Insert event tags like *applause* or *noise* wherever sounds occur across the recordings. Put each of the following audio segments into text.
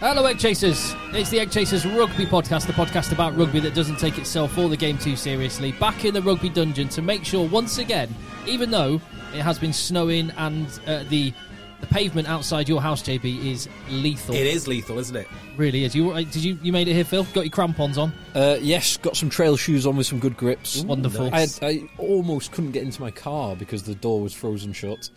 Hello, Egg Chasers. It's the Egg Chasers Rugby Podcast, the podcast about rugby that doesn't take itself or the game too seriously. Back in the rugby dungeon to make sure, once again, even though it has been snowing and uh, the the pavement outside your house, JB, is lethal. It is lethal, isn't it? really is. You uh, did you you made it here, Phil? Got your crampons on? Uh, yes, got some trail shoes on with some good grips. Wonderful. I, had, I almost couldn't get into my car because the door was frozen shut.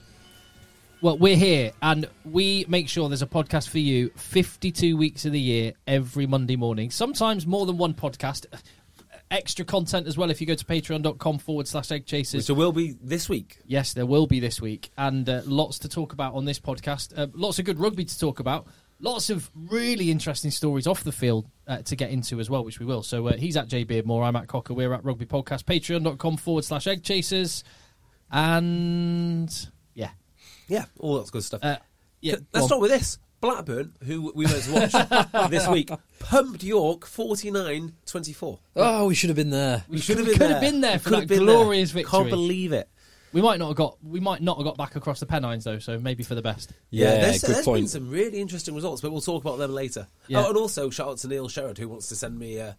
Well, we're here and we make sure there's a podcast for you 52 weeks of the year, every Monday morning. Sometimes more than one podcast. Extra content as well if you go to patreon.com forward slash egg chasers. So there will be this week. Yes, there will be this week, and uh, lots to talk about on this podcast. Uh, lots of good rugby to talk about. Lots of really interesting stories off the field uh, to get into as well, which we will. So uh, he's at J Beardmore, I'm at Cocker, we're at Rugby Podcast, patreon.com forward slash egg chasers. And yeah. Yeah, all that good stuff. Uh, yeah, Let's start with this. Blackburn, who we went to watch *laughs* this week, pumped York 49 24. Oh, we should have been there. We should have we been could there. have been there for Could that have been glorious there. victory. Can't believe it. We might not have got we might not have got back across the Pennines though, so maybe for the best. Yeah, there's, good there's been some really interesting results, but we'll talk about them later. Yeah. Oh, and also, shout out to Neil Sherrod, who wants to send me uh,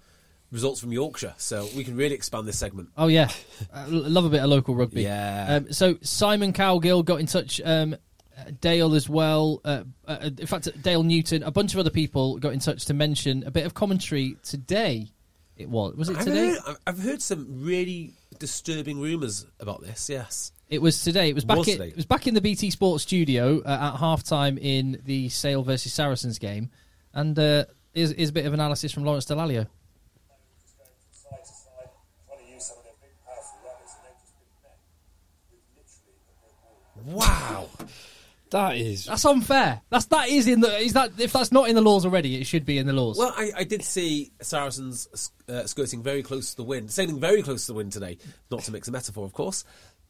results from Yorkshire, so we can really expand this segment. Oh yeah, I love a bit of local rugby. Yeah. Um, so Simon Cowgill got in touch. Um, uh, Dale as well. Uh, uh, in fact, Dale Newton, a bunch of other people got in touch to mention a bit of commentary today. It was was it I've today? heard, I've- I've heard some really disturbing rumours about this, yes. It was today. It was back. Was in, it was back in the BT Sports studio uh, at halftime in the Sale versus Saracens game, and uh, is is a bit of analysis from Lawrence Dallaglio. side to side, trying to use some of their big, powerful runners, and they've just been met with literally a brick wall. Wow. That is. That's unfair. That's that is in the is that if that's not in the laws already, it should be in the laws. Well, I, I did see Saracens uh, skirting very close to the wind, sailing very close to the wind today. Not to mix a metaphor, of course.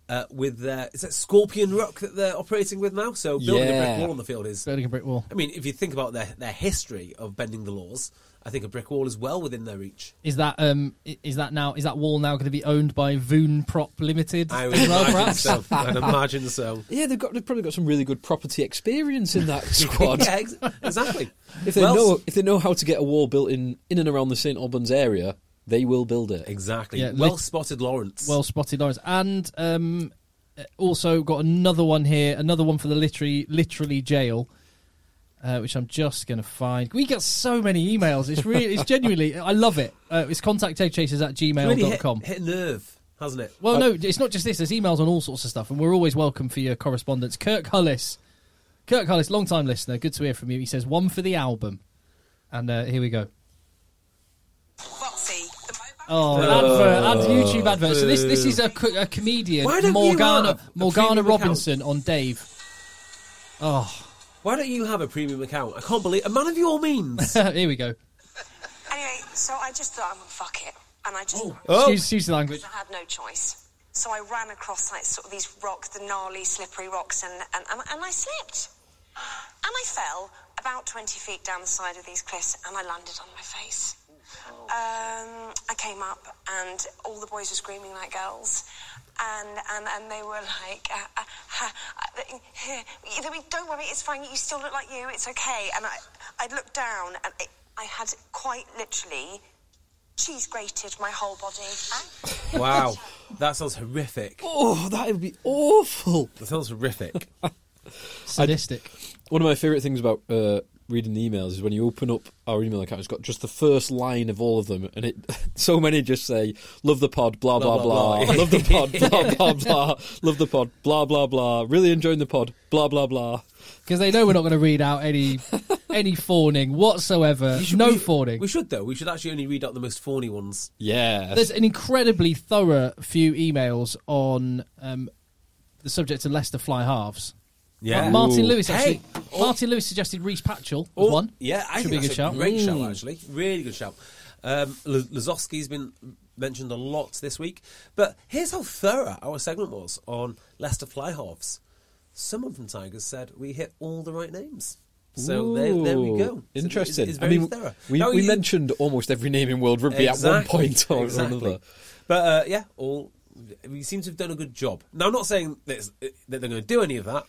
Uh, with their, is that Scorpion Rock that they're operating with now? So building a brick wall on the field is. Building a brick wall. I mean, if you think about their their history of bending the laws, I think a brick wall is well within their reach. Is that um is that now is that wall now going to be owned by Voon Prop Limited I would well, imagine perhaps? so. *laughs* I'd imagine so. Yeah, they've got they've probably got some really good property experience in that *laughs* squad. yeah, ex- exactly. *laughs* If they Well, know if they know how to get a wall built in in and around the St Albans area, they will build it. Exactly. Yeah, well lit- spotted, Lawrence. Well spotted, Lawrence. And um, uh, also got another one here, another one for the literally literally jail, uh, which I'm just going to find. We get so many emails. It's really, it's genuinely, *laughs* I love it. Uh, it's contacteggchasers at It's really hit, gmail.com. hit nerve, hasn't it? Well, no, it's not just this. There's emails on all sorts of stuff, and we're always welcome for your correspondence. Kirk Hullis, Kirk Hullis, long time listener. Good to hear from you. He says one for the album, and uh, here we go. Foxy. Oh, an advert, ad, YouTube advert. So this this is a, co- a comedian, Why don't you Morgana Morgana premium Robinson on Dave. Oh, Why don't you have a premium account? I can't believe a man of your means. *laughs* here we go. Anyway, so I just thought, I'm gonna fuck it. And I just, Oh. Excuse, excuse the language. I had no choice. So I ran across like sort of these rocks, the gnarly, slippery rocks, and, and, and, and I slipped. And I fell about 20 feet down the side of these cliffs, and I landed on my face. Um, I came up, and all the boys were screaming like girls. And and, and they were like, uh, uh, uh, don't worry, it's fine. You still look like you. It's okay. And I, I looked down, and it, I had quite literally cheese grated my whole body. Wow, that sounds horrific. Oh, that would be awful. That sounds horrific. *laughs* Sadistic. One of my favourite things about uh, reading the emails is when you open up our email account, it's got just the first line of all of them, and it *laughs* so many just say "Love the pod," blah blah Blah, blah, blah, blah. love the pod, *laughs* blah blah blah, love the pod, blah blah blah, really enjoying the pod, blah blah blah. Because they know we're not going to read out any *laughs* any fawning whatsoever. You should- no we- fawning. We should though. We should actually only read out the most fawny ones. Yeah, There's an incredibly thorough few emails on um, the subject of Leicester fly halves. Yeah. Martin Ooh. Lewis actually. Hey. Martin Lewis suggested Rhys Patchell was Oh, one. Yeah, I Should think be a good shout. great shout, Mm. actually. Really good shout. Um, Lozowski's been mentioned a lot this week. But here's how thorough our segment was on Leicester fly halves. Someone from Tigers said we hit all the right names. So there, there we Ooh, go. So it's- Interesting. It's, I mean, thorough. we, Now, we you- mentioned almost every name in world rugby at one point or exactly. another. But uh, yeah, all we seem to have done a good job. Now, I'm not saying that, that they're going to do any of that,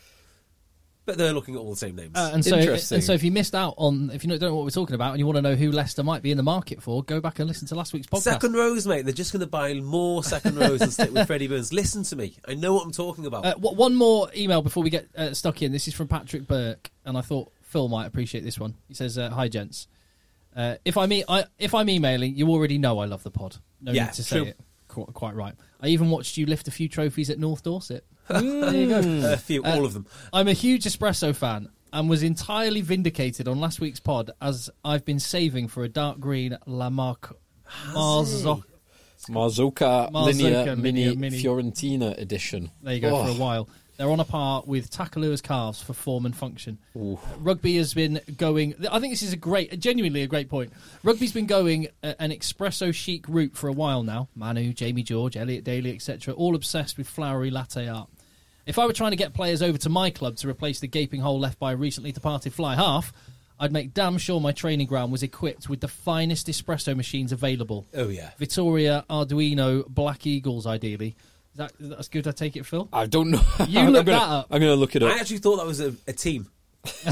but they're looking at all the same names. Uh, and so, Interesting. and so, if you missed out on, if you don't know what we're talking about, and you want to know who Leicester might be in the market for, go back and listen to last week's podcast. Second rows, mate. They're just going to buy more second rows and stick with Freddie Burns. Listen to me. I know what I'm talking about. Uh, w- one more email before we get uh, stuck in. This is from Patrick Burke, and I thought Phil might appreciate this one. He says, uh, "Hi, gents. Uh, if I'm e- I, if I'm emailing, you already know I love the pod. No Yeah, need to say true. it. Qu- quite right. I even watched you lift a few trophies at North Dorset. There you go. Hmm. a few, uh, all of them. I'm a huge espresso fan and was entirely vindicated on last week's pod as I've been saving for a dark green La Marque Marzo- Marzocco Marzocco Linea Linea Mini, Mini. Fiorentina edition. There you go Oh. for a oh. while. They're on a par with Takalua's calves for form and function. Rugby has been going. I think this is a great, genuinely a great point. Rugby's been going an espresso chic route for a while now. Manu, Jamie George, Elliot Daly, etc. All obsessed with flowery latte art. If I were trying to get players over to my club to replace the gaping hole left by a recently departed fly half, I'd make damn sure my training ground was equipped with the finest espresso machines available. Oh, yeah. Vittoria, Arduino, Black Eagles, ideally. Is that, that's good. I take it, Phil. I don't know. You *laughs* I'm look gonna, that up. I'm going to look it up. I actually thought that was a, a team. *laughs*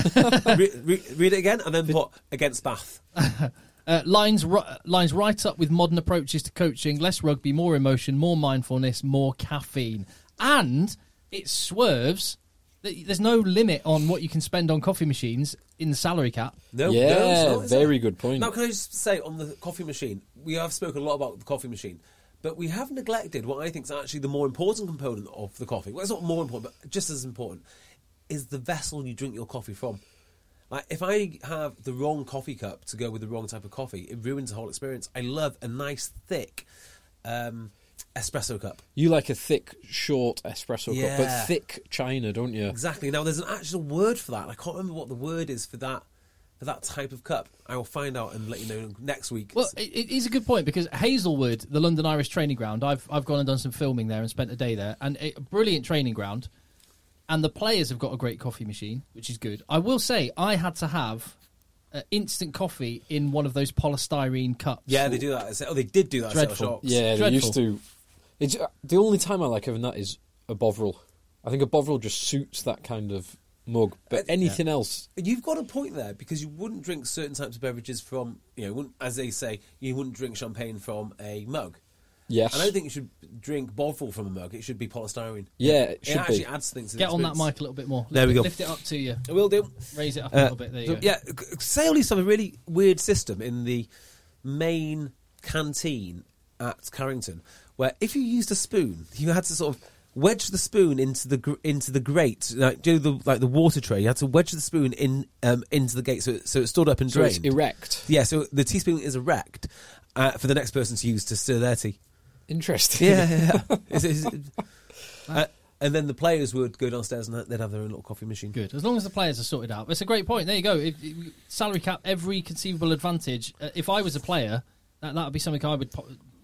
re- re- read it again and then put against Bath. *laughs* Uh, lines ri- lines right up with modern approaches to coaching. Less rugby, more emotion, more mindfulness, more caffeine, and it swerves. There's no limit on what you can spend on coffee machines in the salary cap. No, Yeah, no, not, very it? good point. Now, can I just say on the coffee machine, we have spoken a lot about the coffee machine, but we have neglected what I think is actually the more important component of the coffee. Well, it's not more important, but just as important, is the vessel you drink your coffee from. Like, if I have the wrong coffee cup to go with the wrong type of coffee, it ruins the whole experience. I love a nice, thick um, espresso cup. You like a thick, short espresso cup, but thick china, don't you? Exactly. Now, there's an actual word for that. I can't remember what the word is for that that type of cup. I will find out and let you know next week. Well, it, it is a good point because Hazelwood, the London Irish training ground, I've I've gone and done some filming there and spent a day there, and a brilliant training ground. And the players have got a great coffee machine, which is good. I will say, I had to have uh, instant coffee in one of those polystyrene cups. yeah, they do that. Oh, they did do that. Dreadful. Settle Shocks. Yeah, they used to. It's uh, the only time I like having that is a Bovril. I think a Bovril just suits that kind of mug, but anything else, You've got a point there because you wouldn't drink certain types of beverages from, you know, wouldn't, as they say, you wouldn't drink champagne from a mug. yes. And I don't think you should drink Bovril from a mug. It should be polystyrene. Yeah, it should actually be. adds things. To the Get on that mic a little bit more. There Lift we go. Lift it up to you. I will do. Raise it up a Uh, little bit. There you so, go. yeah, Sale used to have a really weird system in the main canteen at Carrington, where if you used a spoon, you had to sort of wedge the spoon into the gr- into the grate, like do the like the water tray. You had to wedge the spoon in um, into the gate so it, so it stood up and so it's drained. erect. Yeah, so the teaspoon is erect uh, for the next person to use to stir their tea. Interesting. Yeah, yeah. yeah. *laughs* It's- it's- uh, and then the players would go downstairs and they'd have their own little coffee machine. Good. As long as the players are sorted out. It's a great point. There you go. If, if salary cap, every conceivable advantage. Uh, if I was a player, that that would be something I would,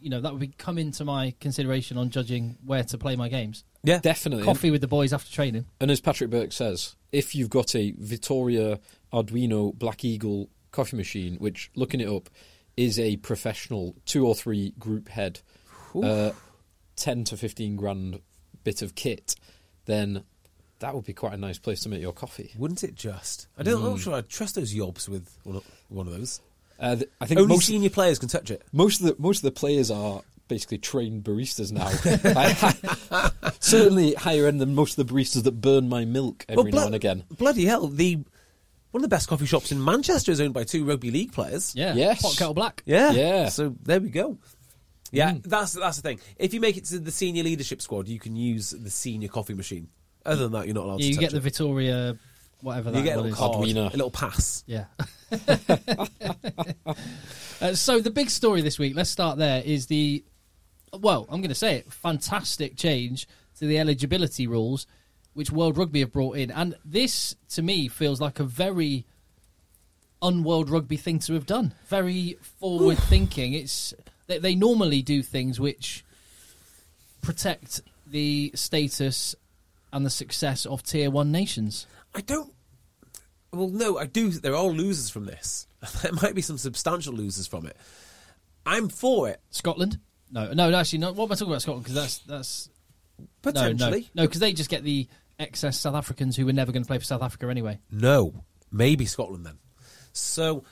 you know, that would be come into my consideration on judging where to play my games. Yeah, Definitely. Coffee with the boys after training. And as Patrick Burke says, if you've got a Vittoria Arduino Black Eagle coffee machine, which looking it up is a professional two or three group head, uh, ten to fifteen grand bit of kit, then that would be quite a nice place to make your coffee. Wouldn't it just? I don't. I'm Mm. not sure I'd trust those yobs with one of, one of those. Uh, th- I think Only most senior players can touch it. most of the most of the players are basically trained baristas now. *laughs* I- I- certainly higher end than most of the baristas that burn my milk every Well, now and again. Bloody hell! The one of the best coffee shops in Manchester is owned by two rugby league players. Yeah. Yes. Pot Kettle Black. Yeah. Yeah. So there we go. Yeah, Mm. that's that's the thing. If you make it to the senior leadership squad, you can use the senior coffee machine. Other than that, you're not allowed Yeah, to you touch get the it. Victoria, whatever that You get a little card, Arduino. a little pass. Yeah. *laughs* *laughs* uh, so the big story this week, let's start there, is the well, I'm going to say it, fantastic change to the eligibility rules which World Rugby have brought in. And this to me feels like a very unworld rugby thing to have done. Very forward thinking. It's they, they normally do things which protect the status and the success of tier 1 nations. I don't. Well, no, I do. There are all losers from this. *laughs* there might be some substantial losers from it. I'm for it Scotland? No, no, no, actually, no. What am I talking about Scotland? Because that's that's potentially. no, no, because they just get the excess South Africans who were never going to play for South Africa anyway. No, maybe Scotland then. So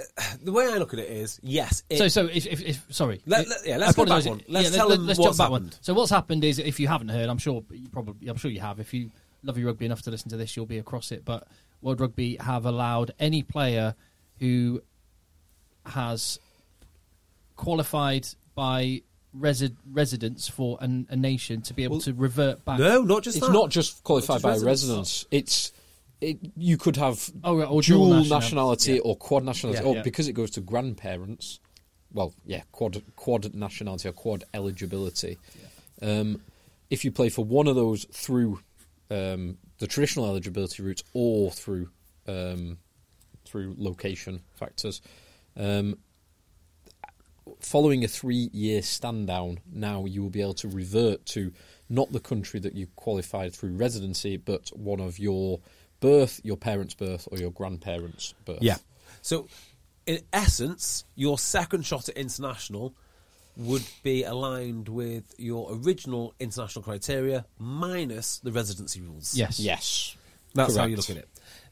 uh, the way I look at it is, yes. It, so, so if, if, if sorry, let, let, yeah, let's go back one. Let's Yeah, tell let, them let's what's jump back one. So what's happened is, if you haven't heard, I'm sure you probably, I'm sure you have. If you love your rugby enough to listen to this, you'll be across it. But World Rugby have allowed any player who has qualified by resi- residents for an, a nation to be able Well, to revert back. no, not just It's that. not just qualified Just by residence. residence. It's it, you could have Oh, right, or dual dual nationality, nationality. Yeah. or quad nationality, Yeah. or Yeah. because it goes to grandparents. Well, yeah, quad quad nationality or quad eligibility. Um, if you play for one of those through um, the traditional eligibility routes or through um, through location factors, um, following a three-year stand down, now you will be able to revert to not the country that you qualified through residency, but one of your birth, your parents' birth, or your grandparents' birth. Yeah. So, in essence, your second shot at international would be aligned with your original international criteria minus the residency rules. Yes. Yes. That's how you look at it.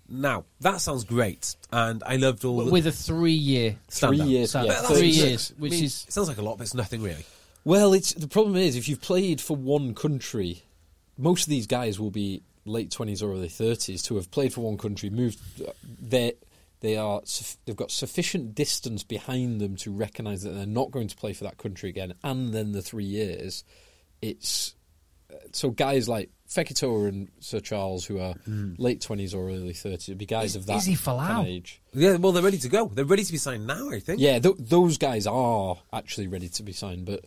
Now, that sounds great, and I loved all the with a three-year stand Three down. years, So yeah. But three that's- years, I which mean, is it sounds like a lot, but it's nothing really. Well, it's the problem is if you've played for one country, most of these guys will be late twenties or early thirties to have played for one country, moved. Uh, they they are suff- they've got sufficient distance behind them to recognise that they're not going to play for that country again, and then the three years, it's uh, so guys like Fekitoa and Sir Charles who are hmm. late twenties or early thirties would be guys Is- of that is he Folau? kind of age. Yeah, well, they're ready to go. They're ready to be signed now, I think. Yeah, th- those guys are actually ready to be signed, but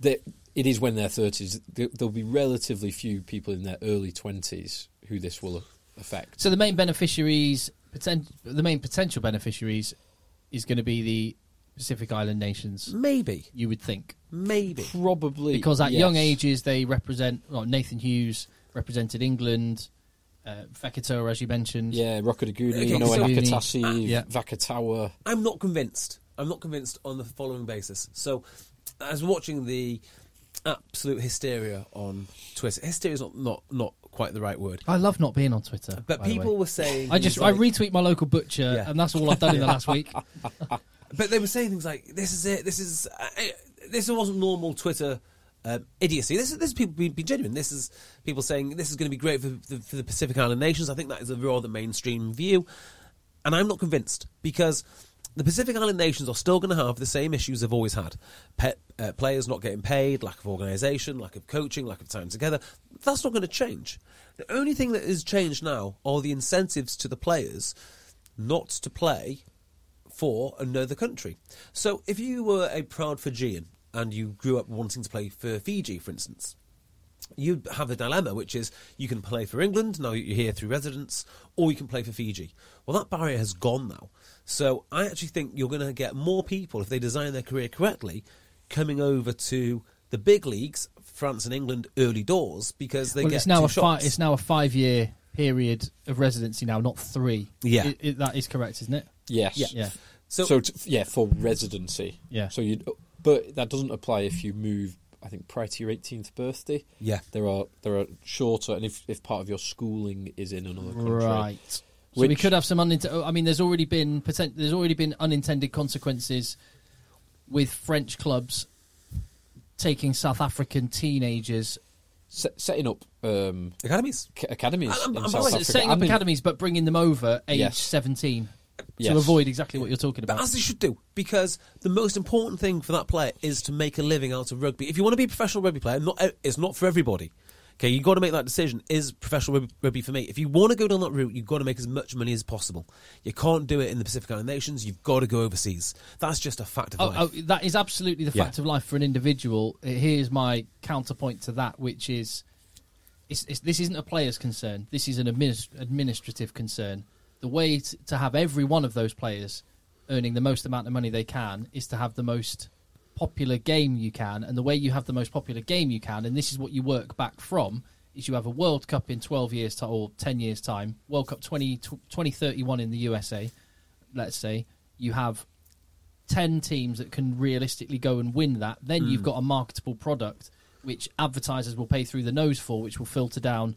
they, it is when they're thirties. There'll be relatively few people in their early twenties who this will affect. So the main beneficiaries, poten- the main potential beneficiaries, is going to be the Pacific Island nations. Maybe. You would think, Maybe. Probably because at yes. young ages they represent. Well, Nathan Hughes represented England. Uh, Fekitoa, as you mentioned. yeah, Rokoduguni, Okay, Noah so- Nakaitaci, Yeah. Vakatawa. I'm not convinced. I'm not convinced on the following basis. So, I was watching the absolute hysteria on Twitter. Hysteria is not, not, not quite the right word. I love not being on Twitter. But by the people way. were saying. I just I like- retweet my local butcher, Yeah. and that's all I've done in the last week. *laughs* *laughs* But they were saying things like, "This is it. This is uh, uh, this wasn't normal Twitter um, idiocy. This is this is people being, being genuine. This is people saying this is going to be great for the, for the Pacific Island nations. I think that is a rather mainstream view, and I'm not convinced because the Pacific Island nations are still going to have the same issues they've always had: Pe- uh, players not getting paid, lack of organisation, lack of coaching, lack of time together. That's not going to change. The only thing that has changed now are the incentives to the players not to play for another country. So if you were a proud Fijian and you grew up wanting to play for Fiji, for instance, you'd have a dilemma, which is you can play for England, now you're here through residence, or you can play for Fiji. Well, that barrier has gone now. So I actually think you're going to get more people, if they design their career correctly, coming over to the big leagues, France and England, early doors, because they well, get it's now two a fi- shots. it's now a five year period of residency now, not three. Yeah. It- it- that is correct, isn't it? Yes. Yeah. Yeah. So, So, t- yeah, for residency. Yeah. So you, but that doesn't apply if you move I think prior to your 18th birthday. Yeah. there are there are shorter, and if if part of your schooling is in another country, Right. So we could have some unintended. I mean, there's already been potent, there's already been unintended consequences with French clubs taking South African teenagers, Se- setting up um, Academies. ca- academies And- and in by South Africa. setting I up mean, academies, but bringing them over age Yes. 17 yes. to avoid exactly what you're talking But about. as they should do, because the most important thing for that player is to make a living out of rugby. If you want to be a professional rugby player, not it's not for everybody. Okay, you've got to make that decision. Is professional rugby, for me? If you want to go down that route, you've got to make as much money as possible. You can't do it in the Pacific Island nations. You've got to go overseas. That's just a fact of Oh, life. oh, that is absolutely the Yeah. fact of life for an individual. Uh, Here's my counterpoint to that, which is it's, it's, this isn't a player's concern. This is an adminis- administrative concern. The way to have every one of those players earning the most amount of money they can is to have the most popular game you can. And the way you have the most popular game you can, and this is what you work back from, is you have a World Cup in 12 years time or 10 years' time, World Cup 20, 2031 in the USA, let's say. You have 10 teams that can realistically go and win that, then you've hmm. got a marketable product which advertisers will pay through the nose for, which will filter down.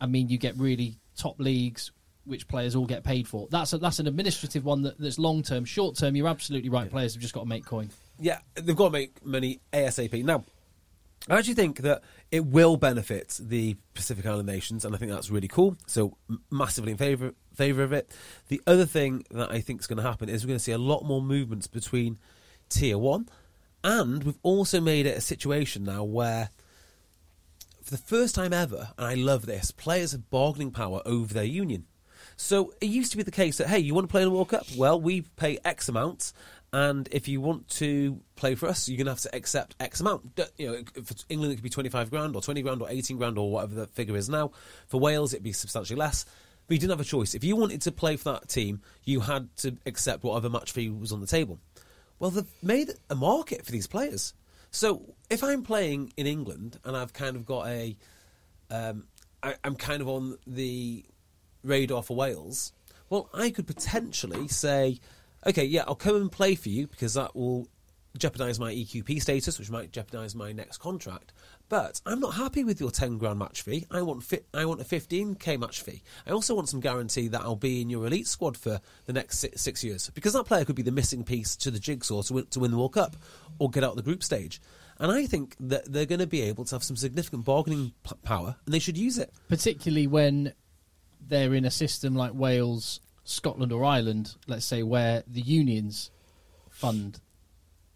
I mean, you get really top leagues, which players all get paid for. That's a, that's an administrative one that, that's long term. Short term, you're absolutely right. Players have just got to make coin. Yeah, they've got to make money ASAP. Now, I actually think that it will benefit the Pacific Island nations, and I think that's really cool. So, massively in favour favour of it. The other thing that I think is going to happen is we're going to see a lot more movements between Tier One, and we've also made it a situation now where, for the first time ever, and I love this, players have bargaining power over their union. So it used to be the case that hey, you want to play in the World Cup? Well, we pay X amount, and if you want to play for us, you're going to have to accept X amount. You know, for England it could be 25 grand or 20 grand or 18 grand or whatever the figure is now. For Wales, it'd be substantially less. But you didn't have a choice. If you wanted to play for that team, you had to accept whatever match fee was on the table. Well, they've made a market for these players. So if I'm playing in England and I've kind of got a, um, I, I'm kind of on the radar for Wales, well, I could potentially say, okay, yeah, I'll come and play for you because that will jeopardise my EQP status, which might jeopardise my next contract. But I'm not happy with your 10 grand match fee. I want fi- I want a 15k match fee. I also want some guarantee that I'll be in your elite squad for the next six, six years because that player could be the missing piece to the jigsaw to win, to win the World Cup or get out of the group stage. And I think that they're going to be able to have some significant bargaining p- power, and they should use it. particularly when they're in a system like Wales, Scotland, or Ireland, let's say, where the unions fund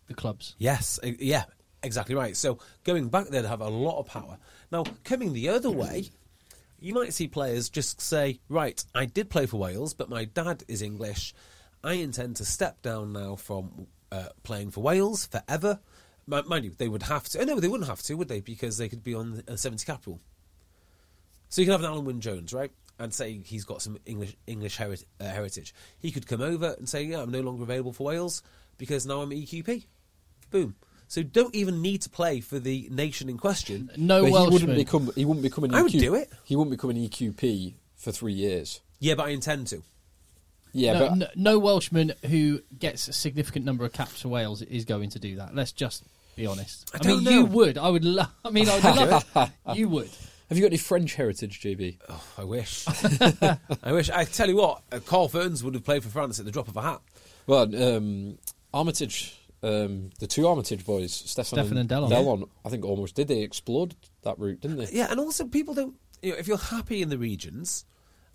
the clubs. Yes, yeah, exactly right. So going back there to have a lot of power. Now, coming the other way, you might see players just say, right, I did play for Wales, but my dad is English. I intend to step down now from uh, playing for Wales forever. Mi- Mind you, they would have to. Oh, no, they wouldn't have to, would they? Because they could be on a 70 cap rule. So you can have an Alun Wyn Jones, right? And say he's got some English English heri- uh, heritage. He could come over and say, "Yeah, I'm no longer available for Wales because now I'm EQP." Boom. So don't even need to play for the nation in question. *laughs* No But he Welshman. wouldn't become. He wouldn't become an. I would do it. He wouldn't become an EQP for three years. Yeah, but I intend to. Yeah, no, but no, no Welshman who gets a significant number of caps for Wales is going to do that. Let's just be honest. I I, mean, don't you know. would. I would. Lo- I mean, I would *laughs* love it. You would. Have you got any French heritage, JB? Oh, I wish. *laughs* I wish. I tell you what, uh, Carl Fearns would have played for France at the drop of a hat. Well, um, Armitage, um, the two Armitage boys, Steffon, Steffon and Delon. Delon, I think almost did. They explored that route, didn't they? Yeah, and also people don't. You know, if you're happy in the regions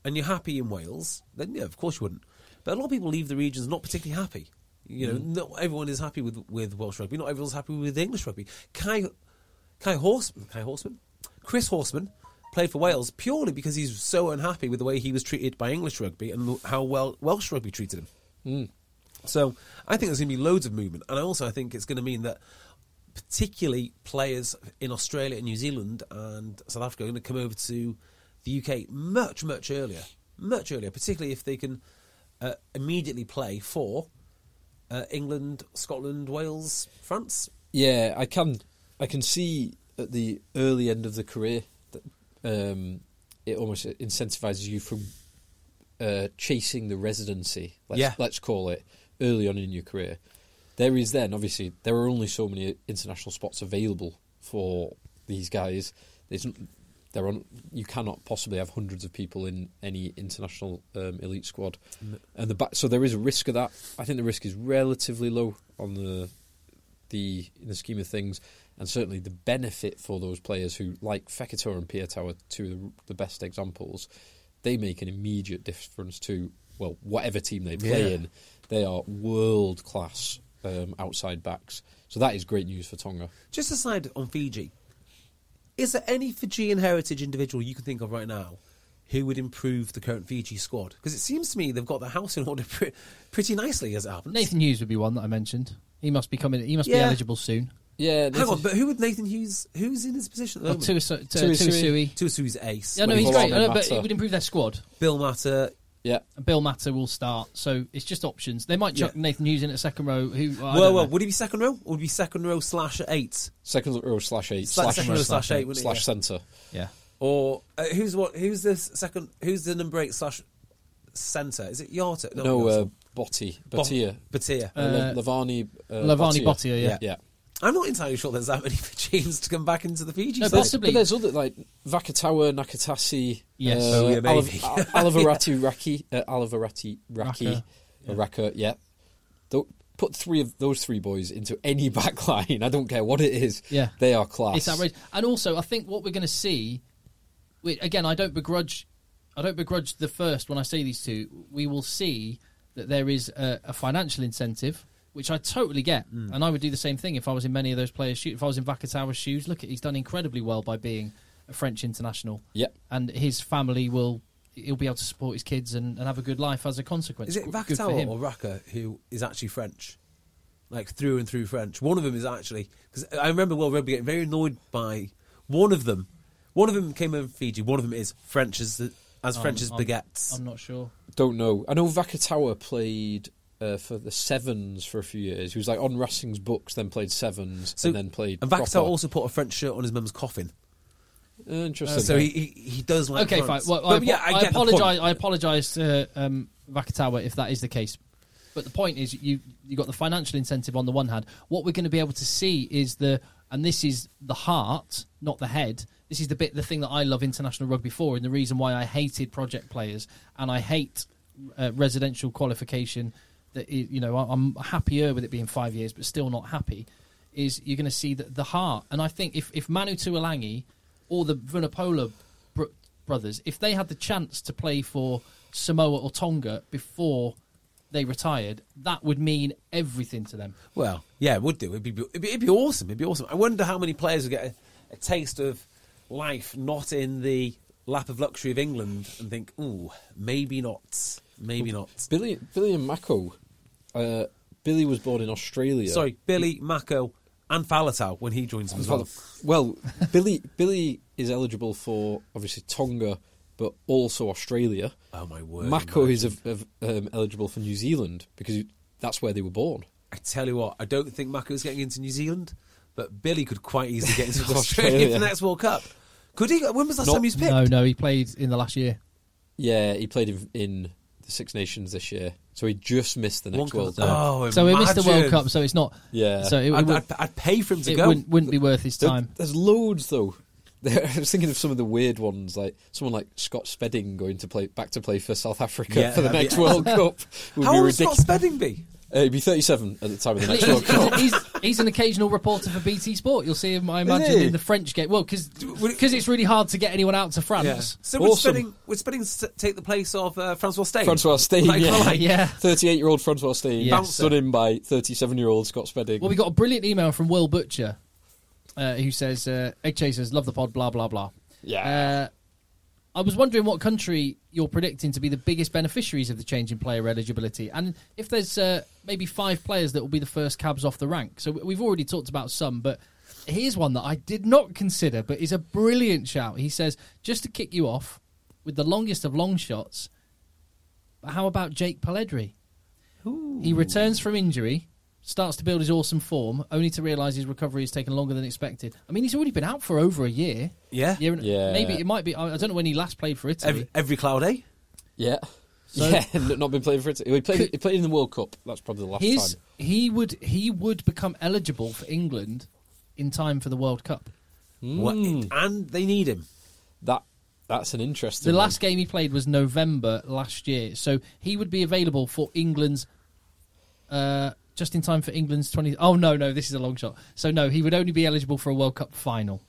and you're happy in Wales, then yeah, of course you wouldn't. But a lot of people leave the regions not particularly happy. You know, not everyone is happy with with Welsh rugby. Not everyone's happy with English rugby. Kai Kai Horsman, Kai Horsman, Chris Horsman played for Wales purely because he's so unhappy with the way he was treated by English rugby and how well Welsh rugby treated him. So I think there's going to be loads of movement, and also I think it's going to mean that particularly players in Australia and New Zealand and South Africa are going to come over to the UK much much earlier, much earlier, particularly if they can uh, immediately play for uh, England, Scotland, Wales, France. Yeah, I can. I can see at the early end of the career that um, it almost incentivizes you from uh, chasing the residency. Let's, Yeah. let's call it early on in your career. There is then obviously there are only so many international spots available for these guys. There's, they're on. You cannot possibly have hundreds of people in any international um, elite squad, and the back, so there is a risk of that. I think the risk is relatively low on the the in the scheme of things, and certainly the benefit for those players who, like Fekitoa and Piutau, are two of the, the best examples. They make an immediate difference to well whatever team they play Yeah. in. They are world class um, outside backs, so that is great news for Tonga. Just aside on Fiji, is there any Fijian heritage individual you can think of right now who would improve the current Fiji squad? Because it seems to me they've got the house in order pre- *laughs* pretty nicely as it happens. Nathan Hughes would be one that I mentioned. He must be coming. He must be eligible soon. Yeah, Hang on, but who would Nathan Hughes? Who's in his position at Oh, the moment? Tuisu- Tuisue. Tuisue. Tuisu's ace. Yeah, no, he's he- great. Mohamed Uh, but Mata. it would improve their squad. Bill Mata. yeah. Bill Mata will start, so it's just options. They might chuck Yeah. Nathan Hughes in at second row. Who? well, I well, don't well, know. would he be second row? Or would he be second row slash eight? Second row slash eight Sla- slash, second row slash eight, wouldn't it? slash Yeah. centre. yeah. Or uh, who's what? Who's the second? Who's the number eight slash centre? Is it Yarta? No, not uh, Yarta. Botti, Bo- Botia, Botia. uh, Uh, Levani, uh, Levani Botia, yeah. yeah. I'm not entirely sure there's that many Fijians to come back into the Fiji No, side. possibly. But there's other like Vakatawa, Nakaitaci, Yes. uh, Oh, yeah, maybe. Aliv- Al- *laughs* Alivereti Raki, uh, Alivereti Raki, Raka, Raka, yeah. Tho- put three of those three boys into any *laughs* back line. I don't care what it is. Yeah. they are class. It's outrageous. And also, I think what we're going to see, we, again, I don't begrudge, I don't begrudge the first when I say these two. We will see that there is a, a financial incentive, which I totally get, Mm. and I would do the same thing if I was in many of those players' shoes. If I was in Vakatawa's shoes, look, at he's done incredibly well by being a French international. Yeah. and his family will. He'll be able to support his kids and, and have a good life as a consequence. Is it Good- good Vakatawa or Raka who is actually French? Like through and through French. One of them is actually because I remember World Rugby getting very annoyed by one of them. One of them came over from Fiji. One of them is French as the, as French as Um, I'm- baguettes. I'm not sure. Don't know. I know Vakatawa played uh, for the Sevens for a few years. He was like on Racing's books, then played Sevens, and then played. And Vakatawa proper. also put a French shirt on his mum's coffin. Uh, interesting. so he, he he does like. okay, France. fine. Well, I, yeah, I, I, get the point. apologize. I apologize to um, Vakatawa if that is the case. But the point is, you you got the financial incentive on the one hand. What we're going to be able to see is the, and this is the heart, not the head. This is the bit, the thing that I love international rugby for, and the reason why I hated project players and I hate uh, residential qualification. That is, you know, I- I'm happier with it being five years, but still not happy. Is you're going to see the, the heart, and I think if if Manu Tuilagi or the Vunipola br- brothers, if they had the chance to play for Samoa or Tonga before they retired, that would mean everything to them. Well, yeah, it would do. It'd be, it'd be, it'd be awesome. It'd be awesome. I wonder how many players would get a, a taste of life not in the lap of luxury of England and think, ooh, maybe not. Maybe not. Billy Billy and Mako. Uh, Billy was born in Australia. Sorry, Billy, Mako, and Faletau when he joins them as well. Well, Billy Billy is eligible for obviously Tonga, but also Australia. Oh, my word. Mako man. is of, of, um, eligible for New Zealand because that's where they were born. I tell you what, I don't think Mako's getting into New Zealand, but Billy could quite easily get into *laughs* Australia. Australia for the next World Cup. Could he? When was the last Not- time he was picked? No, no, he played in the last year. Yeah, he played in, in the Six Nations this year, so he just missed the One next World Cup. Cup. Oh, So he missed the World. Cup, so it's not. Yeah. So it, it I'd, would, I'd, I'd pay for him to it go. wouldn't, wouldn't be worth his There- time. there's loads though. *laughs* I was thinking of some of the weird ones, like someone like Scott Spedding going to play back to play for South Africa Yeah, for the that'd be next World *laughs* Cup. Would How be old would Scott ridiculous. Spedding be? Uh, he'd be 37 at the time of the next World Cup. he's, he's an occasional reporter for BT Sport. You'll see him, I imagine, in the French game. Well, because would it's really hard to get anyone out to France. So would Awesome. Spedding, would Spedding s- take the place of uh, Francois Steyn? Francois Steyn, Like for yeah. like? Yeah. 38 year old Francois Steyn, Yes. stood in by 37 year old Scott Spedding. Well, we got a brilliant email from Will Butcher, uh, who says, uh, "Egg Chasers love the pod." Blah blah blah. Yeah. I was wondering what country you're predicting to be the biggest beneficiaries of the change in player eligibility, and if there's uh, maybe five players that will be the first cabs off the rank. So we've already talked about some, but here's one that I did not consider, but is a brilliant shout. He says, just to kick you off with the longest of long shots. But how about Jake Polledri? He returns from injury, starts to build his awesome form, only to realise his recovery has taken longer than expected. I mean, he's already been out for over a year. Yeah. Year and- Yeah. Maybe it might be. I I don't know when he last played for Italy. Every, every cloud, eh? yeah. So- *laughs* yeah, not been playing for it. He played, Could- he played in the World Cup. That's probably the last His time. he would he would become eligible for England in time for the World Cup. What- and they need him. That that's an interesting. The one. last game he played was November last year, so he would be available for England's. Uh, just in time for England's twenty. Oh no, no, this is a long shot. So no, he would only be eligible for a World Cup final.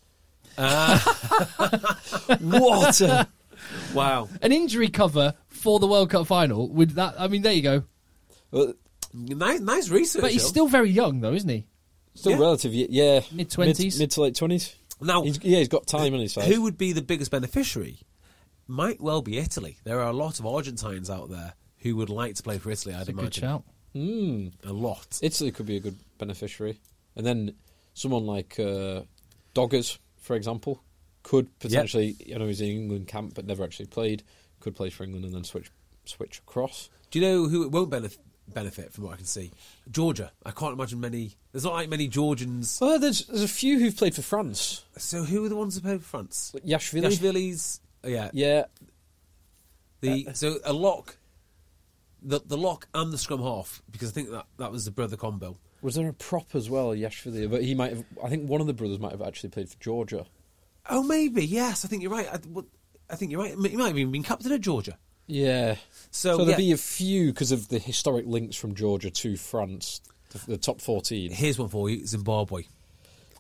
Ah. *laughs* what? a- Wow. An injury cover for the World Cup final would that? I mean, there you go. well, Nice, nice research. But he's though. still very young, though, isn't he? still Yeah. relative. Yeah, Mid-twenties? mid, mid to late twenties. Now- he's, yeah, he's got time on his side. Who would be the biggest beneficiary? Might well be Italy. There are a lot of Argentines out there who would like to play for Italy. I'd It's a imagine good shout. Mm. a lot. Italy could be a good beneficiary, and then someone like uh, Doggers, for example, could potentially. You know, he's in England camp but never actually played. Could play for England and then switch switch across. Do you know who it won't benef- benefit from what I can see? Georgia. I can't imagine many. There's not like many Georgians. Well, there's there's a few who've played for France. So who are the ones who play for France? Yachvili. Yachvili's. oh, yeah. Yeah, The so a lock. The the lock and the scrum half because I think that that was the brother combo. was there a prop as well, Yachvili? But he might have. I think one of the brothers might have actually played for Georgia. Oh, maybe yes. I think you're right. I, what- I think you're right. He might have even been captain of Georgia. Yeah. So, there'll yeah. be a few because of the historic links from Georgia to France, the, the top fourteen. Here's one for you: Zimbabwe.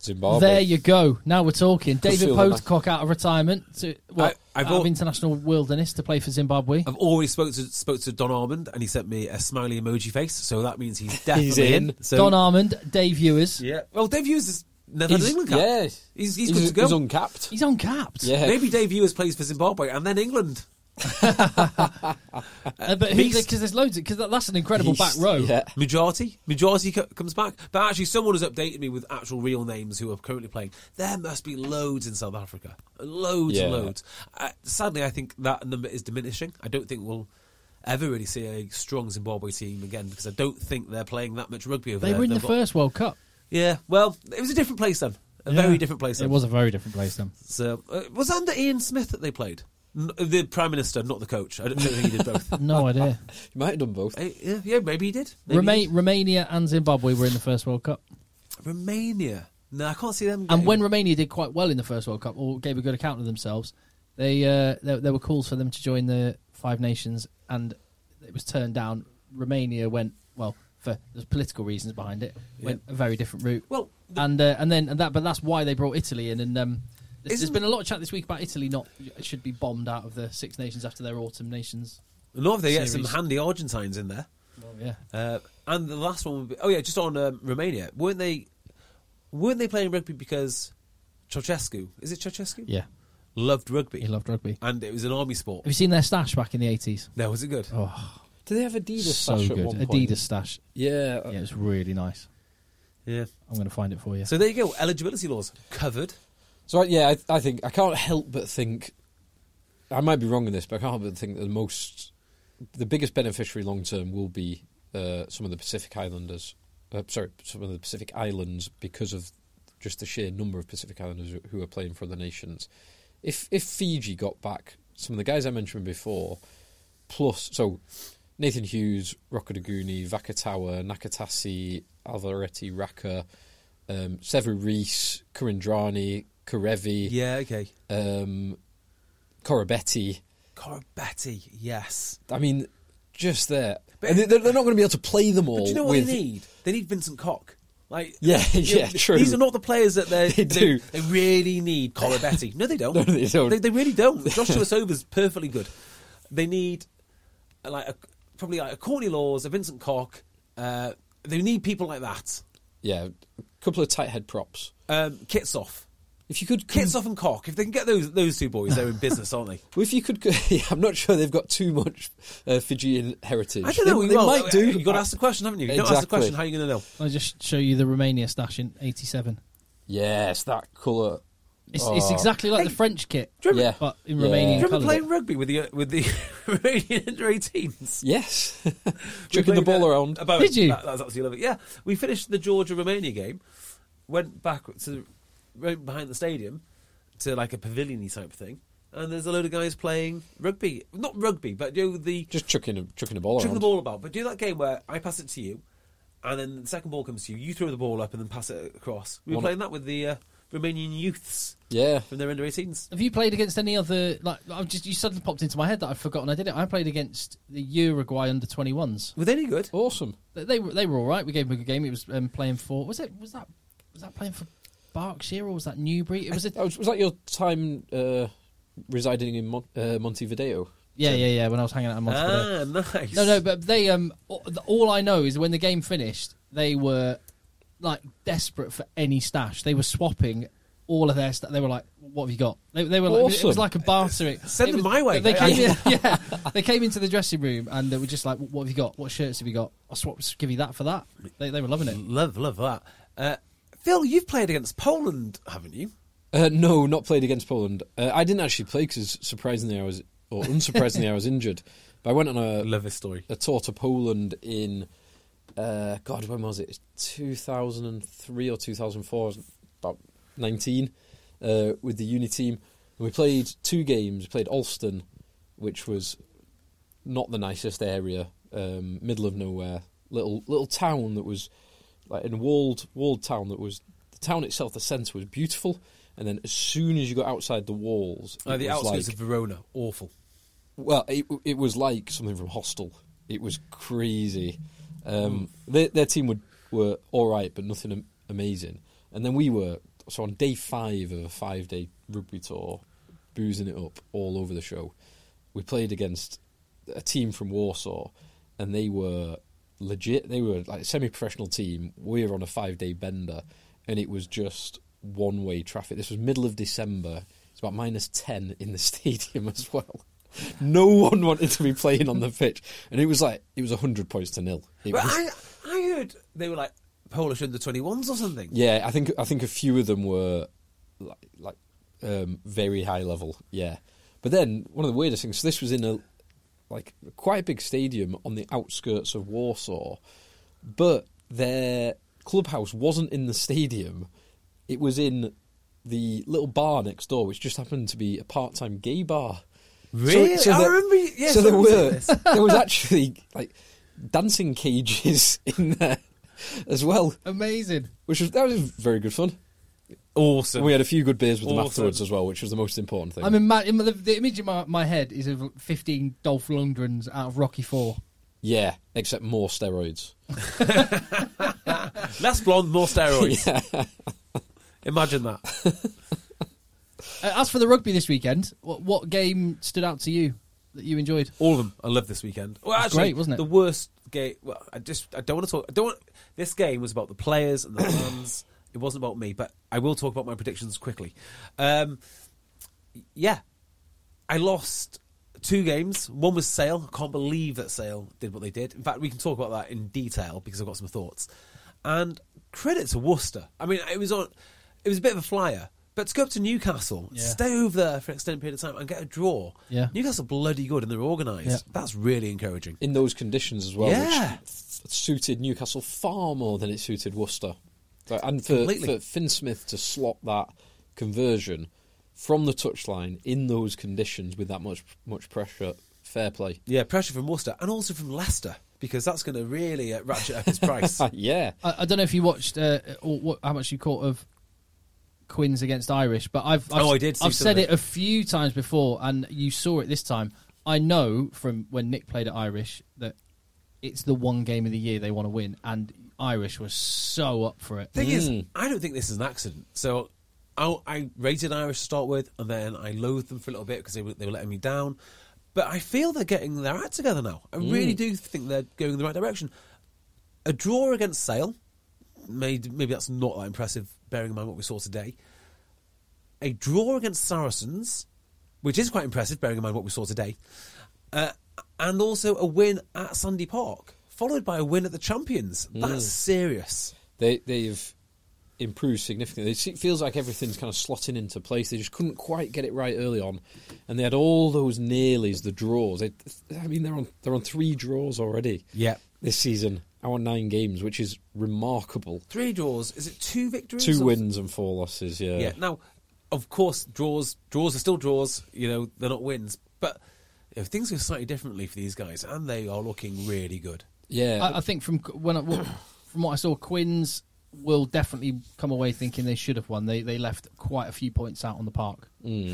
Zimbabwe. There you go. Now we're talking. David feel. Pocock out of retirement to what, I- I've out al- of international wilderness to play for Zimbabwe. I've already spoke to spoke to Don Armand, and he sent me a smiley emoji face. So that means he's *laughs* definitely in. So, Don Armand, Dave Ewers. Yeah. Well, Dave Ewers has never had an He's, England cap. yeah, He's, he's, good to go. He's uncapped. He's uncapped. Yeah, Maybe Dave Ewers plays for Zimbabwe and then England. *laughs* Uh, but because there's loads. Because that's an incredible back row. Yeah, Majority, majority co- comes back, but actually, someone has updated me with actual real names who are currently playing. There must be loads in South Africa, loads and Yeah. loads. Uh, sadly, I think that number is diminishing. I don't think we'll ever really see a strong Zimbabwe team again because I don't think they're playing that much rugby over They there. They were in the They've got- first World Cup. Yeah, well, it was a different place then, a Yeah. very different place. Then. It was a very different place then. So, uh, was under Ian Smith that they played? N- the prime minister, not the coach. I don't, don't think he did both. *laughs* No idea. *laughs* he might have done both. Uh, yeah, yeah, maybe he did. Maybe he did. Romania and Zimbabwe were in the first World Cup. Romania. No, I can't see them. And getting- when Romania did quite well in the first World Cup, or gave a good account of themselves, they uh, there, there were calls for them to join the Five Nations, and it was turned down. Romania went well for there's political reasons behind it. Went a very different route. Well, the- and uh, and then and that, but that's why they brought Italy in. And um, there's, there's Isn't- been a lot of chat this week about Italy not should be bombed out of the Six Nations after their autumn nations. not if they get some series. handy Argentines in there. Well, yeah, Uh, and the last one would be oh yeah, just on um, Romania. weren't they? Weren't they playing rugby because Ceausescu? Is it Ceausescu? yeah, Loved rugby, he loved rugby. and it was an army sport. Have you seen their stash back in the eighties? No, was it good? Oh, Did they have Adidas so stash good. at one point? Adidas stash. Yeah, Yeah, it was really nice. Yeah. I'm going to find it for you. So there you go. Eligibility laws covered. So yeah, I, I think I can't help but think I might be wrong in this, but I can't help but think that the most, the biggest beneficiary long term will be uh, some of the Pacific Islanders. Uh, sorry, some of the Pacific Islands because of just the sheer number of Pacific Islanders who- are playing for other nations. If if Fiji got back some of the guys I mentioned before, plus so Nathan Hughes, Rokoduguni, Vakatawa, Nakaitaci, Alvaretti, Raka, um, Sevu Reece, Kuridrani, Kerevi, Yeah. Okay. um, Koroibete. Koroibete. Yes. I mean, just there. But- and they- they're, they're not going to be able to play them all. Do you know what with, they need? They need Vincent Koch. Like *laughs* Yeah, you know, yeah, true. These are not the players that *laughs* they They do. They, really need Koroibete. No, they don't. *laughs* No, they don't. They, they really don't. Joshua Sober's perfectly good. They need like a, probably like a Courtney Lawes, a Vincent Koch. Uh, they need people like that. Yeah, a couple of tight head props. Um, Kitshoff. If you could, com- Kitshoff and Koch. If they can get those those two boys, they're in business, aren't they? if you could, *laughs* yeah, I'm not sure they've got too much uh, Fijian heritage. I don't know. They, they well, might do. You've got to ask the question, haven't you? You've got to ask the question. How are you going to know? I'll just show you the Romania stash in '87. Yes, that colour. It's, it's Oh. exactly like Hey, the French kit, do you remember- but in Yeah. Romanian Do you remember colours. playing rugby with the uh, with the *laughs* Romanian under 18s? Yes, *laughs* We chucking the ball uh, around. About, Did you? That, that's absolutely lovely. Yeah, we finished the Georgia Romania game, went back to right behind the stadium to like a pavilion type thing, and there's a load of guys playing rugby. Not rugby, but you know, the Just chucking, a, chucking the ball chucking around. the ball about. But do that game where I pass it to you, and then the second ball comes to you. You throw the ball up and then pass it across. We were One- playing that with the uh, Romanian youths Yeah. from their under 18s. Have you played against any other? Like, I've just you suddenly popped into my head that I've forgotten I did it. I played against the Uruguay under twenty ones. Were they any good? Awesome. They, they were they were all right. We gave them a good game. It was um, playing for was it was that was that playing for Berkshire or was that Newbury? It was a That was, was that your time uh, residing in Mon- uh, Montevideo? yeah yeah yeah when I was hanging out in Montevideo. Ah, nice. No, no, but they um all- all I know is when the game finished, they were like desperate for any stash. They were swapping all of their stuff. They were like, "What have you got?" They, they were like, it was like a bartering. Send them was- my way. They came in, *laughs* yeah, they came into the dressing room and they were just like, "What have you got? What shirts have you got? I'll swap, give you that for that." They they were loving it. Love, love that. Uh, Phil, you've played against Poland, haven't you? Uh, no, not played against Poland. Uh, I didn't actually play because surprisingly I was, or *laughs* unsurprisingly I was injured. But I went on a, love this story. a tour to Poland in, uh, God, when was it? 2003 or 2004. About 19 uh, with the uni team. And we played two games. We played Alston, which was not the nicest area, um, middle of nowhere, little little town that was like in walled walled town that was the town itself. The centre was beautiful, and then as soon as you got outside the walls, Uh, the outskirts like- of Verona, awful. well, it, it was like something from Hostel. It was crazy. Um, their, their team would, were all right, but nothing am- amazing. And then we were so on day five of a five day rugby tour, boozing it up all over the show. We played against a team from Warsaw, and they were legit. They were like a semi professional team. We were on a five day bender, and it was just one way traffic. This was middle of December. It's about minus ten in the *laughs* stadium as well. No one wanted to be playing on the pitch, and it was like it was hundred points to nil. It But was- I, I heard they were like Polish under 21s or something. yeah, I think I think a few of them were like, like um, very high level. Yeah, but then one of the weirdest things. So this was in a like quite a big stadium on the outskirts of Warsaw, but their clubhouse wasn't in the stadium. It was in the little bar next door, which just happened to be a part-time gay bar. Really? I there- remember so there were *laughs* there was actually like dancing cages *laughs* in there as well, Amazing. which was that was very good fun. Awesome. We had a few good beers with them afterwards as well, which was the most important thing. I mean, in the, the image in my, my head is of fifteen Dolph Lundgrens out of Rocky Four. yeah, except more steroids. *laughs* Less blonde, more steroids. *laughs* Imagine that. Uh, as for the rugby this weekend, what, what game stood out to you that you enjoyed? All of them. I love this weekend. Well, actually, great, wasn't it? The worst game. Well, I just I don't want to talk. I don't. Want, this game was about the players and the *coughs* fans. It wasn't about me, but I will talk about my predictions quickly. Um, yeah, I lost two games. One was Sale. I can't believe that Sale did what they did. In fact, we can talk about that in detail because I've got some thoughts. And credit to Worcester. I mean, it was on. It was a bit of a flyer. But to go up to Newcastle, Yeah. stay over there for an extended period of time and get a draw. Yeah. Newcastle bloody good and they're organised. Yeah. That's really encouraging. in those conditions as well, Yeah. which suited Newcastle far more than it suited Worcester. So- And for, Completely. for Fin Smith to slot that conversion from the touchline in those conditions with that much much pressure, fair play. Yeah, pressure from Worcester and also from Leicester because that's going to really uh, ratchet up his price. *laughs* yeah, I, I don't know if you watched uh, or what, how much you caught of Quins against Irish, but I've, I've Oh, I did see I've said it it. a few times before, and you saw it this time. I know from when Nick played at Irish that it's the one game of the year they want to win, and Irish was so up for it. Thing is, Mm. I don't think this is an accident. So I, I rated Irish to start with, and then I loathed them for a little bit because they were, they were letting me down. But I feel they're getting their act together now. I really do think they're going in the right direction. A draw against Sale, maybe, maybe that's not that impressive, bearing in mind what we saw today. A draw against Saracens, which is quite impressive, bearing in mind what we saw today. Uh, and also a win at Sandy Park, followed by a win at the Champions. That's mm. serious. they they've improved significantly. It feels like everything's kind of slotting into place. They just couldn't quite get it right early on, and they had all those nearlies, the draws. They, I mean, they're on they're on three draws already. Yeah. this season, our nine games, which is remarkable. Three draws. Is it two victories? Two or- wins and four losses. Yeah, Yeah. Now, of course, draws draws are still draws. You know, they're not wins. But you know, things go slightly differently for these guys, and they are looking really good. yeah. I, I think from when I, *coughs* from what I saw, Quins will definitely come away thinking they should have won. They they left quite a few points out on the park,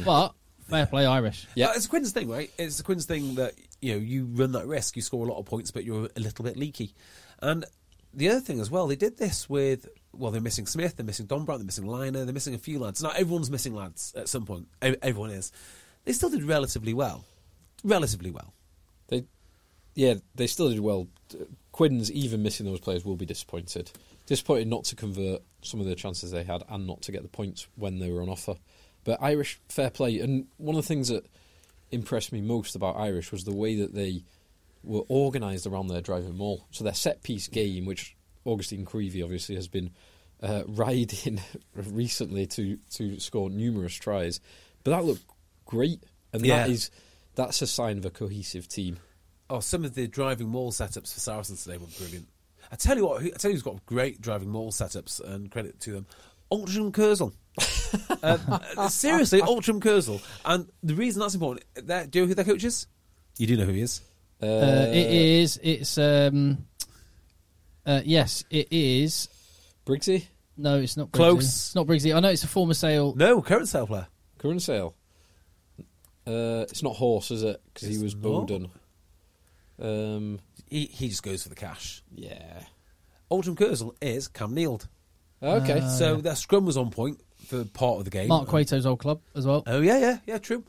but fair play Irish. Yeah. Uh, it's a Quinn's thing, right? It's a Quinn's thing that you know you run that risk. You score a lot of points, but you're a little bit leaky. And the other thing as well, they did this with well, they're missing Smith, they're missing Dombrandt, they're missing Lynagh, they're missing a few lads. Now everyone's missing lads at some point. E- Everyone is. They still did relatively well, relatively well. They, yeah, they still did well. Quinn's even missing those players will be disappointed. Disappointed not to convert some of the chances they had and not to get the points when they were on offer. But Irish fair play, and one of the things that impressed me most about Irish was the way that they were organised around their driving maul. So their set piece game, which Agustín Creevy obviously has been uh, *laughs* riding recently to to score numerous tries, but that looked great, and Yeah. that is that's a sign of a cohesive team. Oh, some of the driving maul setups for Saracens today were brilliant. I tell you what, who- I tell you who's got great driving maul setups, and credit to them. Altrincham Kersal. *laughs* uh, seriously, Altrincham Kersal. And the reason that's important, that, do you know who their coach is? You do know who he is. Uh, Uh, it is. It's um. Uh, yes, it is. Briggsy, No, it's not. Briggsy. Close. It's not Briggsy. I know it's a former sale. No, current sale player. current sale. Uh, it's not Horse, is it? Because he was not. Bowden. Um, He, he just goes for the cash. yeah. Altrincham Kersal is Cam Neild. Okay. so their scrum was on point for part of the game. Mark Cueto's old club as well. Oh yeah, yeah, yeah, true.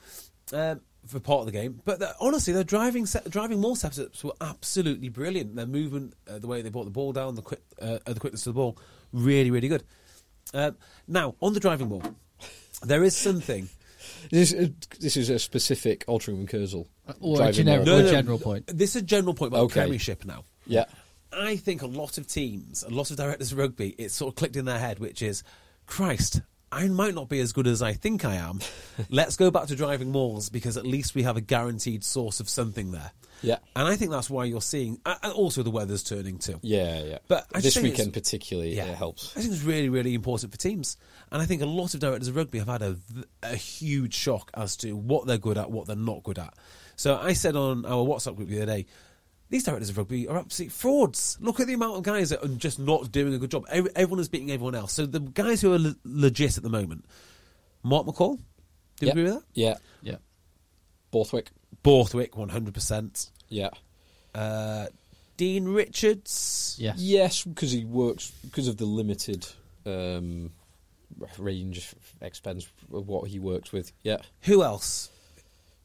Um, for part of the game, but the- honestly, their driving set, driving more setups were absolutely brilliant. Their movement, uh, the way they brought the ball down, the quick, uh, uh, the quickness of the ball, really, really good. Um now on the driving ball, there is something. This, is- this is a specific Altrincham and Kersal. Or a driving generic- maul. or a general point. This is a general point about Okay. Premiership now. Yeah. I think a lot of teams, a lot of directors of rugby, it's sort of clicked in their head, which is, Christ, I might not be as good as I think I am. *laughs* Let's go back to driving mauls because at least we have a guaranteed source of something there. Yeah. And I think that's why you're seeing, and also the weather's turning too. Yeah, yeah. But I this weekend particularly, Yeah. it helps. I think it's really, really important for teams. And I think a lot of directors of rugby have had a, a huge shock as to what they're good at, what they're not good at. So I said on our WhatsApp group the other day, these directors of rugby are absolute frauds. Look at the amount of guys that are just not doing a good job. Every, everyone is beating everyone else. So the guys who are le- legit at the moment, Mark McCall, do you Yeah. agree with that? Yeah. Yeah. Borthwick. Borthwick, 100%. Yeah. Uh, Dean Richards. Yes. Yes, because he works because of the limited um, range expense of what he works with. Yeah. Who else?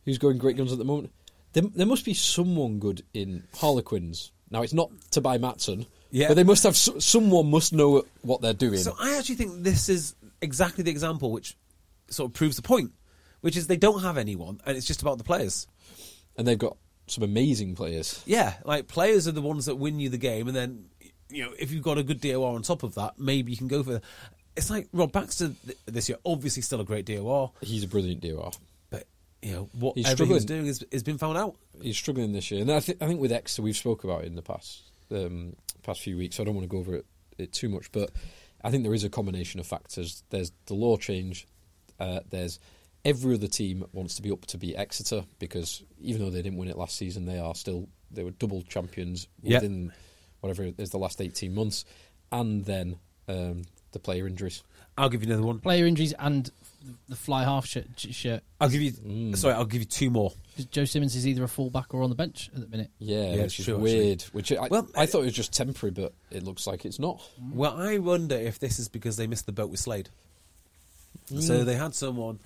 Who's going great guns at the moment? There, there must be someone good in Harlequins. Now it's not Tabai Matson, Yeah. but they must have someone must know what they're doing. So I actually think this is exactly the example which sort of proves the point, which is they don't have anyone, and it's just about the players. and they've got some amazing players. Yeah, like players are the ones that win you the game, and then you know if you've got a good DOR on top of that, maybe you can go for. It's like Rob Baxter this year, obviously still a great DOR, He's a brilliant DOR. But you know what He's everything's struggling. doing has, has been found out. He's struggling this year, and I, th- I think with Exeter we've spoke about it in the past um, past few weeks. So I don't want to go over it, it too much, but I think there is a combination of factors. There's the law change. Uh, there's every other team wants to be up to beat Exeter because even though they didn't win it last season, they are still they were double champions Yeah. within whatever it is the last eighteen months, and then um, the player injuries. I'll give you another one. Player injuries and the fly half shirt. shirt. I'll give you. Mm. Sorry, I'll give you two more. Joe Simmonds is either a fullback or on the bench at the minute. Yeah, Yeah, which it's is true, actually. weird. Which I, Well, I uh, thought it was just temporary, but it looks like it's not. Well, I wonder if this is because they missed the boat with Slade. So they had someone,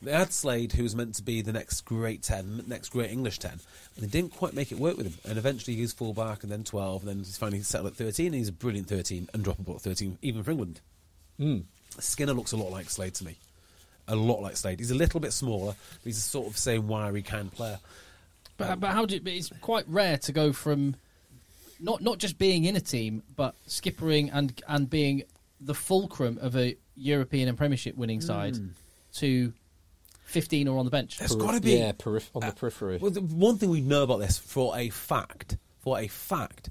they had Slade who was meant to be the next great 10, next great English 10, and they didn't quite make it work with him. And eventually he's full back and then 12, and then he's finally settled at 13, and he's a brilliant 13, undroppable at 13, even for England. Mm. Skinner looks a lot like Slade to me. A lot like Slade. He's a little bit smaller, but he's a sort of same wiry can of player. But, but how do you, but it's quite rare to go from not not just being in a team, but skippering and and being the fulcrum of a European and Premiership winning side to fifteen or on the bench. There's Perif- got to be. yeah, perif- on the Uh, periphery. Well, the one thing we know about this for a fact, for a fact,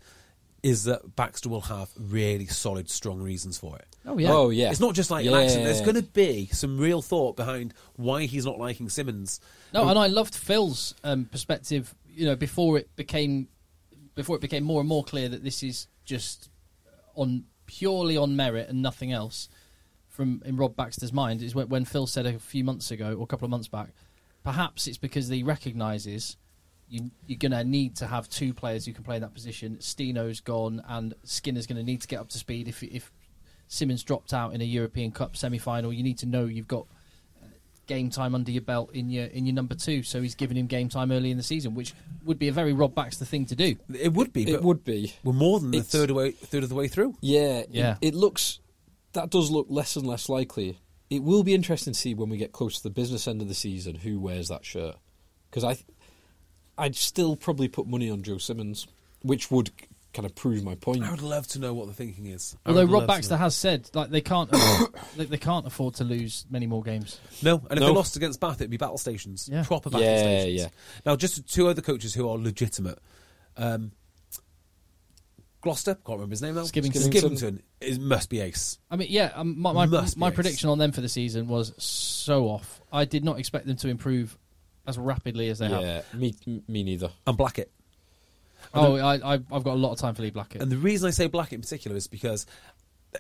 is that Baxter will have really solid, strong reasons for it. Oh yeah. Oh yeah, It's not just like yeah. an accident. There's going to be some real thought behind why he's not liking Simmonds. No, and I loved Phil's um, perspective. You know, before it became before it became more and more clear that this is just on purely on merit and nothing else from in Rob Baxter's mind is when, when Phil said a few months ago or a couple of months back, perhaps it's because he recognises you, you're going to need to have two players who can play in that position. Stino's gone, and Skinner's going to need to get up to speed. If if Simmonds dropped out in a European Cup semi-final, you need to know you've got uh, game time under your belt in your in your number two. So he's giving him game time early in the season, which would be a very Rob Baxter thing to do. It would be. It but would be. We're more than the third away, third of the way through. Yeah, Yeah. It, it looks that does look less and less likely. It will be interesting to see when we get close to the business end of the season who wears that shirt. Because I, I'd still probably put money on Joe Simmonds, which would kind of prove my point. I would love to know what the thinking is. I Although would Rob love to Baxter know. has said like they can't *coughs* they, they can't afford to lose many more games. no, and if No. they lost against Bath, it'd be battle stations, Yeah. proper battle Yeah, stations. yeah. Now, just two other coaches who are legitimate. Um, Gloucester, can't remember his name now. Skivington. Skivington is must be ace. I mean, yeah, um, my my, Must be my ace. prediction on them for the season was so off. I did not expect them to improve as rapidly as they have. yeah, me, me neither. And Blackett. Oh, I, I, I've got a lot of time for Lee Blackett. And the reason I say Blackett in particular is because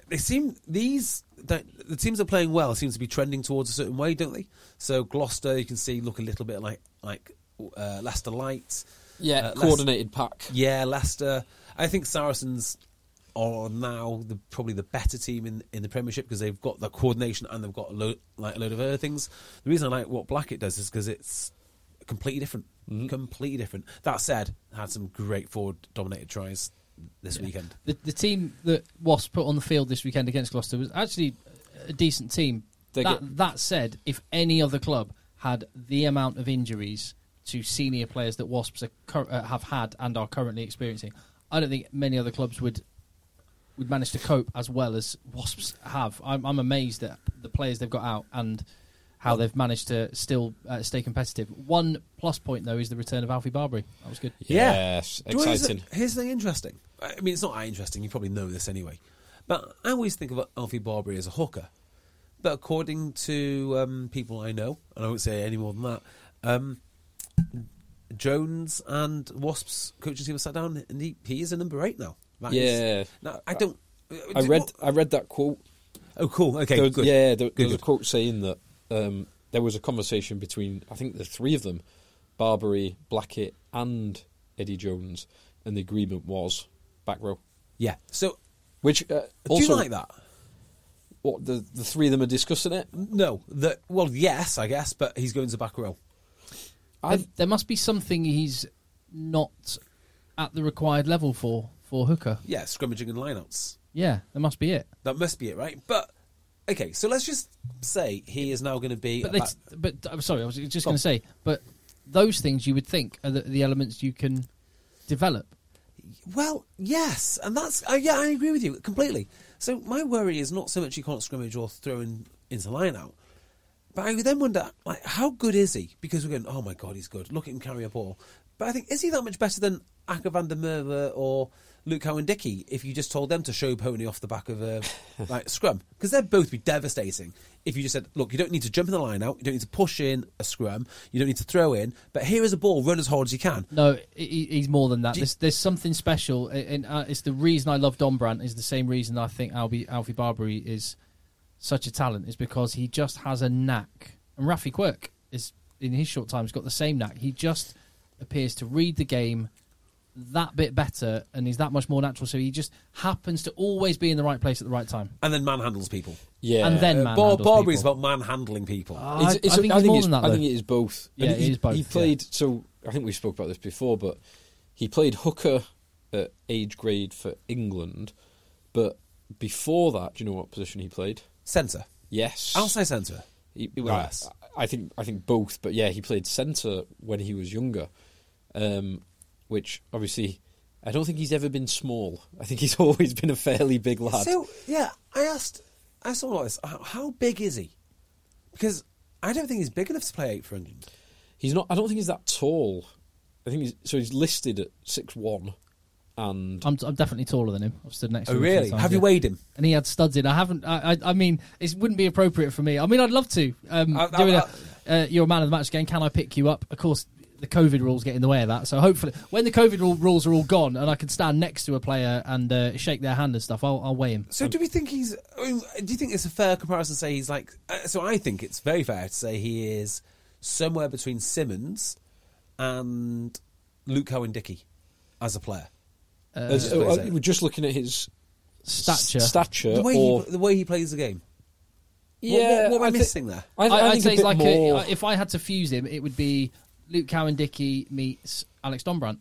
they seem these the, the teams are playing well seem to be trending towards a certain way, don't they? So Gloucester, you can see look a little bit like like uh, Leicester Light. Yeah, Uh, Leicester- coordinated pack. Yeah, Leicester. I think Saracens are now the, probably the better team in, in the Premiership because they've got the coordination and they've got a load, like a load of other things. The reason I like what Blackett does is because it's completely different. Completely different. That said, had some great forward dominated tries this weekend. the, the team that Wasp put on the field this weekend against Gloucester was actually a decent team. That, get- that said, if any other club had the amount of injuries to senior players that Wasps are, uh, have had and are currently experiencing, I don't think many other clubs would would manage to cope as well as Wasps have. I'm, I'm amazed at the players they've got out and how they've managed to still uh, stay competitive. One plus point though is the return of Alfie Barbeary. That was good. Yes, Do you know what is- exciting. Here's the thing interesting. I mean, it's not that interesting. You probably know this anyway. But I always think of Alfie Barbeary as a hooker. But according to um, people I know, and I won't say any more than that, um, Jones and Wasps coaching team have sat down, and he, he is a number eight now. That is- Yeah. now, I don't. I read I read that quote. Oh, cool. Okay, There- good. Yeah, there, Good, there was a quote saying that um, there was a conversation between I think the three of them, Barbeary, Blackett, and Eddie Jones, and the agreement was back row. Yeah. So, Which uh, do also you like that? what the the three of them are discussing it. No. The, well, yes, I guess, but he's going to back row. There, there must be something he's not at the required level for for Hooker. Yeah, scrimmaging and lineouts. Yeah, that must be it. That must be it, right? But okay, so let's just say he is now going to be. But a they, but I'm sorry, I was just going to say, but those things you would think are the, the elements you can develop. well, yes, and that's uh, yeah, I agree with you completely. So my worry is not so much he can't scrimmage or throw in into the line out, but I then wonder like how good is he? Because we're going, oh my god, he's good. Look at him carry a ball. But I think is he that much better than Akker van der Merwe or Luke Cowan-Dickie if you just told them to show pony off the back of a *laughs* like scrum? Because they'd both be devastating if you just said, look, you don't need to jump in the line out, you don't need to push in a scrum, you don't need to throw in, but here is a ball, run as hard as you can. No, he- he, he's more than that. There's, there's something special, and uh, it's the reason I love Dombrandt. Is the same reason I think Alfie, Alfie Barbeary is such a talent. Is because he just has a knack, and Raffi Quirke is in his short time has got the same knack. He just appears to read the game that bit better, and he's that much more natural. So he just happens to always be in the right place at the right time. And then manhandles people. Yeah, And then Uh, man Bar- handles Barbeary's people. about manhandling people. Ah, It's- I- it's- I think he's more it's, than that, I think it is both. Yeah, he, it is both, He yeah. played. So I think we spoke about this before, but he played hooker at age grade for England. But before that, do you know what position he played? Centre. Yes, Outside centre. He, well, Yes. I think I think both, but yeah, he played centre when he was younger, um, which obviously I don't think he's ever been small. I think he's *laughs* always been a fairly big lad. So, yeah, I asked, I saw like this, how, how big is he? Because I don't think he's big enough to play eight for England. he's not. I don't think he's that tall. I think he's so he's listed at six one, and I'm, I'm definitely taller than him. I've stood next Oh, to him. a few really? times, Have you yeah. weighed him? and he had studs in. I haven't. I. I, I mean, it wouldn't be appropriate for me. I mean, I'd love to. Um, I- I- doing I- a, uh, you're a man of the match again. Can I pick you up? Of course, the COVID rules get in the way of that. So hopefully, when the COVID rule, rules are all gone and I can stand next to a player and uh, shake their hand and stuff, I'll, I'll weigh him. So do we think he's? I mean, do you think it's a fair comparison to say he's like? Uh, so I think it's very fair to say he is somewhere between Simmonds and Luke Cowan-Dickie as a player. As- Uh, uh, we're just looking at his Stature. s- stature, The way or he, the way he plays the game. Yeah, what, what, am I, thi- missing there? I, I, I would think say a it's bit like more. a, if I had to fuse him, it would be Luke Cowan-Dickie meets Alex Dombrandt.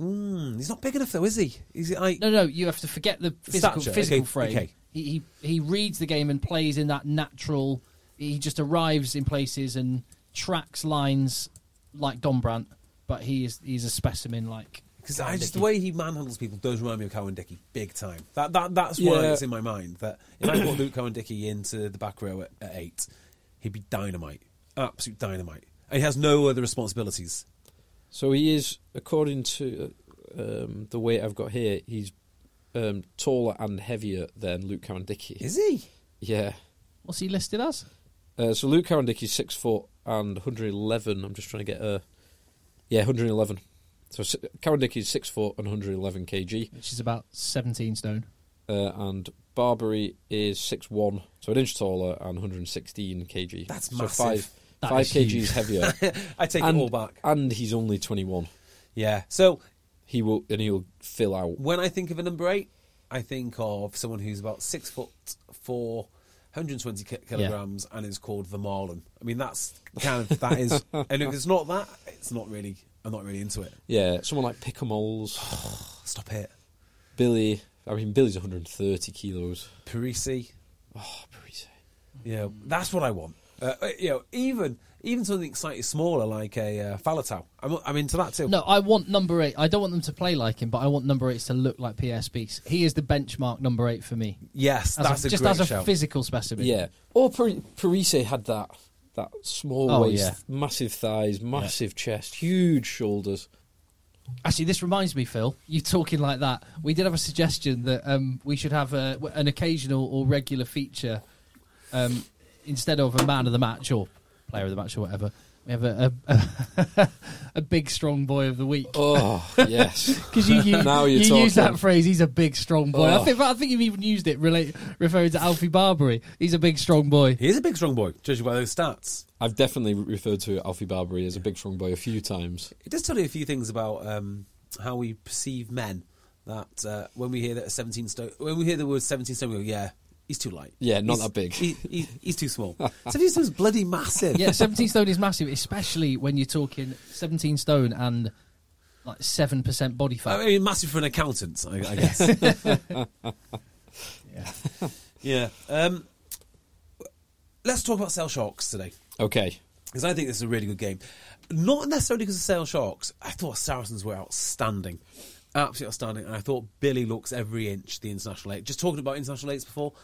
Mm, he's not big enough though, is he? Is he like? No, no, you have to forget the physical Stature, physical okay, frame. okay. He, he he reads the game and plays in that natural. He just arrives in places and tracks lines like Dombrandt, but he is he's a specimen like. Because I just the way he manhandles people does remind me of Cowan-Dickie big time. That that that's why Yeah. it's in my mind. That if I put Luke Cowan-Dickie into the back row at, at eight, he'd be dynamite, absolute dynamite. And he has no other responsibilities. So he is, according to uh, um, the weight I've got here, he's um, taller and heavier than Luke Cowan-Dickie. Is he? Yeah. What's he listed as? Uh, so Luke Cowan-Dickie's six foot and 111. I'm just trying to get a. Yeah, 111. So si- Cowan-Dickie's six foot and 111 kg, Which is about seventeen stone. uh, and Barbeary is six one, so an inch taller and 116 kg. That's so massive. five That five is kgs huge. heavier. *laughs* I take and, it all back. And he's only 21. Yeah. So He will and he'll fill out. when I think of a number eight, I think of someone who's about six foot four, 120 ki- kilograms, and is called the Marlin. I mean, that's kind of that is. *laughs* and if it's not that, it's not really. I'm not really into it. Yeah, someone like Picamoles, *sighs* Stop it, Billy. I mean, Billy's 130 kilos. Parisse. Oh, Parisse. Yeah, that's what I want. Uh, uh, you know, even even something slightly smaller like a uh, Faletau. I'm, I'm into that too. No, I want number eight. I don't want them to play like him, but I want number eight to look like PSB. He is the benchmark number eight for me. Yes, As that's a, a, just great as a shout. physical specimen. Yeah. Or Par- Parisse had that that small Oh, waist, yeah. massive thighs, massive chest, huge shoulders. Actually, this reminds me, Phil. You talking like that? We did have a suggestion that um, we should have a, an occasional or regular feature um, instead of a man of the match or player of the match or whatever. We have a a, *laughs* a big strong boy of the week. Oh yes. *laughs* Because you, you, Now you're you use that phrase, he's a big strong boy. I Oh. think I think you've even used it relate, referring to Alfie Barbary. He's a big strong boy. He is a big strong boy, judging by those stats. I've definitely referred to Alfie Barbary as a big strong boy a few times. It does tell you a few things about um, how we perceive men. That uh, when we hear that a 17 stone, when we hear the word 17 stone, we go, yeah, he's too light. Yeah, not He's- that big. He, he, he's too small. *laughs* 17 stone's bloody massive. Yeah, 17 stone is massive, especially when you're talking 17 stone and like 7% body fat. I mean, massive for an accountant, I, I guess. *laughs* yeah. yeah. Um, let's talk about Sale Sharks today. Okay. because I think this is a really good game. Not necessarily because of Sale Sharks. I thought Saracens were outstanding, absolutely outstanding, and I thought Billy looks every inch the international eight. Just talking about international eights before,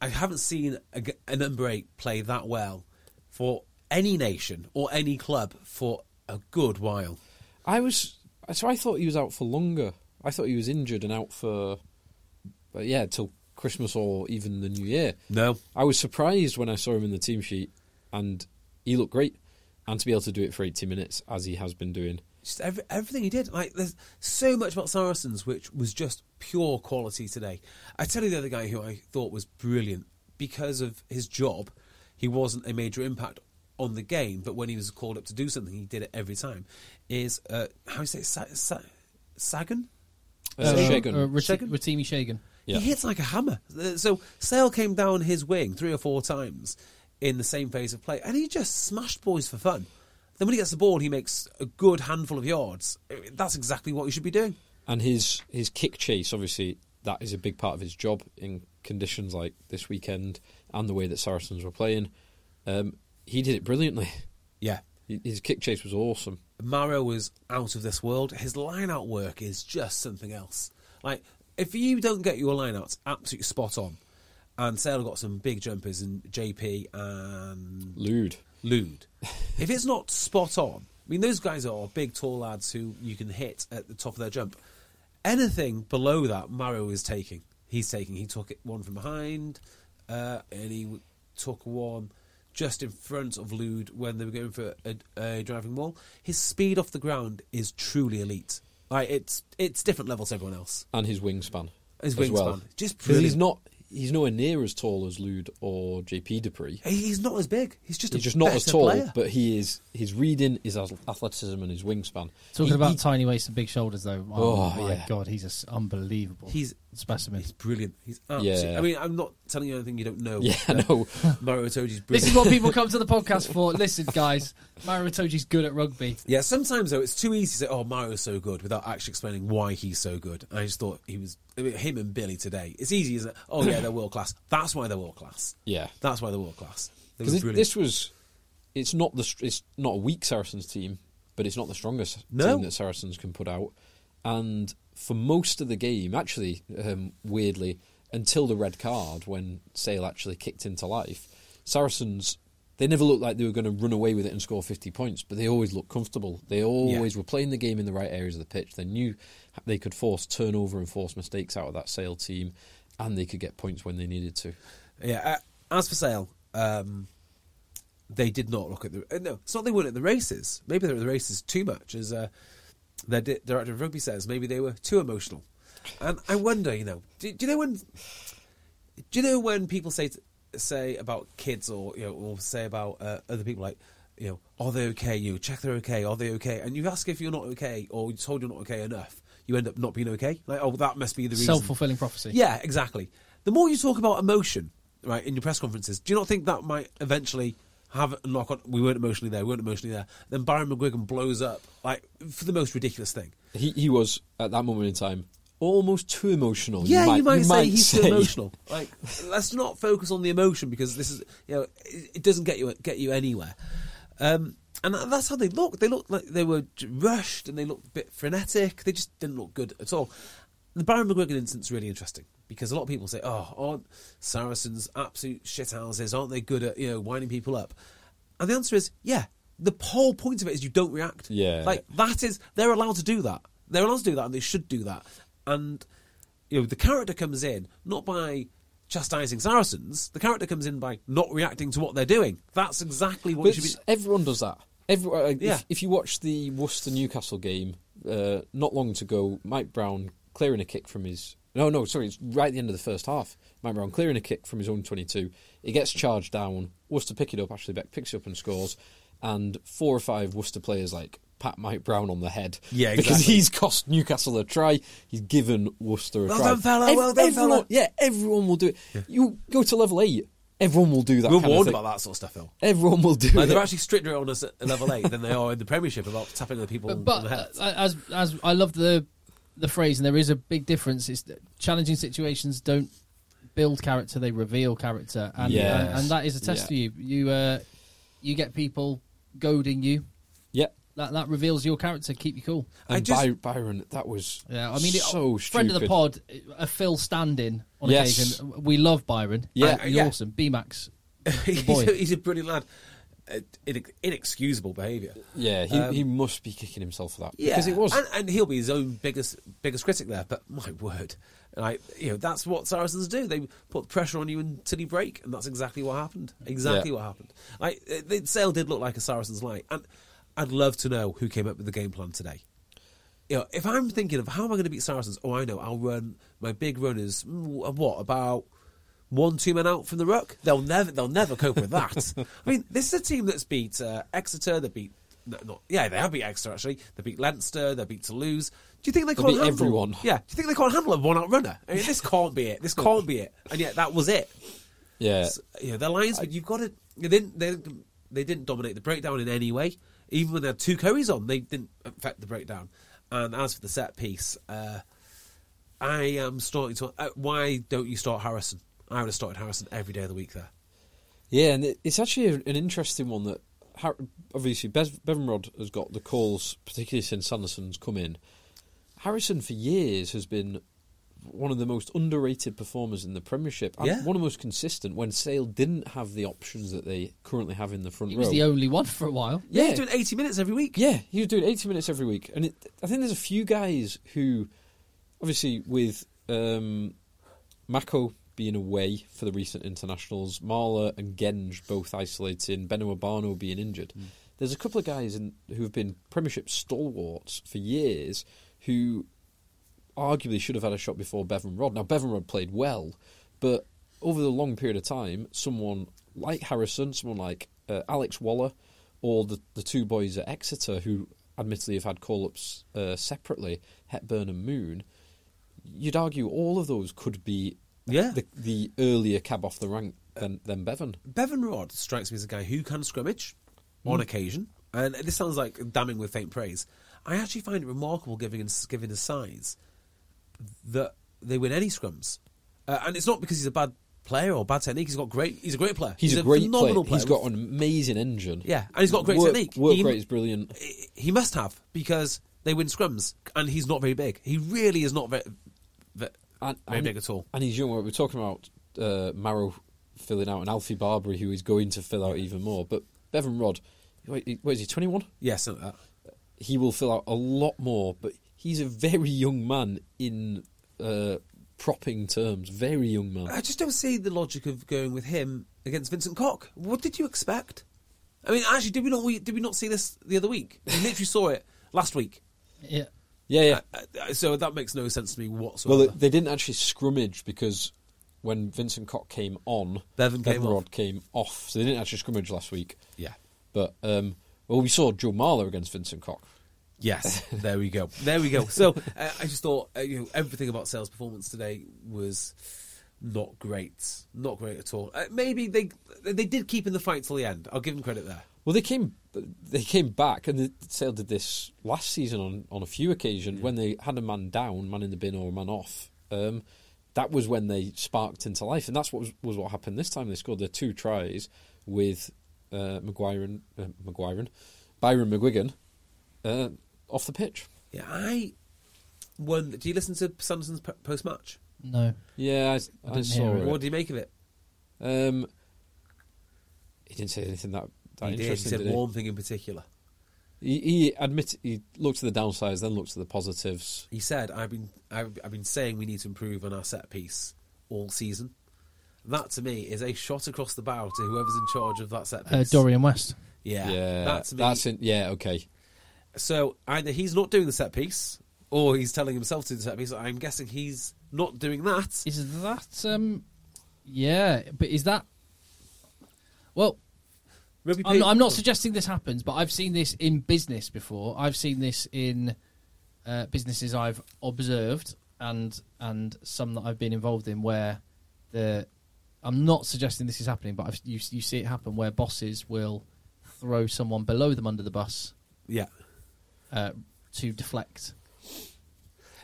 I haven't seen a, a number eight play that well for any nation or any club for a good while. I was so I thought he was out for longer. I thought he was injured and out for but yeah, till Christmas or even the New Year. No, I was surprised when I saw him in the team sheet and he looked great. And to be able to do it for 80 minutes as he has been doing. Just every, everything he did. Like there's so much about Saracens which was just pure quality today. I tell you the other guy who I thought was brilliant because of his job. He wasn't a major impact on the game, but when he was called up to do something, he did it every time. Is uh, how do you say it? Sa- Sa- Sagan? Uh, Shagun. uh, Rat- Shagun? Rotimi Segun. Yeah. He hits like a hammer. Uh, So Sale came down his wing three or four times in the same phase of play, and he just smashed boys for fun. Then when he gets the ball, he makes a good handful of yards. That's exactly what he should be doing. And his his kick chase, obviously, that is a big part of his job in conditions like this weekend and the way that Saracens were playing. Um, he did it brilliantly. Yeah. His kick chase was awesome. Maro was out of this world. His line out work is just something else. Like, if you don't get your line outs absolutely spot on, and Sale got some big jumpers and JP and Lood. If it's not spot on, I mean, those guys are big, tall lads who you can hit at the top of their jump. Anything below that, Maro is taking. He's taking. He took it one from behind, uh, and he took one just in front of Lood when they were going for a, a driving wall. His speed off the ground is truly elite. Like it's it's different levels to everyone else. and his wingspan. His as well. wingspan. Just he's not. He's nowhere near as tall as Lood or JP du Preez. He's not as big. He's just He's a just not as tall, player. but he is. His reading, his ath- athleticism, and his wingspan. Talking He- about he- tiny waist and big shoulders, though. Oh, Oh, my yeah. god, he's a s unbelievable. He's- specimen. He's brilliant. He's absolutely. Yeah. I mean, I'm not telling you anything you don't know. Yeah, I but know. *laughs* Maro Itoje's brilliant. This is what people come to the podcast for. Listen, guys, Maro Itoje's good at rugby. Yeah, sometimes though it's too easy to say, "Oh, Maro's so good," without actually explaining why he's so good. And I just thought he was I mean, him and Billy today. It's easy, isn't it? Oh yeah, they're *laughs* world class. That's why they're world class. Yeah. that's why they're world class. They were Because brilliant. this was, it's not the it's not a weak Saracens team, but it's not the strongest No. team that Saracens can put out. And for most of the game, actually, um, weirdly, until the red card when Sale actually kicked into life, Saracens they never looked like they were going to run away with it and score fifty points, but they always looked comfortable. They always were playing the game in the right areas of the pitch. They knew they could force turnover and force mistakes out of that Sale team, and they could get points when they needed to. Yeah. Uh, as for Sale, um, they did not look at the. Uh, no, it's not they weren't at the races. Maybe they were at the races too much, as uh, their di- director of rugby says. Maybe they were too emotional. And I wonder, you know, do, do you know when? Do you know when people say say about kids or you know, or say about uh, other people like, you know, are they okay? You check they're okay. Are they okay? And you ask if you're not okay, or you're told you're not okay enough. You end up not being okay. Like, oh, that must be the reason. Self fulfilling prophecy. Yeah, exactly. The more you talk about emotion, right, in your press conferences, do you not think that might eventually have a knock on? We weren't emotionally there. We weren't emotionally there. Then Byron McGuigan blows up like for the most ridiculous thing. He he was at that moment in time almost too emotional. Yeah, you might, say he's too *laughs* emotional. Like, let's not focus on the emotion because this is, you know, it, it doesn't get you get you anywhere. Um, and that's how they looked. They looked like they were rushed and they looked a bit frenetic. They just didn't look good at all. The Byron McGuigan incident's really interesting because a lot of people say, "Oh, aren't Saracens absolute shithouses? Aren't they good at you know winding people up?" And the answer is, yeah. The whole point of it is you don't react. Yeah. like that is they're allowed to do that. They're allowed to do that, and they should do that. And you know, the character comes in not by chastising Saracens. The character comes in by not reacting to what they're doing. That's exactly what But you should be. everyone does that. Every, uh, Yeah. if, if you watch the Worcester Newcastle game uh, not long ago, Mike Brown clearing a kick from his. No, no, sorry, it's right at the end of the first half. Mike Brown clearing a kick from his own 22. It gets charged down. Worcester pick it up. Ashley Beck picks it up and scores. And four or five Worcester players like pat Mike Brown on the head. Yeah, Because he's cost Newcastle a try. He's given Worcester a Well try. done, fella, well done, everyone, fella. Yeah, everyone will do it. You go to level eight. Everyone will do that. We're kind of warned thing. about that sort of stuff, Phil. Everyone will do Like, it. they're actually stricter on us at level eight than they are in the Premiership about tapping the people But, on the head. uh, as as I love the the phrase, and there is a big difference. It's that challenging situations don't build character; they reveal character, and Yes. and, and that is a test Yeah. for you. You uh, you get people goading you. yeah. That that reveals your character. Keep you cool. And I just- By- Byron, that was Yeah, I mean, it- so friend of the pod, a Phil stand-in on Yes. occasion. We love Byron. Yeah, he's yeah. awesome. B Max. *laughs* he's, boy. he's a brilliant lad. Inex- inexcusable behaviour. Yeah, he, Um, he must be kicking himself for that Yeah, because it was. and, and he'll be his own biggest biggest critic there. But my word, like you know, that's what Saracens do. They put pressure on you until you break, and that's exactly what happened. Exactly Yeah. what happened. Like the sale did look like a Saracens light, and I'd love to know who came up with the game plan today. You know, if I'm thinking of how am I going to beat Saracens, oh, I know, I'll run my big runners. mm, What about? One, two men out from the ruck. They'll never, they'll never cope with that. *laughs* I mean, this is a team that's beat uh, Exeter. They beat, no, not, yeah, they have beat Exeter actually. They beat Leinster. They beat Toulouse. Do you think they can't beat handle everyone. Yeah. Do you think they can't handle a one-out runner? I mean, this can't be it. This *laughs* can't be it. And yet that was it. yeah, So, you know, their lines, but you've got to. They didn't. They, they didn't dominate the breakdown in any way. Even when they had two curries on, they didn't affect the breakdown. And as for the set piece, uh, I am starting to. Uh, why don't you start Harrison? I would have started Harrison every day of the week there. yeah, and it, it's actually a, an interesting one that Har- obviously Bev- Bevan Rodd has got the calls, particularly since Sanderson's come in. Harrison for years has been one of the most underrated performers in the Premiership and Yeah. one of the most consistent when Sale didn't have the options that they currently have in the front He row. He was the only one for a while. Yeah, Yeah. was doing 80 minutes every week. Yeah, he was doing 80 minutes every week. And it, I think there's a few guys who, obviously, with um, Mako being away for the recent internationals, Marler and Genge both isolating, Beno Obano being injured. There's a couple of guys in, who have been Premiership stalwarts for years who arguably should have had a shot before Bevan Rodd. Now, Bevan Rodd played well, but over the long period of time, someone like Harrison, someone like uh, Alex Waller, or the, the two boys at Exeter who admittedly have had call ups uh, separately, Hepburn and Moon, you'd argue all of those could be Yeah. the, the earlier cab off the rank than, than Bevan. Bevan Rodd strikes me as a guy who can scrimmage on occasion, and this sounds like damning with faint praise. I actually find it remarkable, given his, given his size, that they win any scrums, uh, and it's not because he's a bad player or bad technique. He's got great. He's a great player. He's, a great player. phenomenal player. He's got an amazing engine. Yeah, and he's got great work, technique. Work He- rate is brilliant. he must have because they win scrums, and he's not very big. He really is not very, very, And, very and- big at all. And he's young. We're talking about uh, Maro filling out and Alfie Barbeary, who is going to fill out even more. But Bevan Rodd, wait, what is he, 21? Yes, something like. He will fill out a lot more, but he's a very young man in uh, propping terms. Very young man. I just don't see the logic of going with him against Vincent Koch. What did you expect? I mean, actually, did we not we, did we not see this the other week? We literally saw it last week. Yeah. Yeah, yeah. Uh, uh, so that makes no sense to me whatsoever. Well, they, didn't actually scrummage because when Vincent Koch came on, Bevan came Rodd off. came off. So they didn't actually scrummage last week. yeah. But um, well, we saw Joe Marler against Vincent Koch. Yes, *laughs* there we go. There we go. So uh, I just thought uh, you know everything about sales performance today was not great, not great at all. Uh, maybe they they did keep in the fight till the end. I'll give them credit there. Well, they came they came back, and the Sale did this last season on, on a few occasions when they had a man down, man in the bin, or a man off. Um, that was when they sparked into life, and that's what was, was what happened this time. They scored their two tries with uh, Maguire and uh, Maguire, and Byron McGuigan uh, off the pitch. Yeah, I wonder. Do you listen to Sanderson's post match? No. Yeah, I, I, didn't saw it. it. What do you make of it? Um, he didn't say anything that, that he did. He interesting. said did he? one thing in particular. He, he admit he looked at the downsides, then looked at the positives. He said, "I've been I've, I've been saying we need to improve on our set piece all season." That to me is a shot across the bow to whoever's in charge of that set Uh, piece. Dorian West. Yeah, Yeah, that to me. that's in, yeah okay. So either he's not doing the set piece, or he's telling himself to do the set piece. I'm guessing he's not doing that. Is that um yeah, but is that well Rugby I'm, play- I'm not suggesting this happens, but I've seen this in business before. I've seen this in uh, businesses I've observed and and some that I've been involved in where the I'm not suggesting this is happening, but I've, you you see it happen where bosses will throw someone below them under the bus Yeah, uh, to deflect.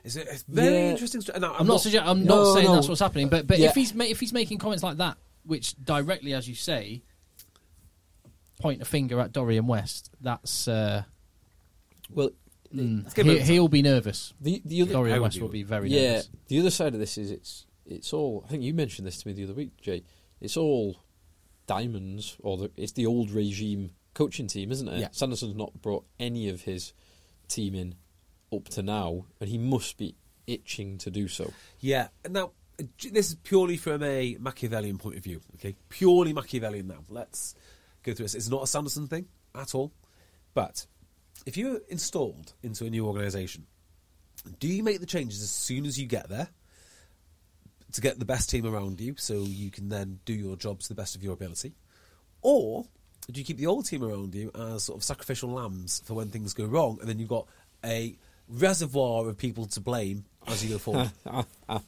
it's a, it's very Yeah. interesting. st- No, I'm, not, sugge- I'm No, not saying no. that's what's happening, but but Yeah. if he's ma- if he's making comments like that, which directly, as you say, point a finger at Dorian West, that's uh, Well, mm, he, he'll be nervous. the the other Dorian West be- will be very yeah, nervous. the other side of this is it's it's all. I think you mentioned this to me the other week, Jay. It's all diamonds, or the, it's the old regime coaching team, isn't it? Yeah. Sanderson's not brought any of his team in up to now, and he must be itching to do so. Yeah. Now, this is purely from a Machiavellian point of view. Okay, purely Machiavellian. Now, let's go through this. It's not a Sanderson thing at all. But if you're installed into a new organisation, do you make the changes as soon as you get there to get the best team around you, so you can then do your job to the best of your ability, or do you keep the old team around you as sort of sacrificial lambs for when things go wrong, and then you've got a reservoir of people to blame as you go forward? *laughs*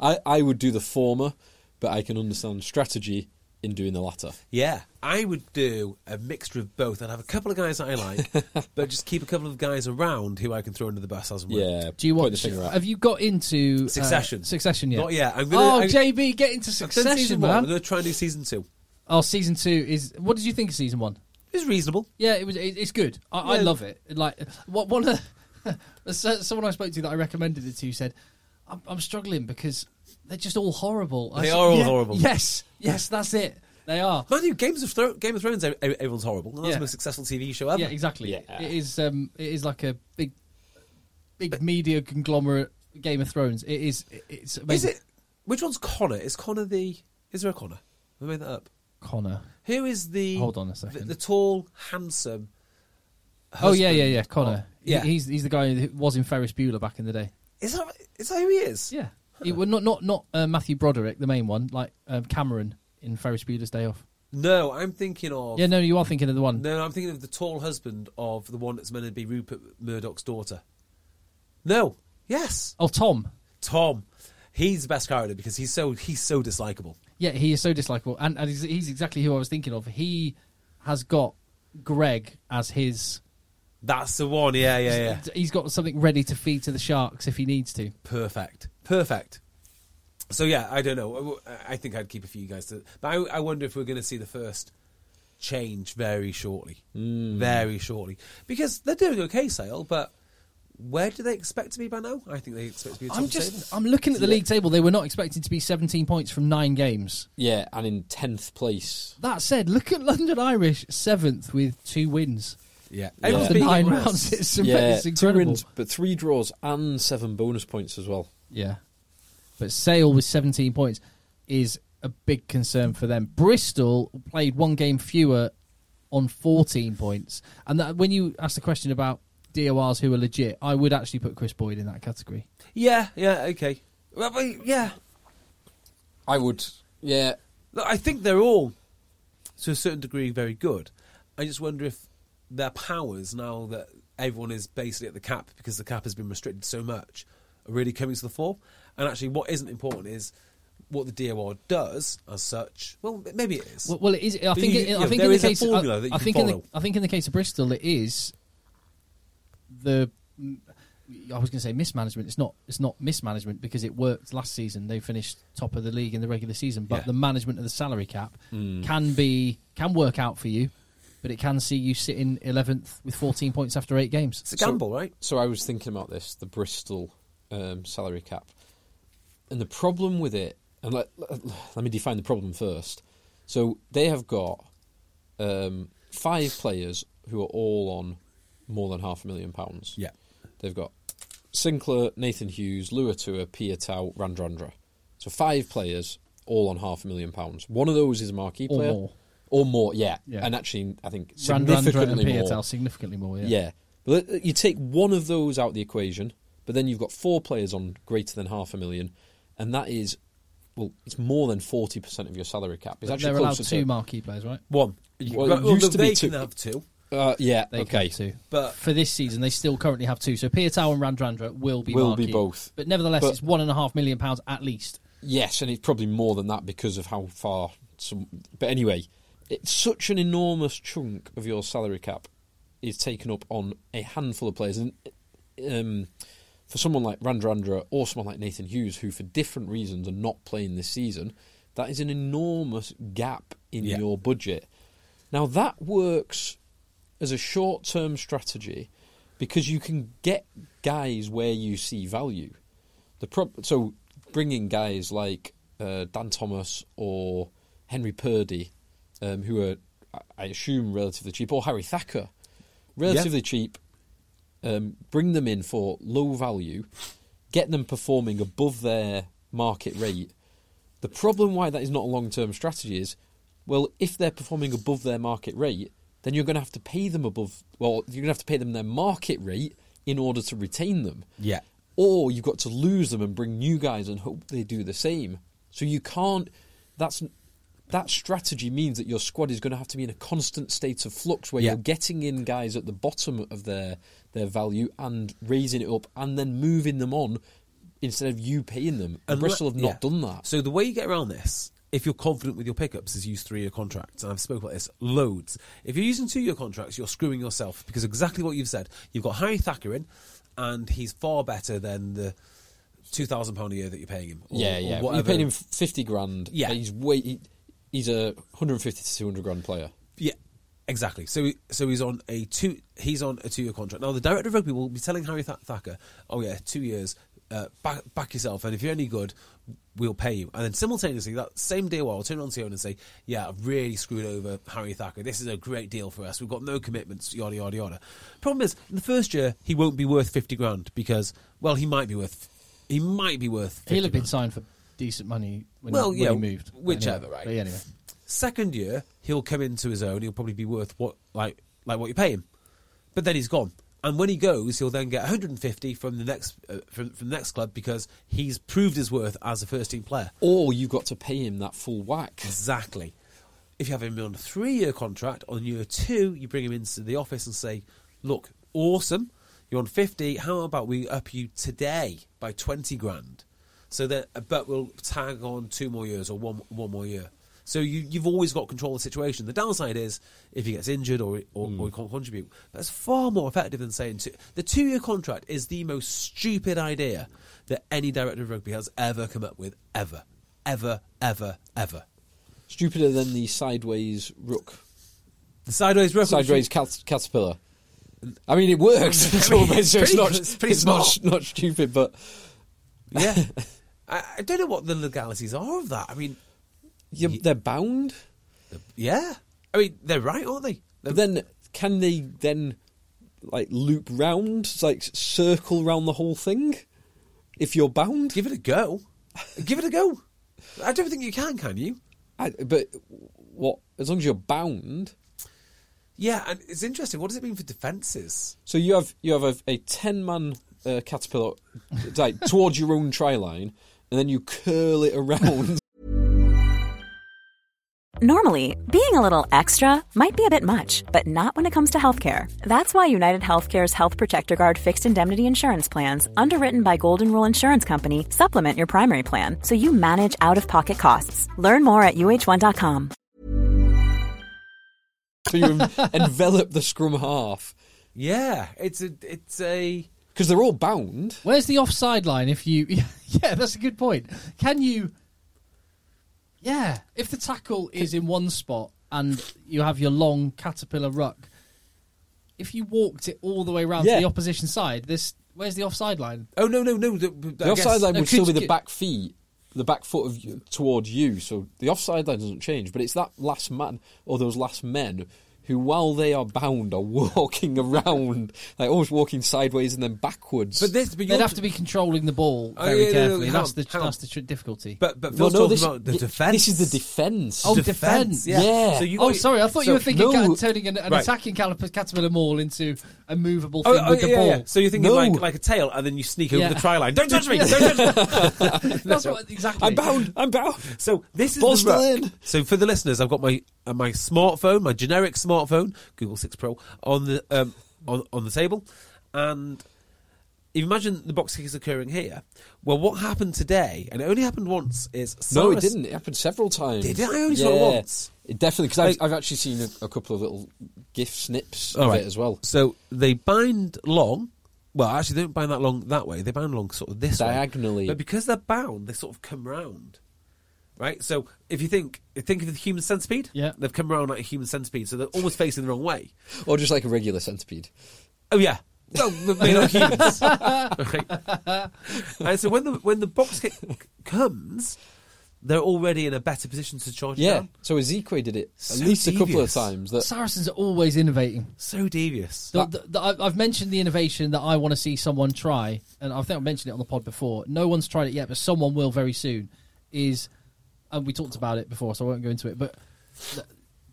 I I would do the former, but I can understand strategy in doing the latter. Yeah, I would do a mixture of both. I'd have a couple of guys that I like, *laughs* but just keep a couple of guys around who I can throw under the bus as and when. Yeah. Do you point want? the finger. Have you got into uh, Succession. succession yet? Not yet. I'm gonna- oh, I- JB, get into I've done Succession, season one. I'm man. going to try and do season two. Oh, season two is. What did you think of season one? It's reasonable. Yeah, it was. It, it's good. I, I Yeah. love it. Like what one of *laughs* the, someone I spoke to that I recommended it to said, "I'm, I'm struggling because they're just all horrible." I They said, are all "Yeah, horrible." Yes, yes, that's it. They are. Mind you, Games of Thro- Game of Thrones, ev- ev- everyone's horrible. That's Yeah. the most successful TV show ever. Yeah, exactly. Yeah. It is. Um, it is like a big, big media conglomerate. Game of Thrones. It is. It's Is it? Which one's Connor? Is Connor the? Is there a Connor? I made that up. Connor. Who is the? Hold on a second. the tall, handsome. Oh yeah, yeah, yeah. Connor. of- yeah. He- he's he's the guy who was in Ferris Bueller back in the day. is that is that who he is? Yeah. Well, not not not uh, Matthew Broderick, the main one, like um, Cameron in Ferris Bueller's Day Off. No, I'm thinking of. Yeah, no, you are thinking of the one. No, I'm thinking of the tall husband of the one that's meant to be Rupert Murdoch's daughter. No. Yes. Oh, Tom. Tom. He's the best character because he's so he's so dislikable. Yeah, he is so dislikable, and, and he's, he's exactly who I was thinking of. He has got Greg as his. That's the one. Yeah, yeah, yeah. He's got something ready to feed to the sharks if he needs to. Perfect. Perfect. So yeah, I don't know. I I think I'd keep a few guys to, but I, I wonder if we're going to see the first change very shortly, hmm. very shortly, because they're doing okay, Sale. But where do they expect to be by now? I think they expect to be. At top I'm just. table. I'm looking at the league table. They were not expecting to be 17 points from nine games. Yeah, and in tenth place. That said, look at London Irish seventh with two wins yeah. Yeah. Everyone's after being nine rounds. It's, yeah, it's two incredible. wins, but three draws and seven bonus points as well. Yeah. But Sale with 17 points is a big concern for them. Bristol played one game fewer on 14 points. And that, when you ask the question about DORs who are legit, I would actually put Chris Boyd in that category. Yeah, yeah, okay. Well, but, yeah, I would. Yeah, Look, I think they're all, to a certain degree, very good. I just wonder if their powers, now that everyone is basically at the cap because the cap has been restricted so much, are really coming to the fore. And actually, what isn't important is what the DOR does as such. Well, maybe it is. Well, well it is. I But think. you- it, you I know, think there in the is a case. formula I, that you I can think in the. I think in the case of Bristol, it is the. I was going to say mismanagement. It's not. It's not mismanagement because it worked last season. They finished top of the league in the regular season, but Yeah. the management of the salary cap mm. can be can work out for you, but it can see you sitting eleventh with fourteen points after eight games. it's a gamble, right? So I was thinking about this, the Bristol um, salary cap, and the problem with it. And let, let, let me define the problem first. So they have got um, five players who are all on more than half a million pounds. Yeah. They've got Sinclair, Nathan Hughes, Luatua, Piutau, Radradra. So five players, all on half a million pounds. One of those is a marquee player. Or more. Or more, yeah. Yeah. And actually, I think Radradra and significantly more. Significantly more. Yeah. Yeah. But you take one of those out of the equation, but then you've got four players on greater than half a million, and that is, well, it's more than 40% of your salary cap. It's actually they're allowed two to, marquee players, right? One. Well, Well, used to be two. can have two. Uh, yeah, They okay. two. But- for this season, they still currently have two. So Piutau and Radradra will be Will be both. But nevertheless, But- it's one and a half million pounds at least. Yes, and it's probably more than that because of how far. Some, but anyway, it's such an enormous chunk of your salary cap is taken up on a handful of players, and um, for someone like Radradra or someone like Nathan Hughes, who for different reasons are not playing this season, that is an enormous gap in Yeah. your budget. Now that works as a short-term strategy because you can get guys where you see value. The prob- so bringing guys like uh, Dan Thomas or Henry Purdy, um, who are I- I assume relatively cheap, or Harry Thacker, relatively cheap. Um, bring them in for low value, get them performing above their market rate. The problem why that is not a long term strategy is, well, if they're performing above their market rate, then you're going to have to pay them above. Well, you're going to have to pay them their market rate in order to retain them Yeah. or you've got to lose them and bring new guys and hope they do the same. So you can't. That's that strategy means that your squad is going to have to be in a constant state of flux where Yeah. you're getting in guys at the bottom of their their value and raising it up and then moving them on instead of you paying them. And And Bristol have not yeah. done that. So the way you get around this, if you're confident with your pickups, is use three-year contracts. And I've spoken about this loads. If you're using two-year contracts, you're screwing yourself because exactly what you've said. You've got Harry Thacker in, and he's far better than the two thousand pound a year that you're paying him. or- yeah, yeah. whatever. You paid him fifty grand. Yeah. he's way. He, he's a hundred fifty to two hundred grand player. Yeah, exactly. So so he's on a two he's on a two year contract. Now the director of rugby will be telling Harry Tha- Thacker, "Oh yeah, two years, uh, back back yourself, and if you're any good, we'll pay you." And then simultaneously, that same day, while I'll turn on to and say, "Yeah, I've really screwed over Harry Thacker. This is a great deal for us. We've got no commitments, yada yada yada." Problem is, in the first year, he won't be worth fifty grand because, well, he might be worth he might be worth. 50 He'll have been grand. signed for decent money when, Well, he, when yeah, he moved. Whichever, anyway, right. But anyway. Second year, he'll come into his own. He'll probably be worth what like like what you pay him, but then he's gone. And when he goes, he'll then get 150 from the next uh, from, from the next club because he's proved his worth as a first team player. Or you've got to pay him that full whack. Exactly. If you have him on a three year contract, on year two, you bring him into the office and say, Look, awesome, you're on 50. How about we up you today by 20 grand? So that, but we'll tag on two more years or one, one more year. So you, you've always got control of the situation. The downside is if he gets injured or, or, or he hmm. can't contribute. That's far more effective than saying two, the two year contract is the most stupid idea that any director of rugby has ever come up with, ever. Ever, ever, ever. Stupider than the sideways rook. The sideways rook. Sideways cat- caterpillar. I mean, it works. *laughs* *laughs* so mean, it's, it's pretty- not, it's pretty it's not, not stupid, but Yeah. *laughs* I, I don't know what the legalities are of that. I mean, you, they're bound. yeah. I mean, they're right, aren't they? But then, can they then like loop round, like circle round the whole thing? If you're bound, Give it a go. Give it a go. I don't think you can, can you? I, but what? As long as you're bound, Yeah, and it's interesting. What does it mean for defences? so you have you have a, a ten man uh, caterpillar like *laughs* towards your own try line, and then you curl it around. Normally, being a little extra might be a bit much, but not when it comes to healthcare. That's why United Healthcare's Health Protector Guard fixed indemnity insurance plans, underwritten by Golden Rule Insurance Company, supplement your primary plan so you manage out of pocket costs. Learn more at uh1.com. so you *laughs* envelop the scrum half Yeah, it's a, it's a. because they're all bound. Where's the offside line if you. *laughs* Yeah, that's a good point. Can you. Yeah, if the tackle is in one spot and you have your long caterpillar ruck, if you walked it all the way around Yeah. to the opposition side, this where's the offside line? Oh no, no, no. The, the The offside line No, would could still be you the get- back feet, the back foot of you, towards you. So the offside line doesn't change, but it's that last man or those last men who, while they are bound, are *laughs* walking around, like almost walking sideways and then backwards. But this, but They'd have to be controlling the ball Oh, very yeah, no, no, carefully. that's on, the hang on. that's the tr- difficulty. But but Well, Phil's no, talking this, about the defence. This is the defence. Oh, defence. Yeah. Yeah. So you oh, sorry. I thought so- you were thinking no. ca- turning an, an Right. attacking cal- caterpillar maul into a movable Oh, thing oh, with the yeah, ball. yeah. So you're thinking No. like like a tail, and then you sneak over the try line. Don't touch me! *laughs* Don't touch me! *laughs* That's what exactly. I'm bound. I'm bound. So this is Ball's the ruck. still in. So for the listeners, I've got my uh, my smartphone, my generic smartphone, Google Six Pro, on the um, on on the table, and if you imagine the box kick is occurring here. Well, what happened today, and it only happened once, is No, it didn't. It happened several times. Did it? I only saw it once. It definitely, because Like- I've, I've actually seen a, a couple of little GIF snips of right. it as well. So they bind long. Well, actually, they don't bind that long that way. They bind long sort of this way. Diagonally. But because they're bound, they sort of come round. Right. So if you think think of the human centipede, Yeah. they've come around like a human centipede, so they're almost facing the wrong way. Or just like a regular centipede. Oh yeah. Well, *laughs* they're not humans. right? And so when the when the box kick comes, they're already in a better position to charge Yeah. down. So Isiekwe did it So at least a couple of times. That Saracens are always innovating. So devious. The, the, the, I- I've mentioned the innovation that I want to see someone try, and I think I mentioned it on the pod before. No one's tried it yet, but someone will very soon. Is and we talked about it before, so I won't go into it. But th-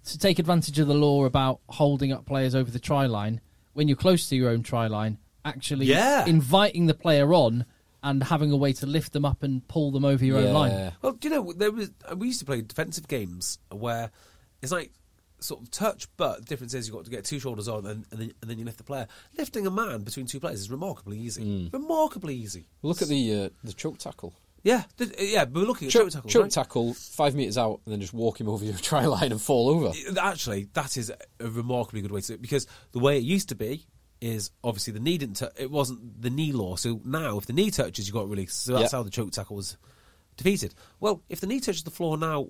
to take advantage of the law about holding up players over the try line when you're close to your own try line, actually Yeah. inviting the player on and having a way to lift them up and pull them over your Yeah. own line. Well, do you know there was uh, we used to play defensive games where it's like sort of touch, but the difference is you've got to get two shoulders on and, and, then, and then you lift the player. Lifting a man between two players is remarkably easy. Mm. Remarkably easy. look at the uh, the choke tackle. Yeah, th- uh, yeah. But we're looking at Choke, tackles. choke right? tackle five meters out and then just walk him *laughs* over your try line and fall over. Actually, that is a remarkably good way to do it because the way it used to be is obviously the knee didn't. tou- it wasn't the knee law. So now, if the knee touches, you got released. So that's Yeah. how the choke tackle was defeated. Well, if the knee touches the floor now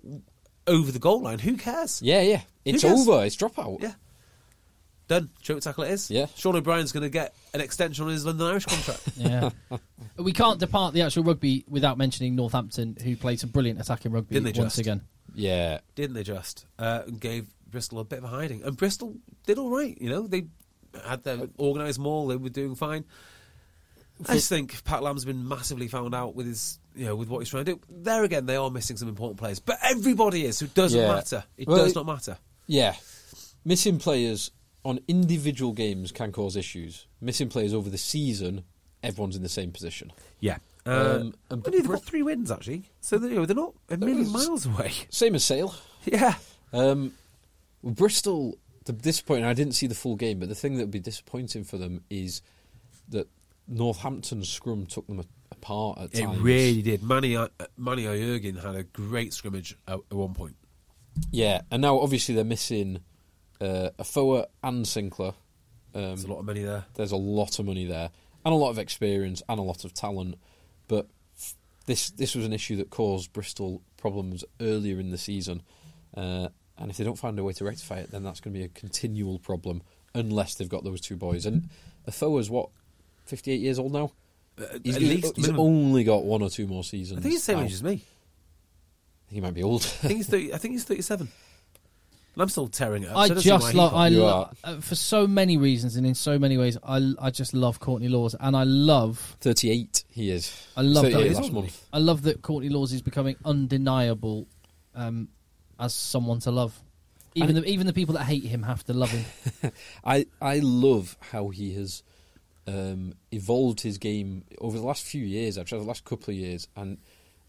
over the goal line, who cares? Yeah, yeah. It's over. It's drop out. Yeah. Done. Choke tackle it is. Yeah. Sean O'Brien's going to get an extension on his London Irish contract. *laughs* Yeah. we can't depart the actual rugby without mentioning Northampton, who played some brilliant attacking rugby Didn't they once just? again. Yeah. Didn't they just? Uh, gave Bristol a bit of a hiding. And Bristol did all right. You know, they had their organised maul. They were doing fine. I just think Pat Lam's been massively found out with his you know, with what he's trying to do. There again, they are missing some important players, but everybody is. So it doesn't Yeah. matter. It Well, does it- not matter. Yeah. Missing players on individual games can cause issues. Missing players over the season, everyone's in the same position. Yeah. Um, Um, and- they've got three wins actually, so they, they're not a million miles away. *laughs* Same as Sale. Yeah. Um, Bristol, the disappointing, I didn't see the full game, but the thing that would be disappointing for them is that Northampton's scrum took them a- apart at It times. really did. Manny, uh, Manny Iyogun had a great scrimmage at, at one point. Yeah, and now obviously they're missing uh, Afoa and Sinclair. Um, there's a lot of money there. There's a lot of money there, and a lot of experience, and a lot of talent. But f- this this was an issue that caused Bristol problems earlier in the season, uh, and if they don't find a way to rectify it, then that's going to be a continual problem unless they've got those two boys. And Afoa's what, 58 years old now. Uh, he's, least, he's only got one or two more seasons. I think he's the same age as me. He might be old. I think he's 30, I think he's 37. I'm still tearing it up. I so don't see why just love. I You lo- uh, for so many reasons and in so many ways. I I just love Courtney Lawes, and I love 38 he is. I love 38 that. last month. I love that Courtney Lawes is becoming undeniable um, as someone to love. Even the, even the people that hate him have to love him. *laughs* I I love how he has um, evolved his game over the last few years, actually the last couple of years, and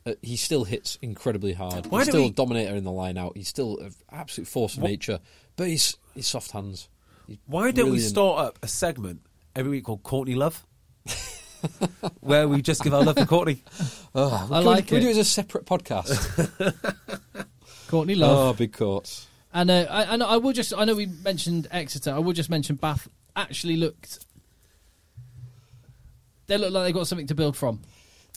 uh, he still hits incredibly hard. Why he's still we- a dominator in the line out. He's still an absolute force of What- nature, but he's he's soft hands. He's Why don't we start up a segment every week called Courtney Love? *laughs* Where we just give our love to Courtney. *laughs* Oh, I can like we, can we do it as a separate podcast? *laughs* Courtney Love. oh, big courts. And uh, I, and I will just, I know we mentioned Exeter. I will just mention Bath actually looked. They look like they've got something to build from.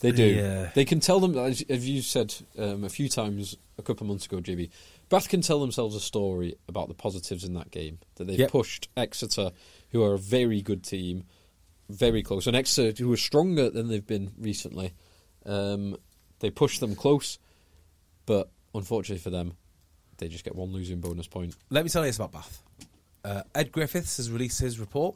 They do. Yeah. They can tell them, as, as you said um, a few times a couple of months ago, JB, Bath can tell themselves a story about the positives in that game. That they've Yep. pushed Exeter, who are a very good team, very close. And Exeter, who are stronger than they've been recently, um, they pushed them close, but unfortunately for them, they just get one losing bonus point. Let me tell you this about Bath. Uh, Ed Griffiths has released his report.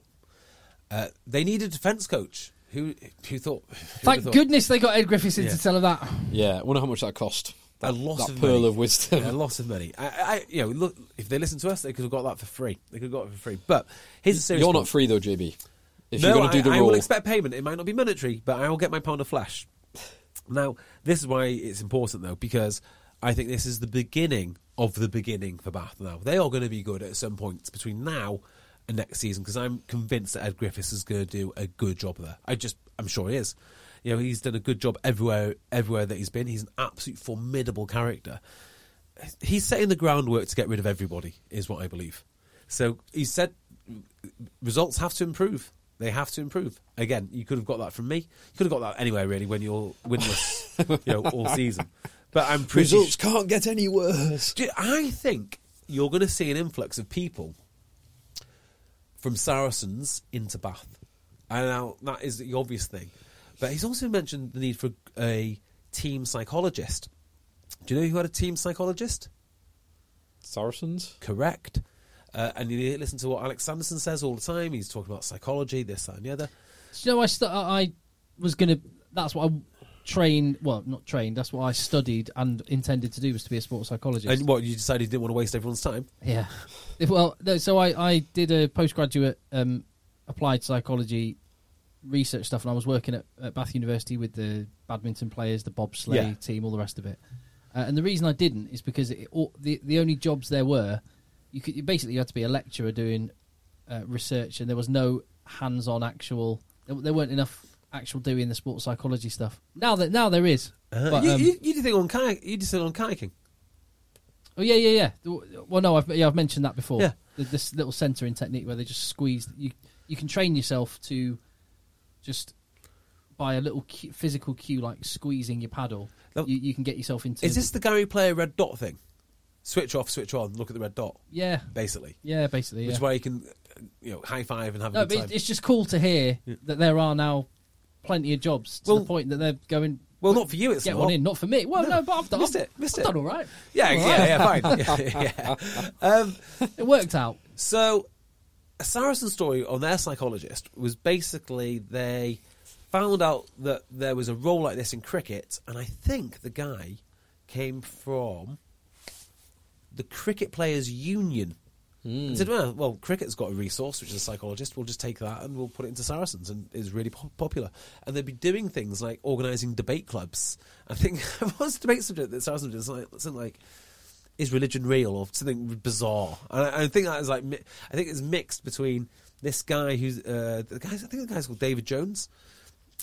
Uh, they need a defence coach. Who who thought? who'd Thank thought? goodness they got Ed Griffiths in Yeah. to tell her that. Yeah, I wonder how much that cost. A That, lot that of pearl money. of wisdom. Yeah, a lot of money. I, I, you know, look, if they listened to us, they could have got that for free. They could have got it for free. But here's a serious You're point. not free though, JB. If no, you're going to do the I, I role, will expect payment. It might not be monetary, but I will get my pound of flesh. Now, this is why it's important, though, because I think this is the beginning of the beginning for Bath. Now they are going to be good at some points between now and next season, because I'm convinced that Ed Griffiths is going to do a good job there. I just, I'm sure he is. You know, he's done a good job everywhere, everywhere that he's been. He's an absolute formidable character. He's setting the groundwork to get rid of everybody, is what I believe. So he said results have to improve. They have to improve. Again, you could have got that from me. You could have got that anywhere really when you're winless, you know, all season. But I'm pretty. results can't get any worse. I think you're going to see an influx of people from Saracens into Bath. And now that is the obvious thing. But he's also mentioned the need for a team psychologist. Do you know who had a team psychologist? Saracens. Correct. Uh, and you listen to what Alex Sanderson says all the time. He's talking about psychology, this, that, and the other. Do you know, I, stu- I was going to. That's what I trained. Well, not trained. That's what I studied and intended to do was to be a sports psychologist. And what, you decided you didn't want to waste everyone's time? Yeah. Well, no, so I, I did a postgraduate um, applied psychology research stuff, and I was working at, at Bath University with the badminton players, the bobsleigh Yeah. team, all the rest of it. Uh, and the reason I didn't is because it, all, the the only jobs there were, you could you basically had to be a lecturer doing uh, research, and there was no hands-on actual. There, there weren't enough actual doing the sports psychology stuff. Now that now there is. But, you, um, you, you did think on kayak, you did think on kayaking. Oh yeah, yeah, yeah. Well, no, I've yeah, I've mentioned that before. Yeah. Th- this little centering technique where they just squeeze. You you can train yourself to just by a little cue, physical cue like squeezing your paddle. No. You, you can get yourself into. Is this the Gary Player red dot thing? Switch off, switch on, look at the red dot, Yeah, basically. yeah, basically. Which Yeah. is why you can, uh, you know, high five and have a No, good but time. it's, it's just cool to hear that there are now plenty of jobs to Well- the point that they're going. well, not for you, it's Get not. one in, not for me. Well, no, but I've done, Missed it, missed I've it. done all right. Yeah, All yeah, yeah, fine. *laughs* yeah. Um, *laughs* It worked out. So, a Saracen story on their psychologist was basically they found out that there was a role like this in cricket, and I think the guy came from the Cricket Players Union. And said, well, well, cricket's got a resource, which is a psychologist. We'll just take that and we'll put it into Saracens, and is really po- popular. And they'd be doing things like organising debate clubs. I think *laughs* what's the debate subject that Saracens did? Something like, something like is religion real or something bizarre. And I, I think that is like mi- I think it's mixed between this guy who's uh, the guys. I think the guy's called David Jones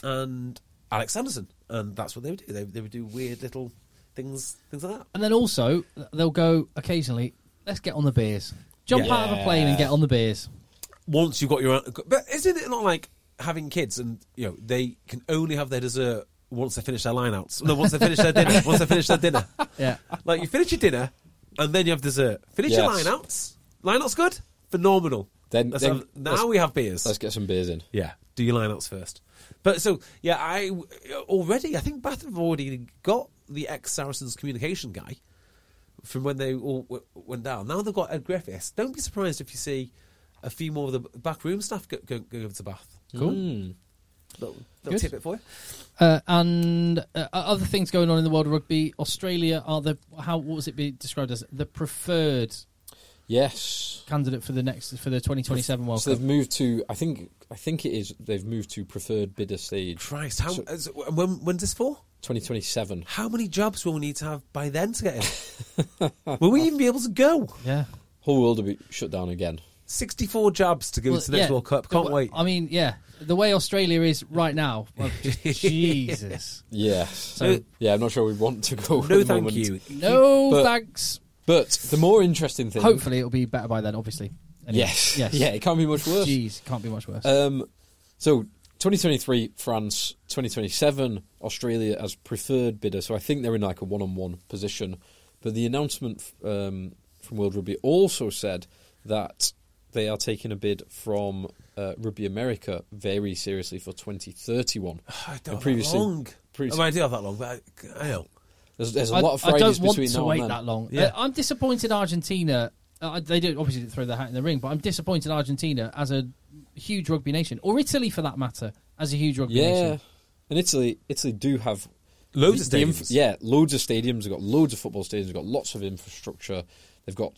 and Alex Sanderson, and that's what they would do. They, they would do weird little things, things like that. And then also they'll go occasionally. Let's get on the beers. Jump Yeah. out of a plane and get on the beers. Once you've got your, own, but isn't it not like having kids and you know they can only have their dessert once they finish their lineouts? No, once they finish their dinner. *laughs* Once they finish their dinner. Yeah. Like you finish your dinner and then you have dessert. Finish your Yes. lineouts. Lineouts good, phenomenal. Then- Let's then- have- now let's- we have beers. Let's get some beers in. Yeah, do your lineouts first. But so yeah, I already I think Bath have already got the ex Saracens communication guy from when they all w- went down. Now they've got Ed Griffiths. Don't be surprised if you see a few more of the backroom staff go, go, go over to Bath. Cool. Mm. Little, Good. little tidbit for you. Uh, and uh, other things going on in the world of rugby. Australia are the how what was it be described as the preferred Yes. candidate for the next for the 2027 World So Cup. they've moved to. I think. I think it is. They've moved to preferred bidder stage. Christ, how So- is- when, when's this for? 2027. How many jobs will we need to have by then to get in? *laughs* will we even be able to go? Yeah. Whole world will be shut down again. 64 jobs to go Well, to the next yeah, World Cup. Can't wa- wait. I mean, yeah, the way Australia is right now, *laughs* well, Jesus. Yeah. So- yeah, I'm not sure we want to go. no, thank moment. you. No But- thanks. But the more interesting thing. Hopefully, it'll be better by then. Obviously. Anyway, Yes. Yes. Yeah, it can't be much worse. Jeez, can't be much worse. Um, so 2023 France, 2027 Australia as preferred bidder. So I think they're in like a one-on-one position. But the announcement um, from World Rugby also said that they are taking a bid from uh, Rugby America very seriously for 2031. *sighs* I don't have previously- that long. previously- I, mean, I do have that long, but I, I know. There's, there's a I, lot of I Fridays don't want between to now wait and then. that long. Yeah. Uh, I'm disappointed Argentina. Uh, they do obviously didn't throw their hat in the ring, but I'm disappointed Argentina as a huge rugby nation, or Italy for that matter, as a huge rugby Yeah, nation. and Italy, Italy do have Loads the- of the stadiums. yeah, loads of stadiums. They've got loads of football stadiums. They've got lots of infrastructure. They've got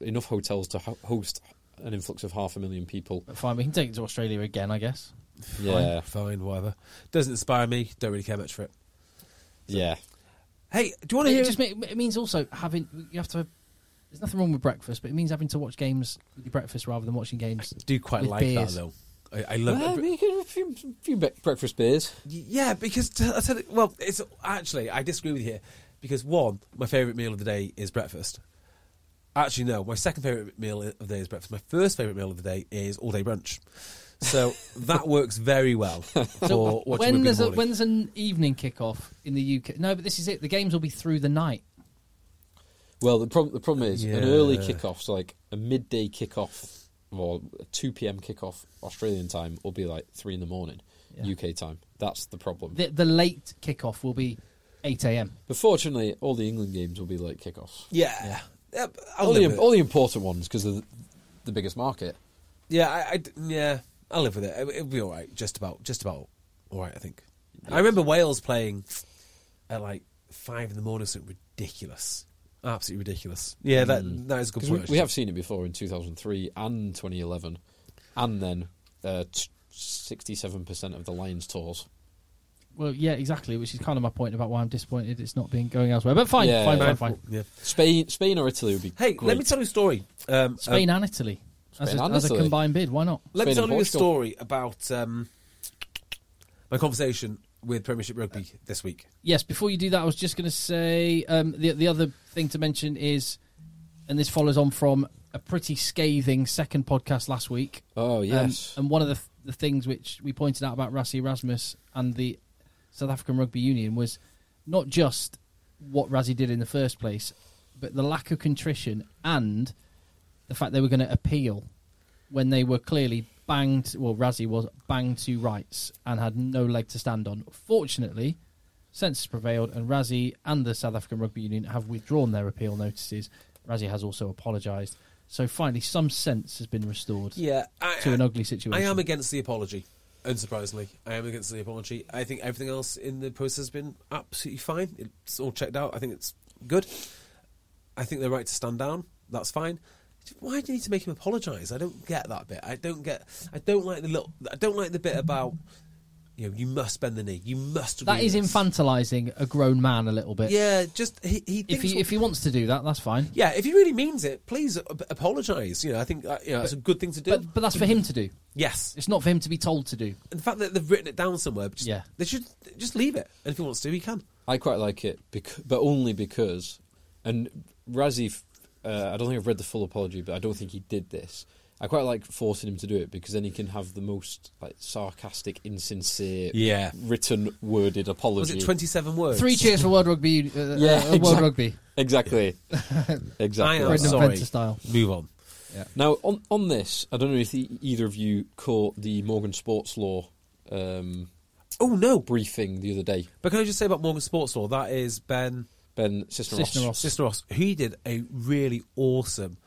enough hotels to ho- host an influx of half a million people. But fine, we can take it to Australia again, I guess. Yeah, Fine, whatever. Doesn't inspire me. Don't really care much for it. yeah. Hey, do you want to It hear? just ma- it means also having you have to. There's nothing wrong with breakfast, but it means having to watch games with your breakfast rather than watching games. I do quite with like beers. that though. I, I love Well, it. we have a few, few bre- breakfast beers. Yeah, because t- I said, well, it's actually I disagree with you here because one, my favourite meal of the day is breakfast. Actually, no, my second favourite meal of the day is breakfast. My first favourite meal of the day is all day brunch. So *laughs* that works very well for So watching when rugby in there's the a, morning. when there's an evening kickoff in the UK, no, but this is it. The games will be through the night. Well, the problem the problem is Yeah. an early kickoff, so like a midday kickoff or a two p.m. kickoff Australian time will be like three in the morning Yeah. UK time. That's the problem. The, the late kickoff will be 8 a.m. But fortunately, all the England games will be late kickoffs. yeah, yeah. I'll All the, all the important ones because of the, the biggest market. Yeah, I, I d- yeah, I'll live with it. It- It'll be all right. Just about, just about all right. I think. I remember Wales playing at like five in the morning. Something ridiculous, absolutely ridiculous. Yeah, that that is a good point. we, we have seen it before in 2003 and 2011, and then uh, t- 67% of the Lions tours. Well, yeah, exactly, which is kind of my point about why I'm disappointed it's not being going elsewhere. But fine, Yeah, fine, yeah. fine, fine. Yeah. Spain, Spain or Italy would be Hey, great. let me tell you a story. Um, Spain um, and Italy. As, a, and as a combined bid, why not? let me tell you a story about um, my conversation with Premiership Rugby this week. Yes, before you do that, I was just going to say um, the the other thing to mention is, and this follows on from a pretty scathing second podcast last week. Oh, Um, yes. and one of the the things which we pointed out about Rassie Erasmus and the South African Rugby Union was not just what Rassie did in the first place, but the lack of contrition and the fact they were going to appeal when they were clearly banged. Well, Rassie was banged to rights and had no leg to stand on. Fortunately, census prevailed, and Rassie and the South African Rugby Union have withdrawn their appeal notices. Rassie has also apologised. So finally, some sense has been restored Yeah, I, to an ugly situation. I am against the apology. Unsurprisingly, I am against the apology. I think everything else in the process has been absolutely fine. It's all checked out. I think it's good. I think they're right to stand down. That's fine. Why do you need to make him apologise? I don't get that bit. I don't get. I don't like the little. I don't like the bit about. You know, you must bend the knee. You must. That agree this. infantilizing a grown man a little bit. Yeah, just he. he If he what- if he wants to do that, that's fine. yeah, if he really means it, please apologise. You know, I think uh, you know, it's a good thing to do. But but that's for him to do. yes, It's not for him to be told to do. and the fact that they've written it down somewhere, just, Yeah. they should just leave it. And if he wants to, he can. I quite like it, bec- but only because, and Rassie, f- uh, I don't think I've read the full apology, but I don't think he did this. I quite like forcing him to do it because then he can have the most like sarcastic, insincere, Yeah. written, worded Was apology. it twenty-seven words? Three cheers for World Rugby. Uh, *laughs* Yeah, uh, World Rugby. Exactly, I *laughs* exactly. am Brendan sorry. Style. Move on. Now, on on this, I don't know if the, either of you caught the Morgan Sports Law um, Oh no! briefing the other day. But can I just say about Morgan Sports Law? That is Ben Ben Cisneros. Cisneros. Sister He did a really awesome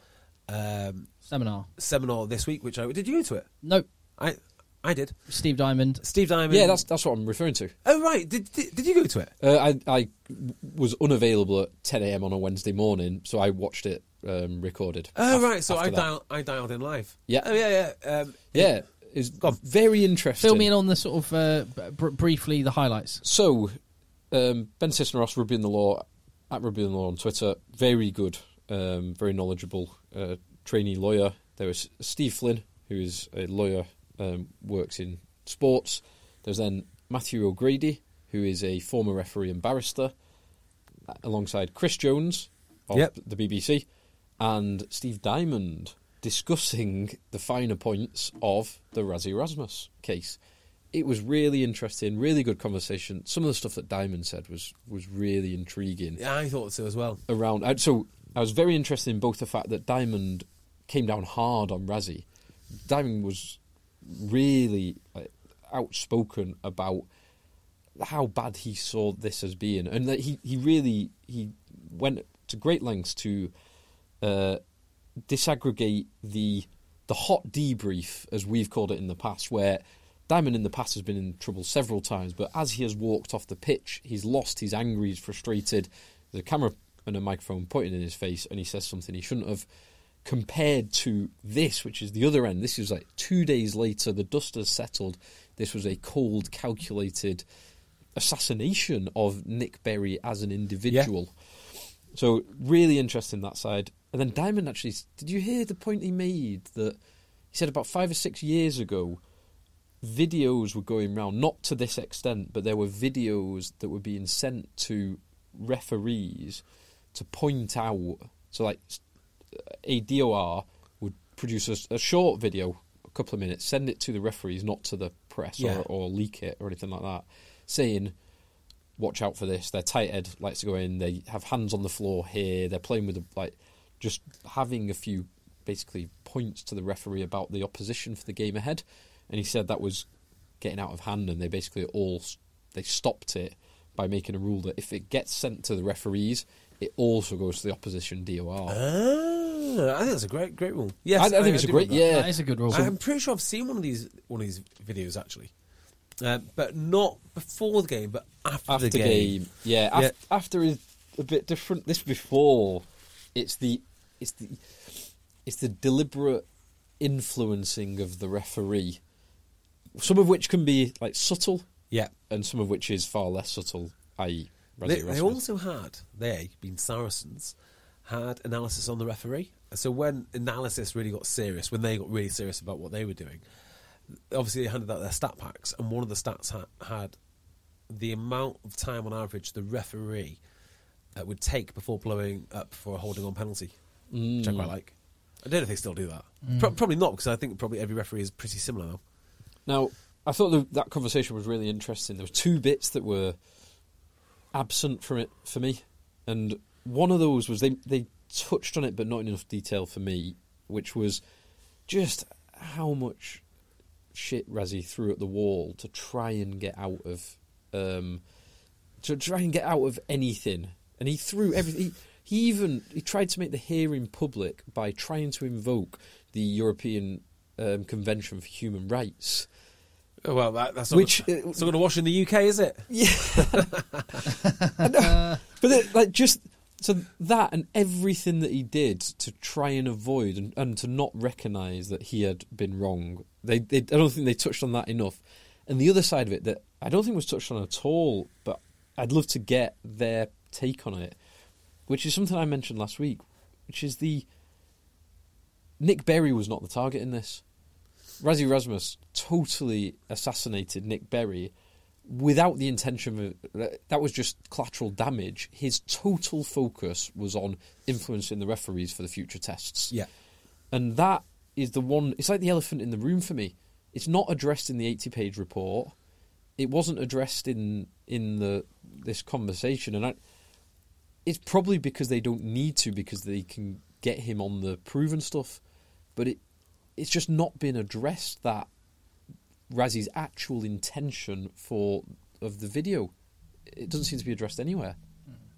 um, Seminar. seminar this week. Which I did. You go to it? No, I I did. Steve Diamond. Steve Diamond. Yeah, that's that's what I'm referring to. Oh right. Did, did did you go to it? Uh, I I was unavailable at 10 a.m. on a Wednesday morning, so I watched it um, recorded. Oh af- right. So I after that. dial, I dialed in live. Yeah. Oh yeah yeah. Um, Yeah, it's very interesting. Fill me in on the sort of uh, br- briefly the highlights. So, um, Ben Cisneros, Rugby in the Law, at Rugby the Law on Twitter, very good, um, very knowledgeable uh, trainee lawyer. There was Steve Flynn, who is a lawyer, um, works in sports. There's then Matthew O'Grady, who is a former referee and barrister, alongside Chris Jones of Yep. the BBC, and Steve Diamond discussing the finer points of the Rassie Erasmus case. It was really interesting, really good conversation. Some of the stuff that Diamond said was was really intriguing yeah, I thought so as well. around. So I was very interested in both the fact that Diamond came down hard on Rassie. Diamond was really like, outspoken about how bad he saw this as being, and that he, he really he went to great lengths to uh, disaggregate the the hot debrief, as we've called it in the past, where Diamond in the past has been in trouble several times, but as he has walked off the pitch, he's lost, he's angry, he's frustrated. There's a camera and a microphone pointing in his face, and he says something he shouldn't have. Compared to this, which is the other end, this is like two days later, the dust has settled. This was a cold, calculated assassination of Nic Berry as an individual. So really interesting that side. And then Diamond actually, did you hear the point he made that he said about five or six years ago, videos were going around, not to this extent, but there were videos that were being sent to referees to point out. So like uh, a DOR would produce a, a short video, a couple of minutes, send it to the referees, not to the press Yeah. or, or leak it or anything like that, saying watch out for this. Their tight head likes to go in. They have hands on the floor here. They're playing with the, like just having a few basically points to the referee about the opposition for the game ahead. And he said that was getting out of hand, and they basically all they stopped it by making a rule that if it gets sent to the referees, it also goes to the opposition DOR. Ah, I think that's a great great rule. Yes, I, I think it's a great yeah. That is a good rule. I'm pretty sure I've seen one of these one of these videos actually, uh, but not before the game, but after, after the game. game. Yeah, af- Yeah. after is a bit different. This before, it's the it's the it's the deliberate influencing of the referee. Some of which can be like subtle, Yeah, and some of which is far less subtle. I.e., they, they also had they being Saracens had analysis on the referee. So when analysis really got serious, when they got really serious about what they were doing, obviously they handed out their stat packs, and one of the stats ha- had the amount of time on average the referee uh, would take before blowing up for a holding on penalty, which I quite like. I don't know if they still do that. Pro- probably not, because I think probably every referee is pretty similar now. Now, I thought the, that conversation was really interesting. There were two bits that were absent from it for me, and one of those was they they touched on it, but not in enough detail for me, which was just how much shit Rassie threw at the wall to try and get out of um, to try and get out of anything, and he threw everything. He, he even he tried to make the hearing public by trying to invoke the European um, Convention for Human Rights. Oh, well, that, that's not, Which, gonna, uh, it's not going to wash in the UK, is it? *laughs* Yeah, but it, like just so that and everything that he did to try and avoid and, and to not recognise that he had been wrong. They, they, I don't think they touched on that enough. And the other side of it that I don't think was touched on at all, but I'd love to get their take on it, which is something I mentioned last week, which is the Nic Berry was not the target in this. Rassie Erasmus totally assassinated Nic Berry without the intention of that was just collateral damage. His total focus was on influencing the referees for the future tests. Yeah. And that is the one it's like the elephant in the room for me. It's not addressed in the 80 page report. It wasn't addressed in in the this conversation and I, it's probably because they don't need to because they can get him on the proven stuff. But it it's just not been addressed that Rassie's actual intention for of the video. It doesn't seem to be addressed anywhere.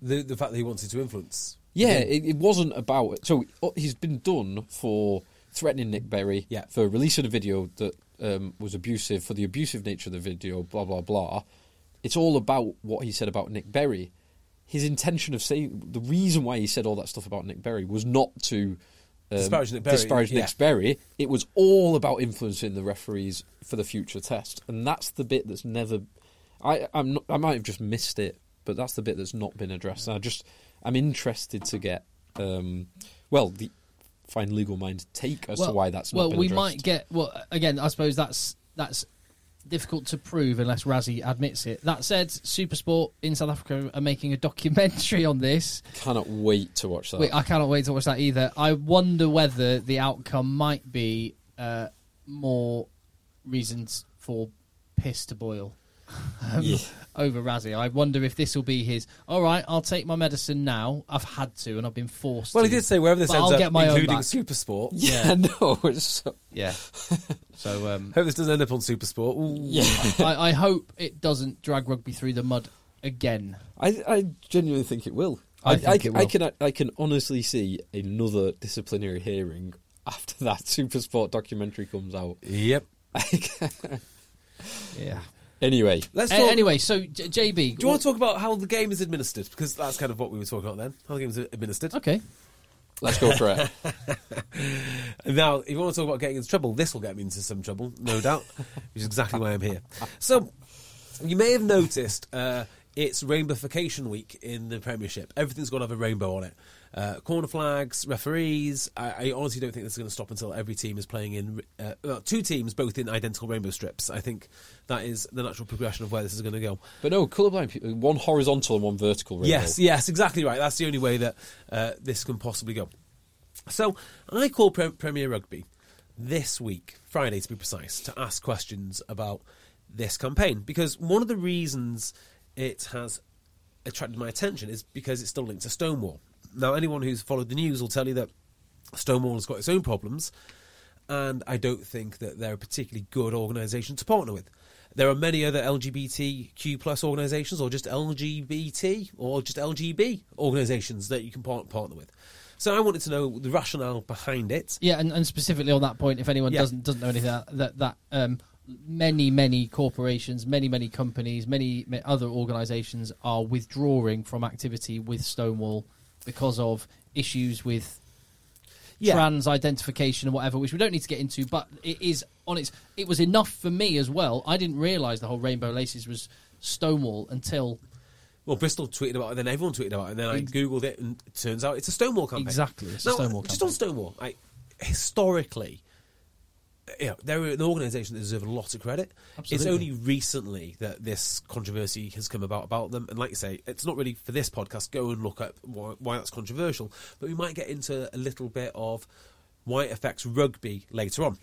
The the fact that he wanted to influence. Yeah, it, it wasn't about. So uh, he's been done for threatening Nic Berry, Yeah. for releasing a video that um, was abusive, for the abusive nature of the video, blah blah blah. It's all about what he said about Nic Berry. His intention of saying the reason why he said all that stuff about Nic Berry was not to um, Disparage Nic Berry, disparage yeah. Nic Berry. It was all about influencing the referees for the future test, and that's the bit that's never. I I'm not, I might have just missed it, but that's the bit that's not been addressed. And I just I'm interested to get um, well the fine legal mind take as to why that's not well. been we addressed. might get well again. I suppose that's that's difficult to prove unless Rassie admits it. That said, Supersport in South Africa are making a documentary on this. Cannot wait to watch that. Wait, I cannot wait to watch that either. I wonder whether the outcome might be uh, more reasons for piss to boil *laughs* um, Yeah. Over Rassie. I wonder if this will be his. All right, I'll take my medicine now. I've had to, and I've been forced. Well, to. he did say wherever this But ends I'll up, get my own including back. Supersport. yeah, *laughs* no, it's Yeah. So um, Hope this doesn't end up on Supersport. Ooh. yeah. *laughs* I, I hope it doesn't drag rugby through the mud again. I, I genuinely think it will. I I, think I, it I will. can I can honestly see another disciplinary hearing after that *laughs* Supersport documentary comes out. Yep. Yeah. Anyway, Let's A- talk. anyway, so J- JB, do you want to talk about how the game is administered? Because that's kind of what we were talking about then. How the game is administered. Okay. let's go for it. *laughs* Now, if you want to talk about getting into trouble, this will get me into some trouble, no doubt, which is exactly why I'm here. So, you may have noticed uh, it's Rainbowification Week in the Premiership. Everything's got to have a rainbow on it. Uh, corner flags, referees. I, I honestly don't think this is going to stop until every team is playing in uh, well, two teams, both in identical rainbow strips. I think that is the natural progression of where this is going to go. But no, colourblind people, one horizontal and one vertical. Rainbow. Yes, yes, exactly right. That's the only way that uh, this can possibly go. So I call Pre- Premier Rugby this week, Friday to be precise, to ask questions about this campaign because one of the reasons it has attracted my attention is because it's still linked to Stonewall. Now, anyone who's followed the news will tell you that Stonewall has got its own problems, and I don't think that they're a particularly good organisation to partner with. There are many other LGBTQ plus organisations, or just LGBT, or just LGB organisations that you can par- partner with. So I wanted to know the rationale behind it. Yeah, and, and specifically on that point, if anyone Yeah. doesn't doesn't know anything that that, that um, many many corporations, many many companies, many, ma- other organisations are withdrawing from activity with Stonewall because of issues with Yeah. trans identification and whatever, which we don't need to get into. But it is on its. It was enough for me as well. I didn't realise the whole Rainbow Laces was Stonewall until Well, Bristol tweeted about it, then everyone tweeted about it, and then I googled it, and it turns out it's a Stonewall campaign. Exactly, it's a Now, Stonewall Just campaign. on Stonewall, I, historically, you know, they're an organisation that deserve a lot of credit. Absolutely. It's only recently that this controversy has come about about them, and like you say, it's not really for this podcast. Go and look at why, why that's controversial, but we might get into a little bit of why it affects rugby later on.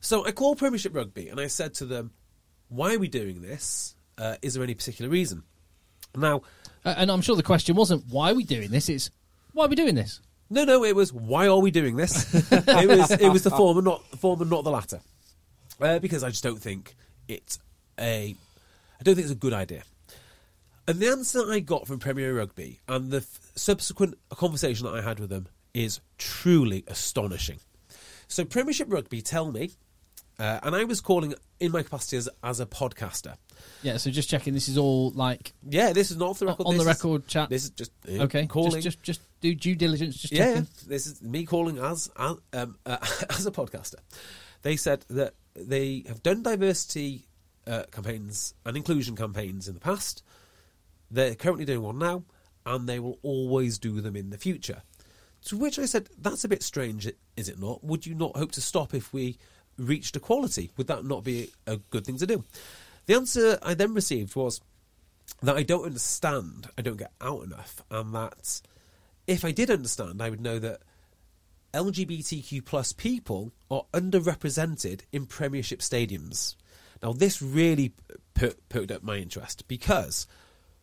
So I called Premiership Rugby and I said to them, "Why are we doing this? Uh, is there any particular reason?" Now, Uh, and I'm sure the question wasn't why are we doing this. It's why are we doing this. No, no, it was why are we doing this? *laughs* it was it was the former, not the former, not the latter. Uh, because I just don't think it's a, I don't think it's a good idea. And the answer I got from Premier Rugby and the f- subsequent conversation that I had with them is truly astonishing. So Premiership Rugby tell me uh, and I was calling in my capacity as, as a podcaster. Yeah, so just checking. This is all like Yeah, this is not off the record. on the is- record chat. This is just uh, okay, calling. just, just just do due diligence. Just yeah, checking. yeah, this is me calling as as, um, uh, *laughs* as a podcaster. They said that they have done diversity uh, campaigns and inclusion campaigns in the past. They're currently doing one now, and they will always do them in the future. To which I said, "That's a bit strange, is it not? Would you not hope to stop if we reached equality? Would that not be a good thing to do?" The answer I then received was that I don't understand, I don't get out enough, and that if I did understand, I would know that LGBTQ plus people are underrepresented in Premiership stadiums. Now, this really put, up my interest because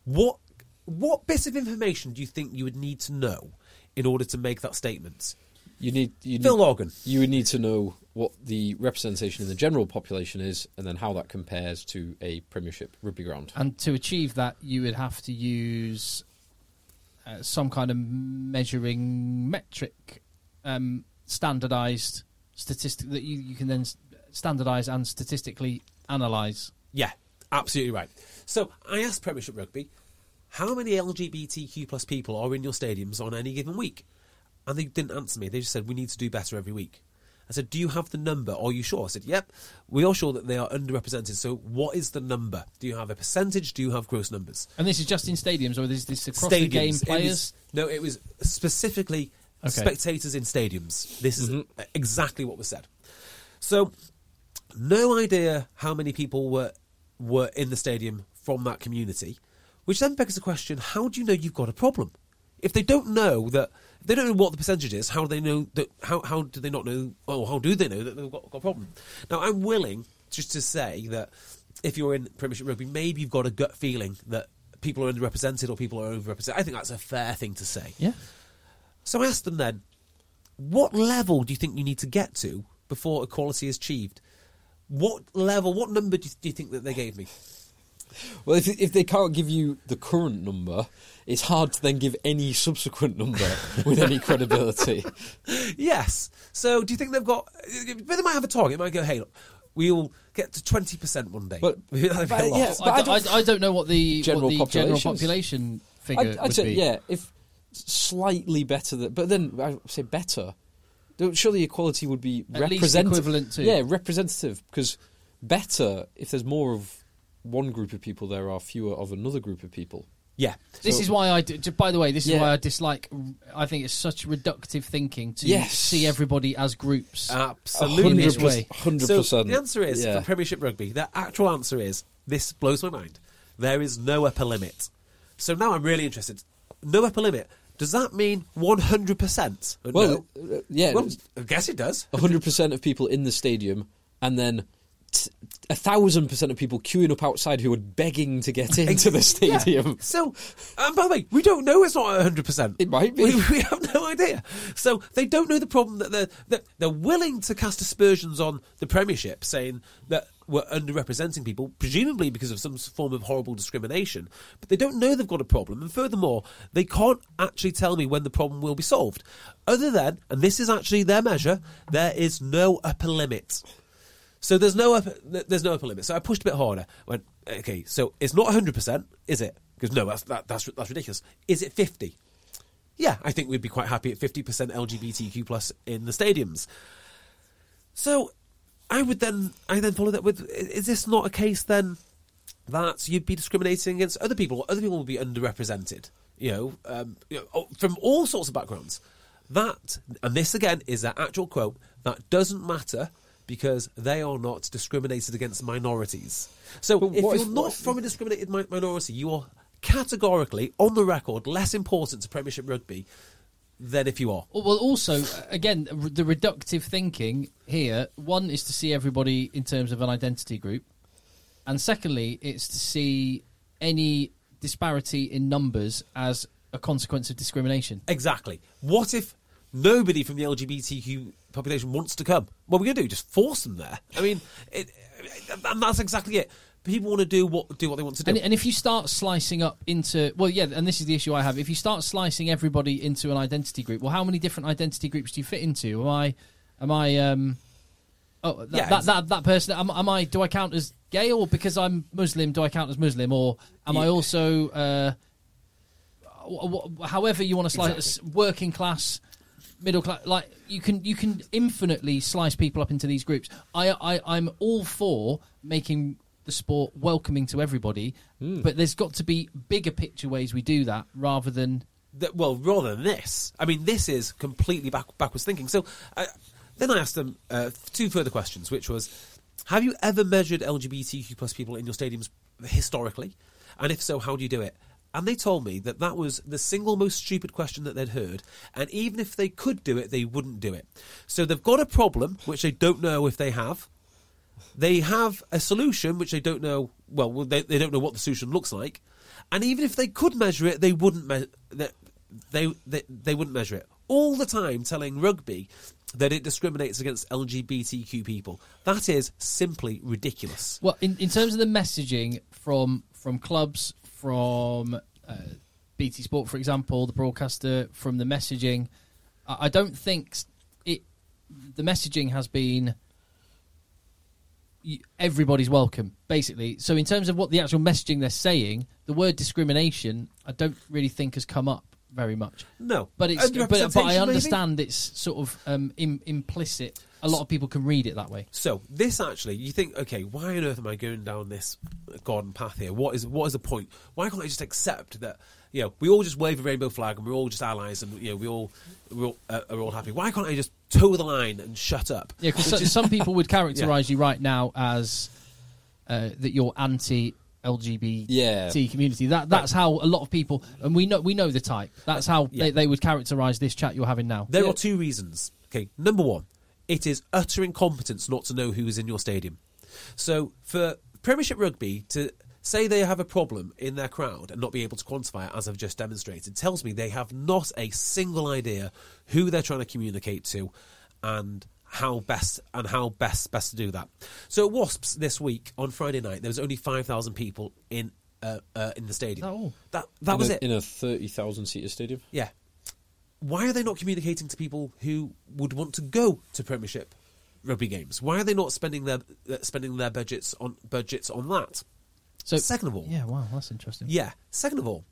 what what bits of information do you think you would need to know in order to make that statement? You need you Phil need, Organ. You would need to know what the representation in the general population is, and then how that compares to a Premiership rugby ground. And to achieve that, you would have to use uh, some kind of measuring metric, um, standardized statistic that you, you can then standardize and statistically analyze. Yeah, absolutely right. So I asked Premiership Rugby, how many LGBTQ plus people are in your stadiums on any given week? And they didn't answer me. They just said, we need to do better every week. I said, do you have the number? Are you sure? I said, yep, we are sure that they are underrepresented. So what is the number? Do you have a percentage? Do you have gross numbers? And this is just in stadiums, or is this across the game Stadiums. It players? was- no, it was specifically Okay. spectators in stadiums. This is mm-hmm. exactly what was said. So, no idea how many people were were in the stadium from that community, which then begs the question: How do you know you've got a problem? If they don't know that, they don't know what the percentage is. How do they know that? How how do they not know? Oh, how do they know that they've got, got a problem? Now, I'm willing just to say that if you're in Premiership rugby, maybe you've got a gut feeling that people are underrepresented or people are overrepresented. I think that's a fair thing to say. Yeah. So I asked them then, what level do you think you need to get to before equality is achieved? What level, what number do you, do you think that they gave me? Well, if if they can't give you the current number, it's hard to then give any subsequent number with any credibility. *laughs* Yes. So do you think they've got, but they might have a target. They might go, hey, look, we'll get to 20% one day. But- *laughs* That'd but, lot. yeah, I, but I d- I, don't- I don't know what the General what the general population figure I'd, I'd would say be. yeah, if slightly better than, but then I say better. Don't- Surely equality would be At least equivalent to. Yeah, representative because better if there's more of one group of people, there are fewer of another group of people. Yeah. This So- is why I. d- j- By the way, this is Yeah. why I dislike. I think it's such reductive thinking to Yes. see everybody as groups. Absolutely. In this way. hundred So percent. the answer is yeah. for Premiership Rugby. The actual answer is this blows my mind. There is no upper limit. So now I'm really interested. No upper limit. Does that mean 100 percent? Well, uh, yeah, Well, I guess it does. hundred percent of people in the stadium, and then t- a thousand percent of people queuing up outside who are begging to get into the Yeah. stadium. So, and by the way, we don't know it's not 100%. It might be. We, we have no idea. So they don't know the problem that they're, that they're willing to cast aspersions on the Premiership, saying that we're underrepresenting people, presumably because of some form of horrible discrimination. But they don't know they've got a problem. And furthermore, they can't actually tell me when the problem will be solved. Other than, and this is actually their measure, there is no upper limit. So there's no upper, there's no upper limit. So I pushed a bit harder. Went okay. So it's not 100, percent is it? Because no, that's that, that's that's ridiculous. Is it 50? Yeah, I think we'd be quite happy at 50 percent LGBTQ plus in the stadiums. So I would then I then follow that with: is this not a case then that you'd be discriminating against other people? Other people would be underrepresented. You know, um, you know, oh, from all sorts of backgrounds. That and this again is an actual quote. That doesn't matter because they are not discriminated against minorities. So if you're if- not from a discriminated mi- minority, you are categorically on the record less important to Premiership rugby than if you are. Well, well, also, again, the reductive thinking here one is to see everybody in terms of an identity group, and secondly, it's to see any disparity in numbers as a consequence of discrimination. Exactly. What if nobody from the LGBTQ population wants to come? What are we going to do? Just force them there? I mean, it, and that's exactly it. People want to do what do what they want to do. And, and if you start slicing up into, well, yeah, and this is the issue I have. If you start slicing everybody into an identity group, well, how many different identity groups do you fit into? Am I, am I, um, Oh, that, Yeah, that, that, that person. Am, am I? Do I count as gay, or because I'm Muslim, do I count as Muslim, or am I also, uh, however you want to slice, working class, middle class? Like you can you can infinitely slice people up into these groups. I, I I'm all for making the sport welcoming to everybody, Hmm. but there's got to be bigger picture ways we do that rather than that, well, rather than this, I mean, this is completely back, backwards thinking. So uh, then I asked them uh, two further questions, which was, have you ever measured LGBTQ plus people in your stadiums historically? And if so, how do you do it? And they told me that that was the single most stupid question that they'd heard. And even if they could do it, they wouldn't do it. So they've got a problem, which they don't know if they have. They have a solution, which they don't know. Well, they, they don't know what the solution looks like. And even if they could measure it, they wouldn't. Me- they, they, they they wouldn't measure it all the time, telling rugby that it discriminates against LGBTQ people. That is simply ridiculous. Well, in, in terms of the messaging from from clubs, from uh, BT Sport, for example, the broadcaster, from the messaging, I, I don't think it. The messaging has been everybody's welcome, basically. So, in terms of what the actual messaging they're saying, the word discrimination, I don't really think has come up very much. No, But it's but, but I representation, maybe? understand it's sort of um, Im, implicit. A lot of people can read it that way. So this actually, you think, okay, why on earth am I going down this garden path here? What is what is the point? Why can't I just accept that? You know, we all just wave a rainbow flag and we're all just allies and you know we all we're all, uh, are all happy. Why can't I just toe the line and shut up? Yeah, because Which is- some people would *laughs* characterise you right now as uh, that you're anti LGBT Yeah. community. That that's how a lot of people, and we know we know the type. That's how Yeah. they, they would characterise this chat you're having now. There are two reasons. Okay, number one, it is utter incompetence not to know who is in your stadium. So for Premiership Rugby to say they have a problem in their crowd and not be able to quantify it, as I've just demonstrated, tells me they have not a single idea who they're trying to communicate to and how best and how best best to do that. So at Wasps this week on Friday night, there was only five thousand people in uh, uh, in the stadium. That? That was a, it. in a thirty thousand seater stadium. Yeah. Why are they not communicating to people who would want to go to Premiership rugby games? Why are they not spending their uh, spending their budgets on budgets on that? So Second of all, yeah, wow, that's interesting. yeah. Second of all,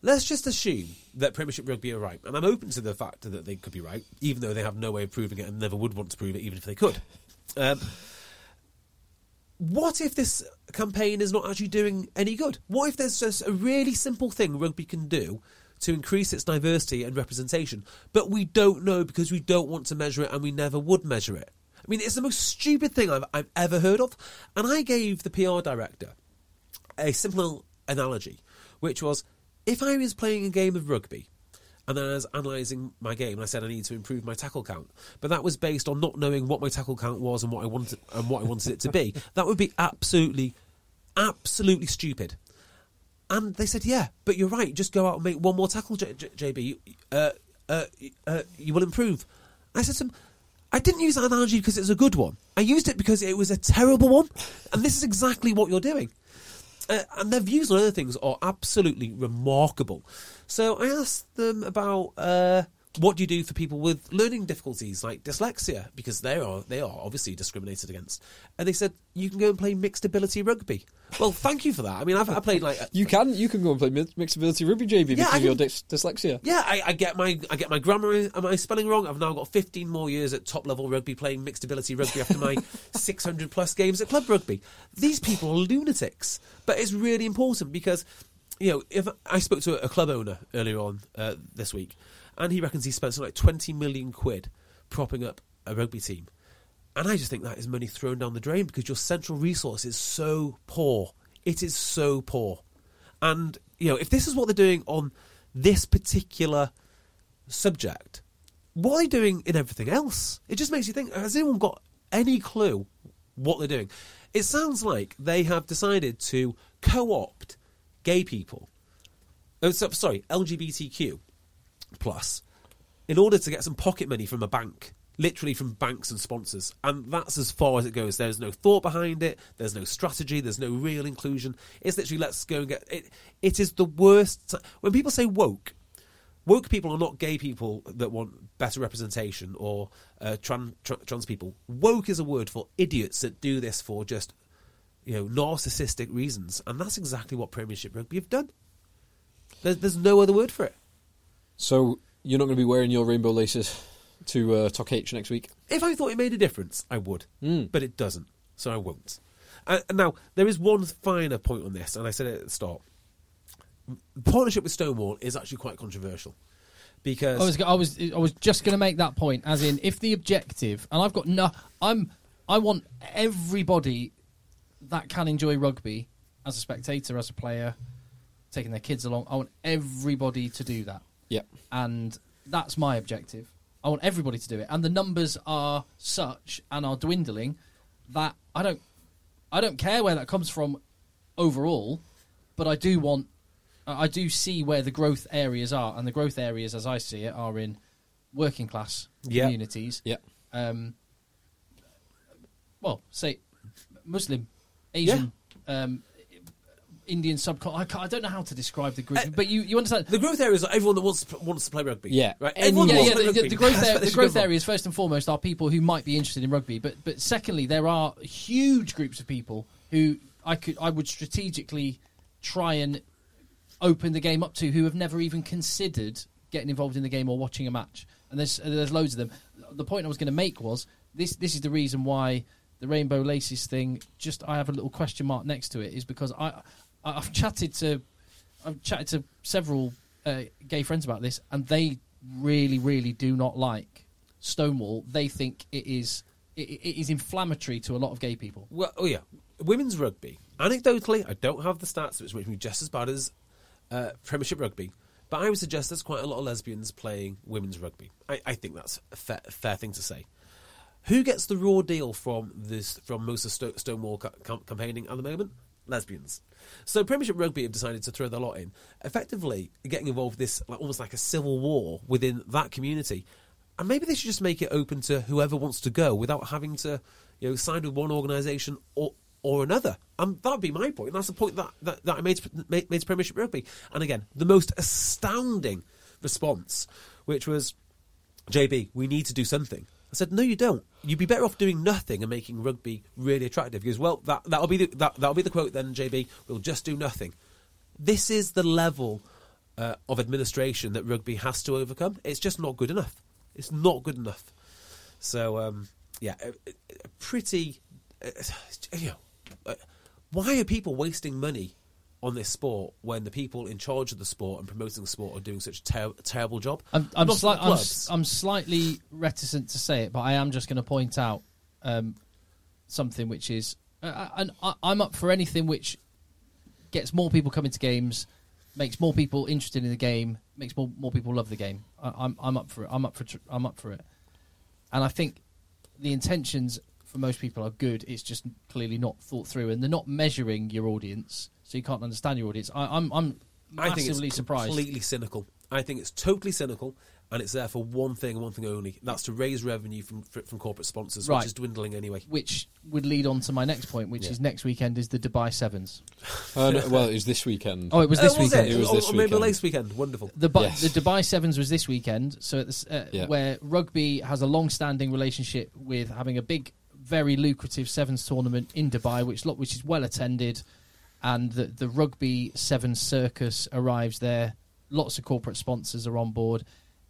let's just assume that Premiership rugby are right, and I'm open to the fact that they could be right, even though they have no way of proving it and never would want to prove it, even if they could. Um, what if this campaign is not actually doing any good? What if there's just a really simple thing rugby can do to increase its diversity and representation, but we don't know because we don't want to measure it and we never would measure it? I mean, it's the most stupid thing I've, I've ever heard of. And I gave the PR director a simple analogy, which was if I was playing a game of rugby and I was analysing my game and I said I need to improve my tackle count, but that was based on not knowing what my tackle count was and what I wanted and what I wanted it to be, *laughs* that would be absolutely, absolutely stupid. And they said, "Yeah, but you're right. Just go out and make one more tackle, J- J- JB. Uh, uh, uh, you will improve." I said to them, "I didn't use that analogy because it's a good one. I used it because it was a terrible one, and this is exactly what you're doing." Uh, and their views on other things are absolutely remarkable. So I asked them about uh, what do you do for people with learning difficulties like dyslexia because they are they are obviously discriminated against, and they said you can go and play mixed ability rugby. Well, thank you for that. I mean, I've I played like You can you can go and play mixed ability rugby, JB, because of your dys- dyslexia. Yeah, I, I get my I get my grammar and my spelling wrong. I've now got 15 more years at top level rugby playing mixed ability rugby after my *laughs* 600 plus games at club rugby. These people are lunatics, but it's really important because you know if I spoke to a club owner earlier on uh, this week, and he reckons he spent something like 20 million quid propping up a rugby team. And I just think that is money thrown down the drain because your central resource is so poor. It is so poor. And, you know, if this is what they're doing on this particular subject, what are they doing in everything else? It just makes you think has anyone got any clue what they're doing? It sounds like they have decided to co opt gay people. Oh, sorry, LGBTQ plus in order to get some pocket money from a bank, literally from banks and sponsors. And that's as far as it goes. There's no thought behind it, there's no strategy, there's no real inclusion. It's literally let's go and get it. It is the worst. When people say woke, woke people are not gay people that want better representation or uh, tran- tra- trans people. Woke is a word for idiots that do this for just you know narcissistic reasons, and that's exactly what Premiership Rugby have done. There's, there's no other word for it. So you're not going to be wearing your rainbow laces to uh, Talk H next week? If I thought it made a difference, I would, Mm. but it doesn't, so I won't. Uh, now there is one finer point on this, and I said it at the start. The partnership with Stonewall is actually quite controversial because I was, I was, I was just going to make that point. As in, if the objective, and I've got no, I'm, I want everybody that can enjoy rugby as a spectator, as a player, taking their kids along. I want everybody to do that, Yep. and that's my objective. I want everybody to do it, and the numbers are such and are dwindling that I don't, I don't care where that comes from overall, but I do want I do see where the growth areas are, and the growth areas, as I see it, are in working class Yeah. communities. Yeah. Um, well, say Muslim, Asian, um, Indian subcontinent. I, I don't know how to describe the growth, Uh, but you, you understand. The growth areas are everyone that wants to, wants to play rugby. Yeah. right. Everyone yeah, wants yeah. to play The, the- rugby. the growth, That's area, where the growth go from. areas, first and foremost, are people who might be interested in rugby. But but secondly, there are huge groups of people who I could I would strategically try and open the game up to who have never even considered getting involved in the game or watching a match. And there's there's loads of them. The point I was going to make was this this is the reason why the rainbow laces thing just I have a little question mark next to it is because I, I I've chatted to I've chatted to several uh, gay friends about this and they really really do not like Stonewall. They think it is it, it is inflammatory to a lot of gay people. Well, oh yeah, women's rugby. Anecdotally, I don't have the stats, which makes me just as bad as uh, Premiership rugby. But I would suggest there's quite a lot of lesbians playing women's rugby. I, I think that's a fair, fair thing to say. Who gets the raw deal from this from most of Sto- Stonewall ca- campaigning at the moment? Lesbians. So Premiership Rugby have decided to throw their lot in, effectively getting involved in this like, almost like a civil war within that community. And maybe they should just make it open to whoever wants to go without having to, you know, sign with one organisation or or another. And that would be my point. That's the point that, that, that I made to, made, made to Premiership Rugby. And again, the most astounding response, which was, JB, we need to do something. I said, no, you don't. You'd be better off doing nothing and making rugby really attractive. Goes, well, that, that'll, be the, that, that'll be the quote then, JB. We'll just do nothing. This is the level uh, of administration that rugby has to overcome. It's just not good enough. It's not good enough. So, um, yeah, a- a pretty. Uh, you know, uh, why are people wasting money on this sport when the people in charge of the sport and promoting the sport are doing such a ter- terrible job? I'm I'm, sli- I'm, I'm slightly reticent to say it, but I am just going to point out um, something which is, uh, and I, I'm up for anything which gets more people coming to games, makes more people interested in the game, makes more more people love the game. I, I'm I'm up for it. I'm up for tr- I'm up for it, and I think the intentions for most people are good. It's just clearly not thought through, and they're not measuring your audience, so you can't understand your audience. I, I'm I'm I think massively it's surprised. completely cynical. I think it's totally cynical, and it's there for one thing and one thing only. That's to raise revenue from from corporate sponsors, Right. which is dwindling anyway. which would lead on to my next point, which is next weekend is the Dubai Sevens. *laughs* Uh, no, well, it was this weekend. Oh, it was this Oh, was weekend. It, It was Oh, this or maybe weekend. last weekend. Wonderful. The, Bu- Yes. the Dubai Sevens was this weekend, so it's, uh, Yeah. where rugby has a long-standing relationship with having a big, very lucrative sevens tournament in Dubai, which lo- which is well attended, and the the rugby Seven circus arrives there. Lots of corporate sponsors are on board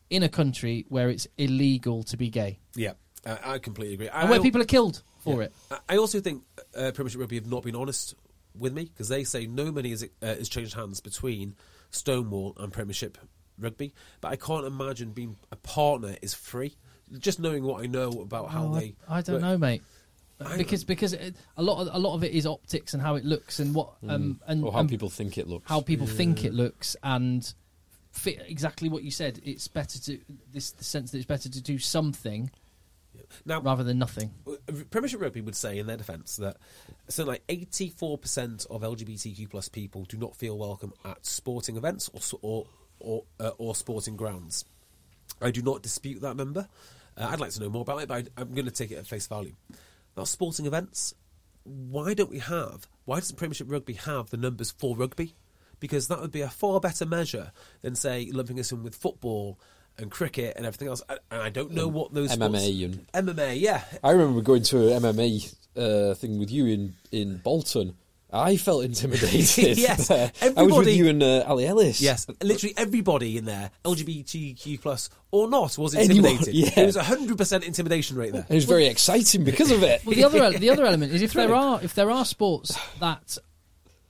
in a country where it's illegal to be gay, Yeah, uh, I completely agree. and where I- people are killed for Yeah. it. I- I also think uh, Premiership Rugby have not been honest with me because they say no money has, uh, has changed hands between Stonewall and Premiership Rugby. But I can't imagine being a partner is free. Just knowing what I know about how Oh, I- they, I, don't work. know, mate. I- Because because it, a lot of a lot of it is optics and how it looks and what um and or how and people think it looks. how people think it looks and fit exactly what you said. It's better to this the sense that it's better to do something Now, rather than nothing. Premiership Rugby would say in their defence that something like eighty-four percent of LGBTQ plus people do not feel welcome at sporting events or s- or or, uh, or sporting grounds. I do not dispute that number. Uh, I'd like to know more about it, but I, I'm going to take it at face value. Now, sporting events. Why don't we have? Why doesn't Premiership Rugby have the numbers for rugby? because that would be a far better measure than say lumping us in with football and cricket and everything else. And and I don't know what those MMA sports, MMA, yeah, I remember going to an MMA uh, thing with you in, in Bolton. I felt *laughs* intimidated. Yes, there. *laughs* I was with you and uh, Ali Ellis. Yes, literally everybody in there, LGBTQ plus or not, was Anyone, intimidated. *laughs* yeah. There was a hundred percent intimidation rate there. It was very exciting because of it. Well, the other the other element is if there are if there are sports that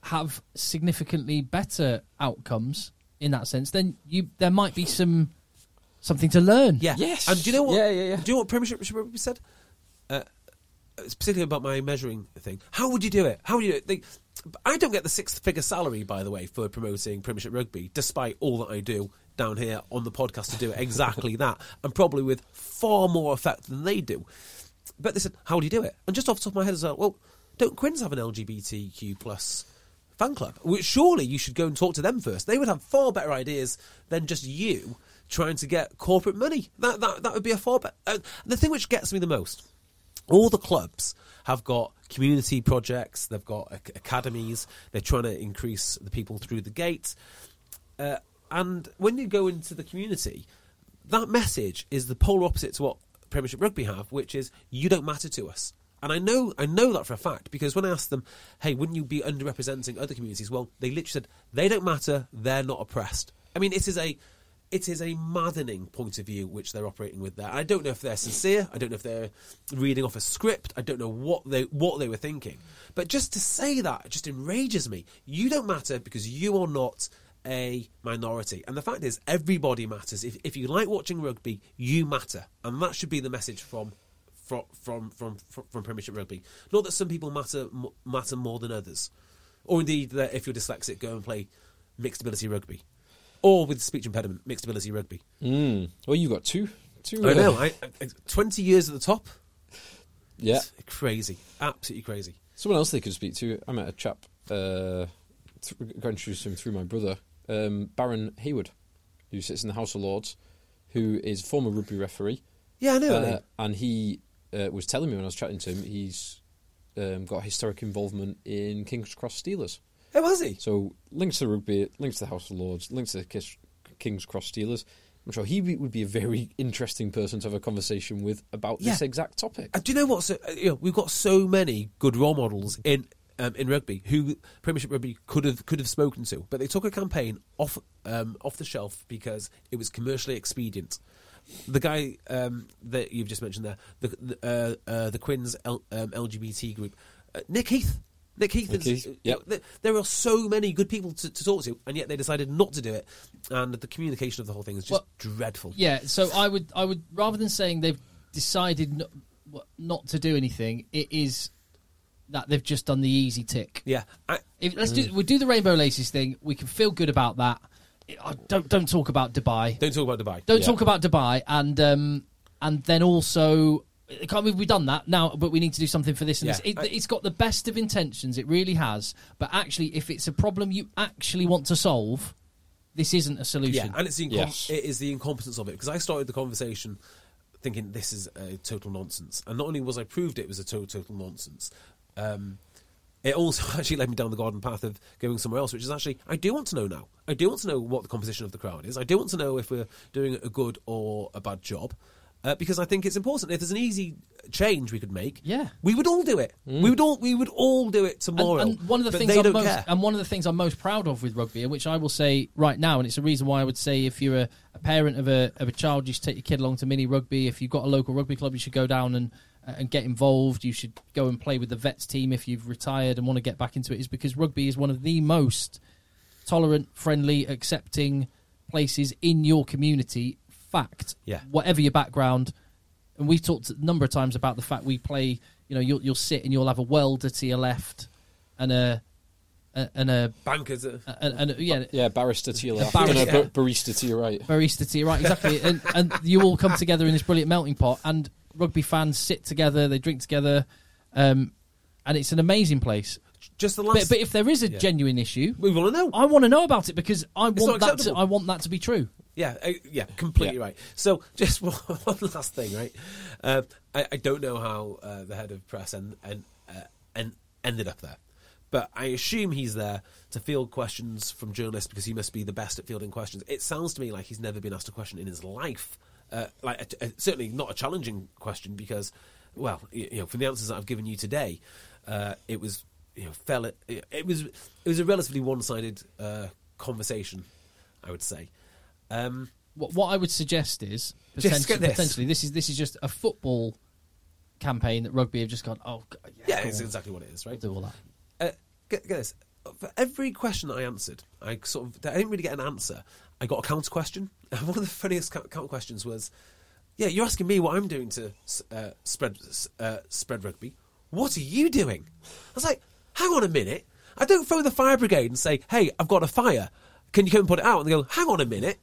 have significantly better outcomes in that sense, then you there might be some something to learn. Yeah. Yes. And do you know what? Yeah, yeah, yeah. Do you know what Premiership Rugby said? Uh, specifically about my measuring thing. How would you do it? How would you do it? They, I don't get the six-figure salary, by the way, for promoting Premiership Rugby, despite all that I do down here on the podcast to do exactly *laughs* that, and probably with far more effect than they do. But they said, how do you do it? And just off the top of my head, I was like, well, don't Quins have an LGBTQ plus fan club? Well, surely you should go and talk to them first. They would have far better ideas than just you trying to get corporate money. That that, that would be a far better. Uh, the thing which gets me the most, all the clubs have got community projects. They've got ac- academies. They're trying to increase the people through the gate. Uh, and when you go into the community, that message is the polar opposite to what Premiership Rugby have, which is you don't matter to us. And I know I know that for a fact because when I asked them, "Hey, wouldn't you be underrepresenting other communities?" Well, they literally said they don't matter. They're not oppressed. I mean, it is a it is a maddening point of view which they're operating with there. I don't know if they're sincere. I don't know if they're reading off a script. I don't know what they what they were thinking. But just to say that just enrages me. You don't matter because you are not a minority. And the fact is, everybody matters. If, if you like watching rugby, you matter, and that should be the message from from from from, from, Premiership Rugby. Not that some people matter matter more than others, or indeed that if you're dyslexic, go and play mixed ability rugby, or with speech impediment, mixed ability rugby. Mm. Well, you got two. two I uh, know. I, I, Twenty years at the top. Yeah. It's crazy, absolutely crazy. Someone else they could speak to. I met a chap. Uh, th- got introduced to him through my brother, um, Baron Hayward, who sits in the House of Lords, who is former rugby referee. Yeah, I know. Uh, and he uh, was telling me when I was chatting to him, he's um, got historic involvement in King's Cross Steelers. Oh, has he? So links to rugby, links to the House of Lords, links to the Kiss- King's Cross Steelers. I'm sure he would be a very interesting person to have a conversation with about this exact topic. Uh, do you know what? So, uh, you know, we've got so many good role models in um, in rugby who Premiership Rugby could have could have spoken to, but they took a campaign off um, off the shelf because it was commercially expedient. The guy um, that you've just mentioned there, the the, uh, uh, the Quins L, um, LGBT group, uh, Nick Heath. Nick Heath. Nick is- uh, yep. there, are so many good people to, to talk to, and yet they decided not to do it. And the communication of the whole thing is just Well, dreadful. Yeah, so I would, I would rather than saying they've decided not, not to do anything, it is that they've just done the easy tick. Yeah, I, If, let's do we do the rainbow laces thing. We can feel good about that. Don't don't talk about Dubai. don't talk about Dubai. Don't Yeah. talk about Dubai, and um, and then also. Can't we, we've done that now, but we need to do something for this and Yeah, this. It, I- it's got the best of intentions, it really has. But actually, if it's a problem you actually want to solve, this isn't a solution. Yeah, and it's the incom- Yes. it is the incompetence of it because I started the conversation thinking this is a total nonsense, and not only was I proved it was a total total nonsense, um, it also *laughs* actually led me down the garden path of going somewhere else, which is actually I do want to know now. I do want to know what the composition of the crowd is. I do want to know if we're doing a good or a bad job. Uh, because I think it's important. If there's an easy change we could make, Yeah. we would all do it. We would all we would all do it tomorrow. And, one of the things I'm most, care. and one of the things I'm most proud of with rugby, and which I will say right now, and it's a reason why I would say if you're a, a parent of a of a child, you should take your kid along to mini rugby. If you've got a local rugby club, you should go down and uh, and get involved. You should go and play with the vets team if you've retired and want to get back into it. Is because rugby is one of the most tolerant, friendly, accepting places in your community. Fact, Yeah. whatever your background, and we've talked a number of times about the fact we play. You know, you'll you'll sit and you'll have a welder to your left, and a, a and a, Bankers, and, and a yeah, Yeah, barrister to your left barrister. and a bar- barista to your right. barista to your right, exactly. and, and you all come together in this brilliant melting pot, and rugby fans sit together, they drink together, um, and it's an amazing place. just the last. But, but if there is a Yeah. genuine issue, we want to know. I want to know about it because I It's want that. To. I want that to be true. Yeah, uh, yeah, completely Yeah. right. So, *laughs* just one, one last thing, right? Uh, I, I don't know how uh, the head of press and and uh, and ended up there, But I assume he's there to field questions from journalists because he must be the best at fielding questions. It sounds to me like he's never been asked a question in his life. Uh, like a, a- certainly not a challenging question because, well, you, you know, from the answers that I've given you today, uh, it was you know fell it, it was it was a relatively one-sided uh, conversation, I would say. Um, What, what I would suggest is potentially, this. potentially this is this is just a football campaign that rugby have just gone. Oh, g- yeah, yeah, it's on, exactly what it is, right? do all that. uh, get, get this. For every question that I answered, I sort of I didn't really get an answer. I got a counter question. *laughs* And one of the funniest counter questions was, "Yeah, you're asking me what I'm doing to uh, spread uh, spread rugby. What are you doing?" I was like, "Hang on a minute. I don't phone the fire brigade and say, "Hey, I've got a fire. Can you come and put it out?" And they go, "Hang on a minute."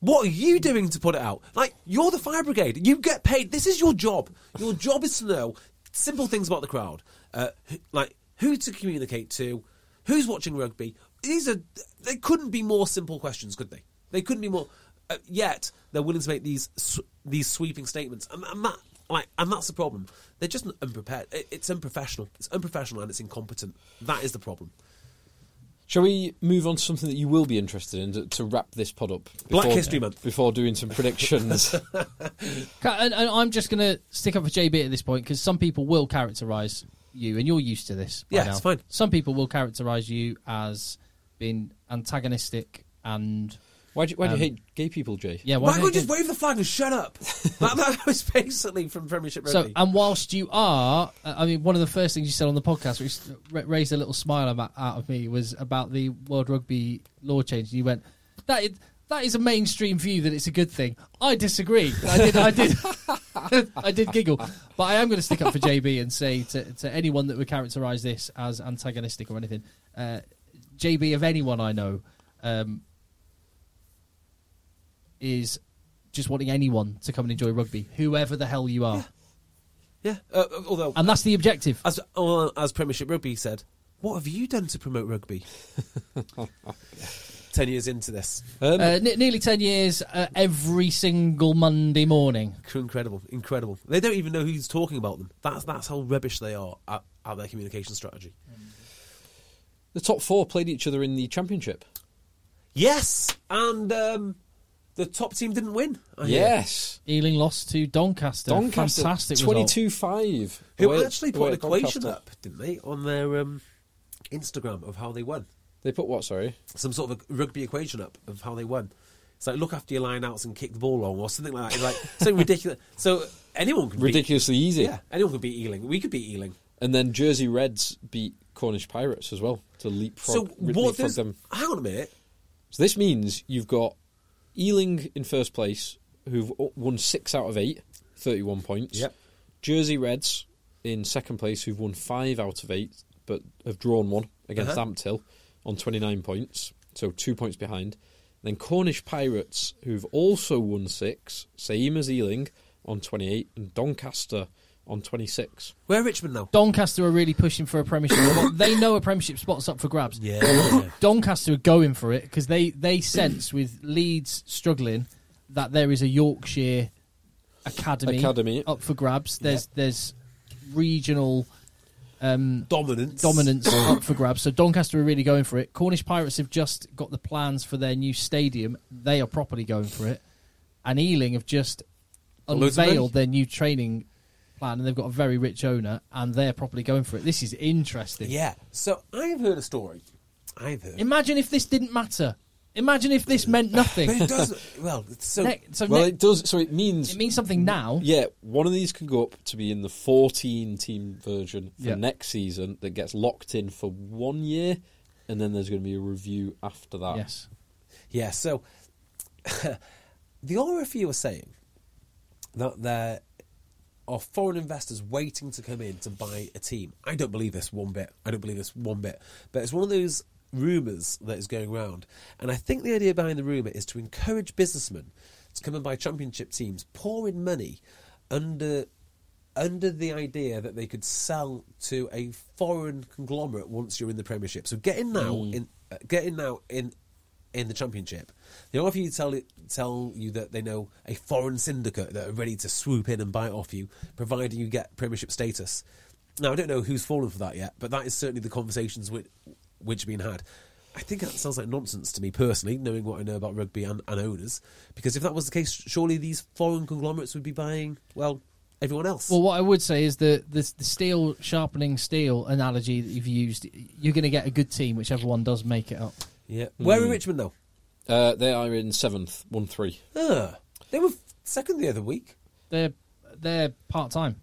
What are you doing to put it out? Like, you're the fire brigade. You get paid. This is your job. Your job is to know simple things about the crowd. Uh, like, who to communicate to, who's watching rugby. These are, they couldn't be more simple questions, could they? They couldn't be more. Uh, yet, they're willing to make these these sweeping statements. And, and that, like, and that's the problem. They're just unprepared. It, it's unprofessional. It's unprofessional and it's incompetent. That is the problem. Shall we move on to something that you will be interested in to, to wrap this pod up? Black History Month. Before doing some predictions. *laughs* And, and I'm just going to stick up for JB at this point because some people will characterise you, and you're used to this. by Yeah, now. it's fine. Some people will characterise you as being antagonistic and why do you, why do you Um, hate gay people, Jay? yeah. why don't you- just wave the flag and shut up. *laughs* that, that was basically from Premiership So, Rugby. and whilst you are, uh, I mean, one of the first things you said on the podcast, which ra- raised a little smile about, out of me, was about the World Rugby law change. You went, that is, that is a mainstream view that it's a good thing. I disagree. I did, I did, *laughs* I did giggle, but I am going to stick up for JB and say to, to anyone that would characterise this as antagonistic or anything, uh, JB of anyone I know. Um, is just wanting anyone to come and enjoy rugby, whoever the hell you are. yeah, uh, although And that's the objective. as uh, as Premiership Rugby said, what have you done to promote rugby? *laughs* Ten years into this, Um, Uh, ne- nearly 10 years, uh, every single Monday morning. incredible, incredible. They don't even know who's talking about them. That's that's how rubbish they are at, at their communication strategy. the top four played each other in the championship. Yes, and um, the top team didn't win. I. Yes. Ealing lost to Doncaster. Doncaster, Fantastic 22-5. who away- actually put an equation Doncaster. up, didn't they, on their um, Instagram of how they won? They put what, sorry? Some sort of a rugby equation up of how they won. It's like look after your lineouts and kick the ball long, or something like that. It's like *laughs* something ridiculous. So anyone can beat- Ridiculously easy. Yeah, anyone could beat Ealing. We could beat Ealing. And then Jersey Reds beat Cornish Pirates as well to leapfrog, So leapfrog does? them. Hang on a minute. So this means you've got Ealing in first place, who've won six out of eight, 31 points. Yep. Jersey Reds in second place, who've won five out of eight, but have drawn one against Uh-huh. Ampthill on 29 points, so two points behind. Then Cornish Pirates, who've also won six, same as Ealing on 28, and Doncaster on 26. Where Richmond now? Doncaster are really pushing for a Premiership spot. They know a Premiership spot's up for grabs. Yeah. Doncaster are going for it because they, they sense with Leeds struggling that there is a Yorkshire academy, Academy. up for grabs. There's there's regional um, Dominance. dominance *laughs* up for grabs. So Doncaster are really going for it. Cornish Pirates have just got the plans for their new stadium. They are properly going for it. And Ealing have just Loads of money. unveiled their new training plan, and they've got a very rich owner, and they're properly going for it. This is interesting. Yeah. So I've heard a story. I've heard. Imagine if this didn't matter. Imagine if this meant nothing. But it does. well, *laughs* so. Ne- so Well, ne- it does. So it means it means something now. Yeah, one of these can go up to be in the 14 team version for Yeah. next season that gets locked in for one year, and then there's going to be a review after that. Yes. Yeah, so *laughs* the RFU are saying that there are foreign investors waiting to come in to buy a team. I don't believe this one bit. I don't believe this one bit. But it's one of those rumours that is going around. And I think the idea behind the rumour is to encourage businessmen to come and buy championship teams, pour in money under under the idea that they could sell to a foreign conglomerate once you're in the Premiership. So get in now in uh, get in now in in the Championship. The RFU tell it, tell you that they know a foreign syndicate that are ready to swoop in and buy off you, providing you get Premiership status. Now I don't know who's fallen for that yet, but that is certainly the conversations which which being had. I think that sounds like nonsense to me personally, knowing what I know about rugby and, and owners. Because if that was the case, surely these foreign conglomerates would be buying well everyone else. Well, what I would say is that the, the steel sharpening steel analogy that you've used, you're going to get a good team, whichever one does make it up. Yeah, where are Richmond though? Uh, they are in seventh, one three. Ah, they were second the other week. They're they're part time.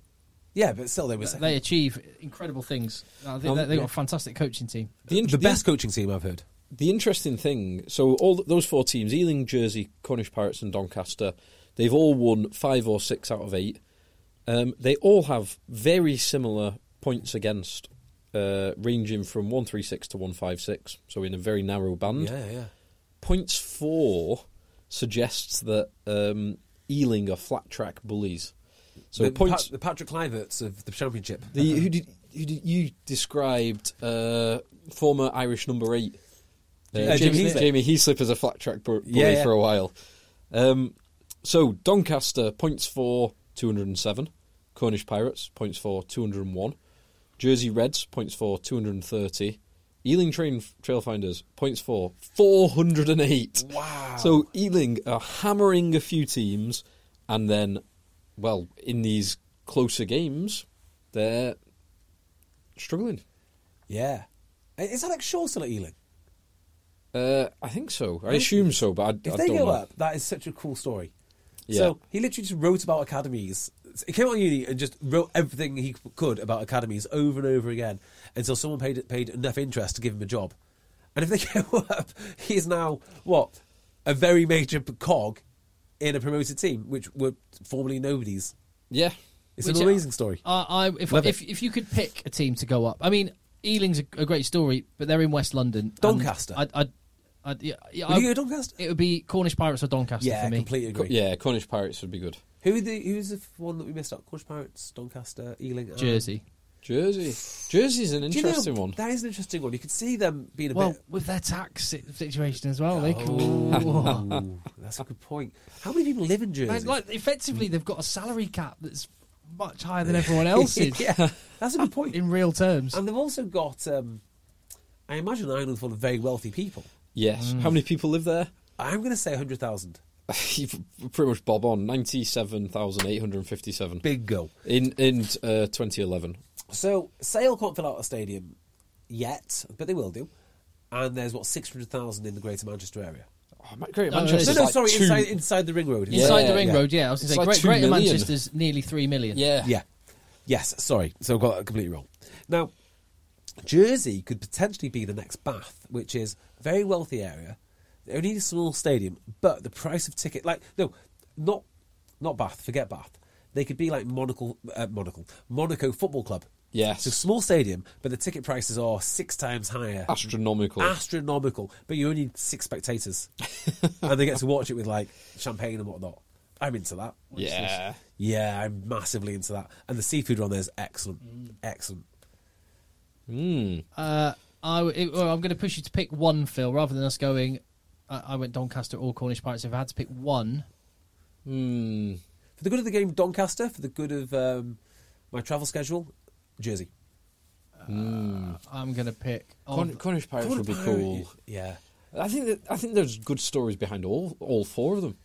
Yeah, but still they were second. They achieve incredible things. I think Um, they- they've got a fantastic coaching team. The, in- the the- best coaching team I've heard. The interesting thing, so all th- those four teams, Ealing, Jersey, Cornish Pirates, and Doncaster, they've all won five or six out of eight. Um, they all have very similar points against, uh, ranging from one three six to one five six. So in a very narrow band. Yeah, yeah. Points four suggests that um, Ealing are flat track bullies. So the, points. Pat- the Patrick Kluiverts of the championship. The, who did, who did you described uh, former Irish number eight? Uh, Jamie Jamie, Heaslip. Jamie Heaslip as a flat track bully Yeah, yeah. for a while. Um, so Doncaster points for 207, Cornish Pirates points for 201, Jersey Reds points for 230, Ealing Train Trailfinders points for 408. Wow. So Ealing are hammering a few teams, and then, well, in these closer games, they're struggling. yeah. Is Alex Shaw still at Ealing? Uh, I think so. I assume so, but I, If I they don't go know. up, that is such a cool story. Yeah. So he literally just wrote about academies. He came out of uni and just wrote everything he could about academies over and over again until someone paid paid enough interest to give him a job. And if they *laughs* go up, he's now what a very major cog in a promoted team, which were formerly nobodies. Yeah. It's Which, an uh, amazing story. I, I if, if if you could pick a team to go up, I mean, Ealing's a, a great story, but they're in West London. Doncaster. I'd, I'd, I'd, yeah, yeah, Would I- you go Doncaster? It would be Cornish Pirates or Doncaster Yeah, for me. completely Co- agree. yeah, Cornish Pirates would be good. Who the who's the one that we missed out? Cornish Pirates, Doncaster, Ealing, and- Jersey. Jersey. Jersey's an Do you know, interesting one. That is an interesting one. You could see them being a Well, bit. with their tax si- situation as well, they could. Ooh, *laughs* that's a good point. How many people live in Jersey? Like, like, effectively, they've got a salary cap that's much higher than everyone *laughs* else's yeah, that's a good point. in real terms. And they've also got, um, I imagine, an island full of very wealthy people. Yes. Mm. How many people live there? I'm going to say 100,000. *laughs* You've pretty much bob on. 97,857 Big go. in in uh, 2011. So, Sale can't fill out a stadium yet, but they will do. And there's, what, 600,000 in the Greater Manchester area? Oh, Ma- Great No, no, Manchester. No, no, like sorry, two- inside, inside the ring road. Yeah, Inside the ring yeah. road, yeah. I was It's going to say, two Great, Greater million. Manchester's nearly three million. Yeah. Yeah. Yes, sorry. So I've got that completely wrong. Now, Jersey could potentially be the next Bath, which is a very wealthy area. They only need a small stadium, but the price of ticket, like no, not not Bath. Forget Bath. They could be like Monaco, uh, Monaco, Monaco Football Club. Yes. It's a small stadium, but the ticket prices are six times higher. Astronomical. Astronomical. But you only need six spectators, *laughs* and they get to watch it with like champagne and whatnot. I'm into that. yeah. Yeah, I'm massively into that. And the seafood on there is excellent. Excellent. Mm. Uh, I, w- it- well, I'm going to push you to pick one, Phil, rather than us going. I, I went Doncaster or Cornish Pirates. If I had to pick one, Mm. For the good of the game, Doncaster. For the good of um, my travel schedule, Jersey. I'm going to pick. Corn- of- Cornish Pirates would be cool. Yeah. I think that I think there's good stories behind all all four of them.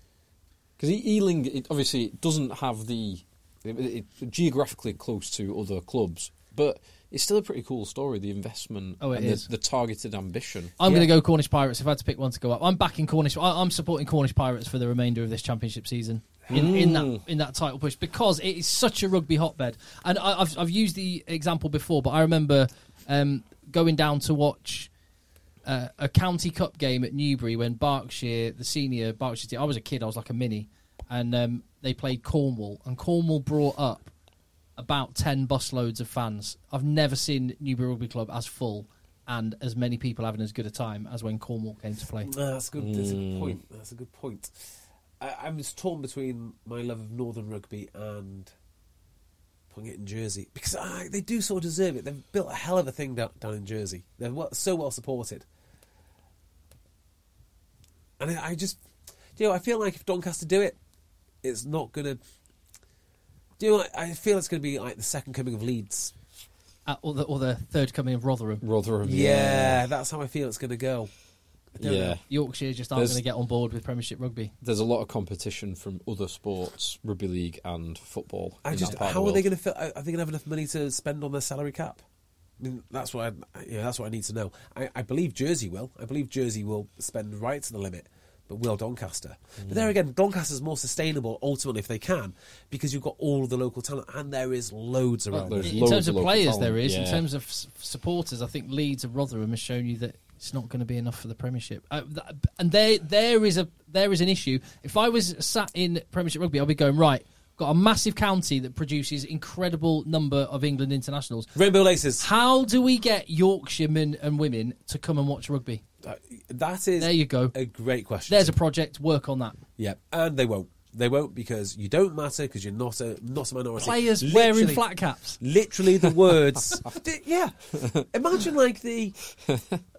Because Ealing, it, obviously, it doesn't have the it, it, geographically close to other clubs, but it's still a pretty cool story. The investment Oh, it and is. The, the targeted ambition. I'm Yeah. going to go Cornish Pirates. If I had to pick one to go up, I'm backing Cornish. I, I'm supporting Cornish Pirates for the remainder of this championship season in, in that in that title push because it is such a rugby hotbed. And I, I've I've used the example before, but I remember um, going down to watch. Uh, a county cup game at Newbury when Berkshire, the senior Berkshire team, I was a kid, I was like a mini, and um, they played Cornwall, and Cornwall brought up about 10 busloads of fans. I've never seen Newbury Rugby Club as full and as many people having as good a time as when Cornwall came to play. No, that's good. That's a good hmm. point. That's a good point. I, I'm just torn between my love of Northern rugby and putting it in Jersey because I, they do sort of deserve it. They've built a hell of a thing down, down in Jersey. They're well, so well supported, and I, I just, you know, I feel like if Doncaster do it, it's not gonna. Do you know? what? I feel it's going to be like the second coming of Leeds. uh, or, the, or the third coming of Rotherham. Rotherham. Yeah, that's how I feel it's going to go. I don't Yeah. know. Yorkshire just aren't There's- going to get on board with Premiership rugby. There's a lot of competition from other sports, rugby league and football. I in just that part of how the are they world. going to? feel? Are they going to have enough money to spend on their salary cap? I mean, that's what I, yeah, that's what I need to know. I, I believe Jersey will. I believe Jersey will spend right to the limit, but will Doncaster? But Mm. there again, Doncaster's more sustainable ultimately if they can, because you've got all of the local talent, and there is loads around. there's there. in loads terms of of players, talent, there is. In terms of s- supporters, I think Leeds and Rotherham has shown you that it's not going to be enough for the Premiership. Uh, th- and there, there is a there is an issue. If I was sat in Premiership rugby, I'd be going right. Got a massive county that produces incredible number of England internationals. Rainbow Laces. How do we get Yorkshiremen and women to come and watch rugby? Uh, That is There you go. a great question. There's a project. Work on that. yeah, and they won't. They won't because you don't matter because you're not a not a minority. Players Literally- wearing flat caps. Literally the words. *laughs* Yeah. Imagine like the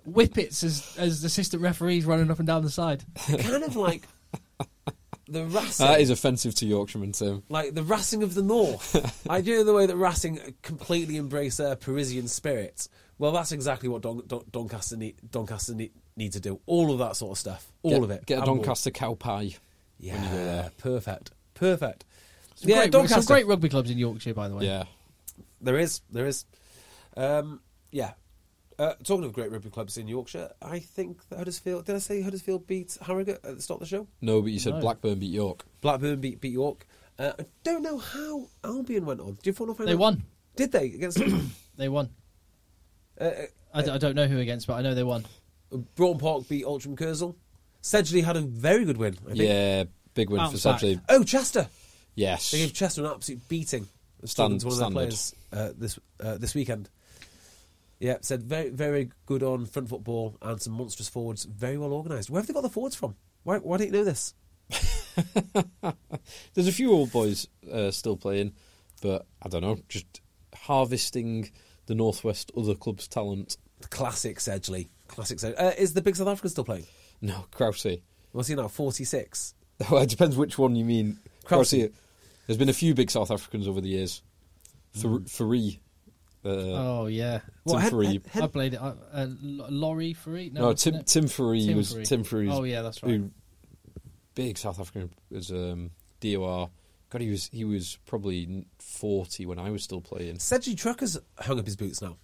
whippets as as assistant referees running up and down the side. kind of like the Racing. That is offensive to Yorkshiremen, Tim. like the Racing of the North. *laughs* I do the way that Racing completely embrace their Parisian spirit. Well, that's exactly what Don, Don, Doncaster, need, Doncaster need, need to do. All of that sort of stuff. All Get- of it. Get a. Doncaster cow pie. Yeah, when you go there. perfect. Perfect. Some, yeah, great, Doncaster. some great rugby clubs in Yorkshire, by the way. Yeah. There is. There is. Um, yeah. Uh, talking of great rugby clubs in Yorkshire, I think Huddersfield. Did I say Huddersfield beat Harrogate at the start of the show? No, but you said No. Blackburn beat York. Blackburn beat, beat York. Uh, I don't know how Albion went on. Do you want to find They out? won. Did they against? They won. Uh, I, d- I don't know who against, but I know they won. uh, Broughton Park beat Altrincham Kersal. Sedgley had a very good win. I think. Yeah, big win Bounce for back. Sedgley. Oh, Chester. Yes. They gave Chester an absolute beating. I Stand- talking to one of their standard. players uh, this uh, this weekend. Yeah, said very very good on front football and some monstrous forwards. Very well organised. Where have they got the forwards from? Why why don't you know this? *laughs* There's a few old boys uh, still playing, but I don't know, just harvesting the Northwest other clubs' talent. Classic Sedgley. Classic Sedgley. Uh, is the big South African still playing? No, Krause. What's he now? Forty six. *laughs* Well, it depends which one you mean. Krause. Krause. There's been a few big South Africans over the years. Hmm. Fer- Ferree. Uh, oh yeah, Tim Hen- Ferree. Hen- I played it. Uh, uh, Laurie Free. No, No, Tim it? Tim Ferree Tim was Ferree. Tim Ferree. Oh, yeah, that's right. Who, big South African was um, DOR. God, he was he was probably forty when I was still playing. Sedgley Truckers hung up his boots now.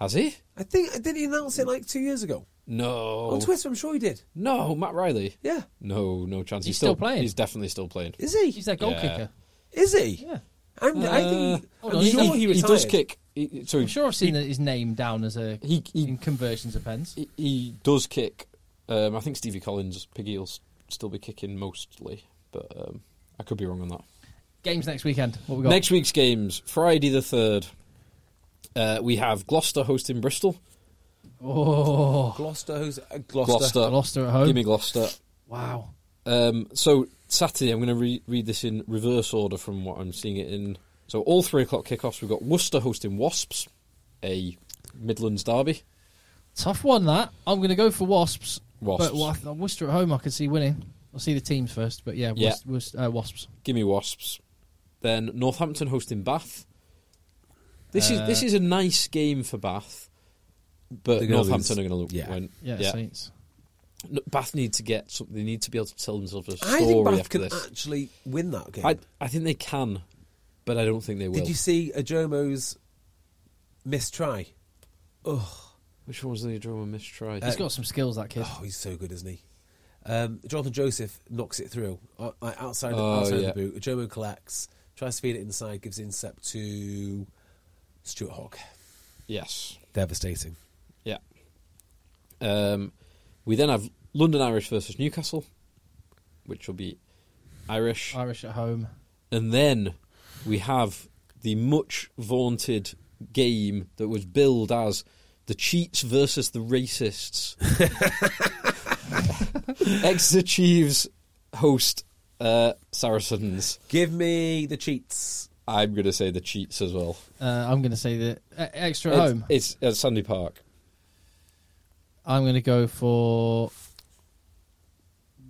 Has he? I think did he announce it like two years ago No. on Twitter? I'm sure he did. No, Matt Riley. Yeah, No, no chance. He's still playing? He's definitely still playing. is he? He's their goal Yeah. kicker. Is he? Yeah, I'm, I think. I'm on, he- sure he, he, he does kick. He, so I'm sure I've seen his name down as a He- he- in conversions of pens. he, he does kick. Um, I think Stevie Collins, Piggy will still be kicking mostly, but um, I could be wrong on that. Games next weekend. What we got? Next week's games, Friday the third. Uh, we have Gloucester hosting Bristol. Oh, Gloucester, who's uh, Gloucester? Gloucester, Gloucester at home. Give me Gloucester. Wow. Um, so Saturday, I'm going to re- read this in reverse order from what I'm seeing it in. So all three o'clock kickoffs. We've got Worcester hosting Wasps, a Midlands derby. Tough one that. I'm going to go for Wasps. Wasps. But Wa- Worcester at home, I could see winning. I'll see the teams first, but yeah, Yeah. Wors- Wors- uh, Wasps. Give me Wasps. Then Northampton hosting Bath. This is Uh, this is a nice game for Bath, but They're gonna Northampton lose. are going to Yeah. win. Yeah, Saints. No, Bath need to get something. They need to be able to tell themselves a I think Bath after can this. actually win that game. I I think they can, but I don't think they will. Did you see Ojomoh's missed try? Which one was the drama mistry? He's got some skills, that kid. Oh, he's so good, isn't he? Um, Jonathan Joseph knocks it through uh, like outside, Oh, outside yeah. the boot. Ojomoh collects, tries to feed it inside, gives intercept to Stuart Hogg. yes. Devastating. Yeah. Um, we then have London Irish versus Newcastle, which will be Irish, Irish at home. and then we have the much vaunted game that was billed as the cheats versus the racists. *laughs* Exeter Chiefs host uh, Saracens. Give me the cheats. I'm going to say the cheats as well. Uh, I'm going to say the uh, Exeter at It's- home. It's at Sandy Park. I'm going to go for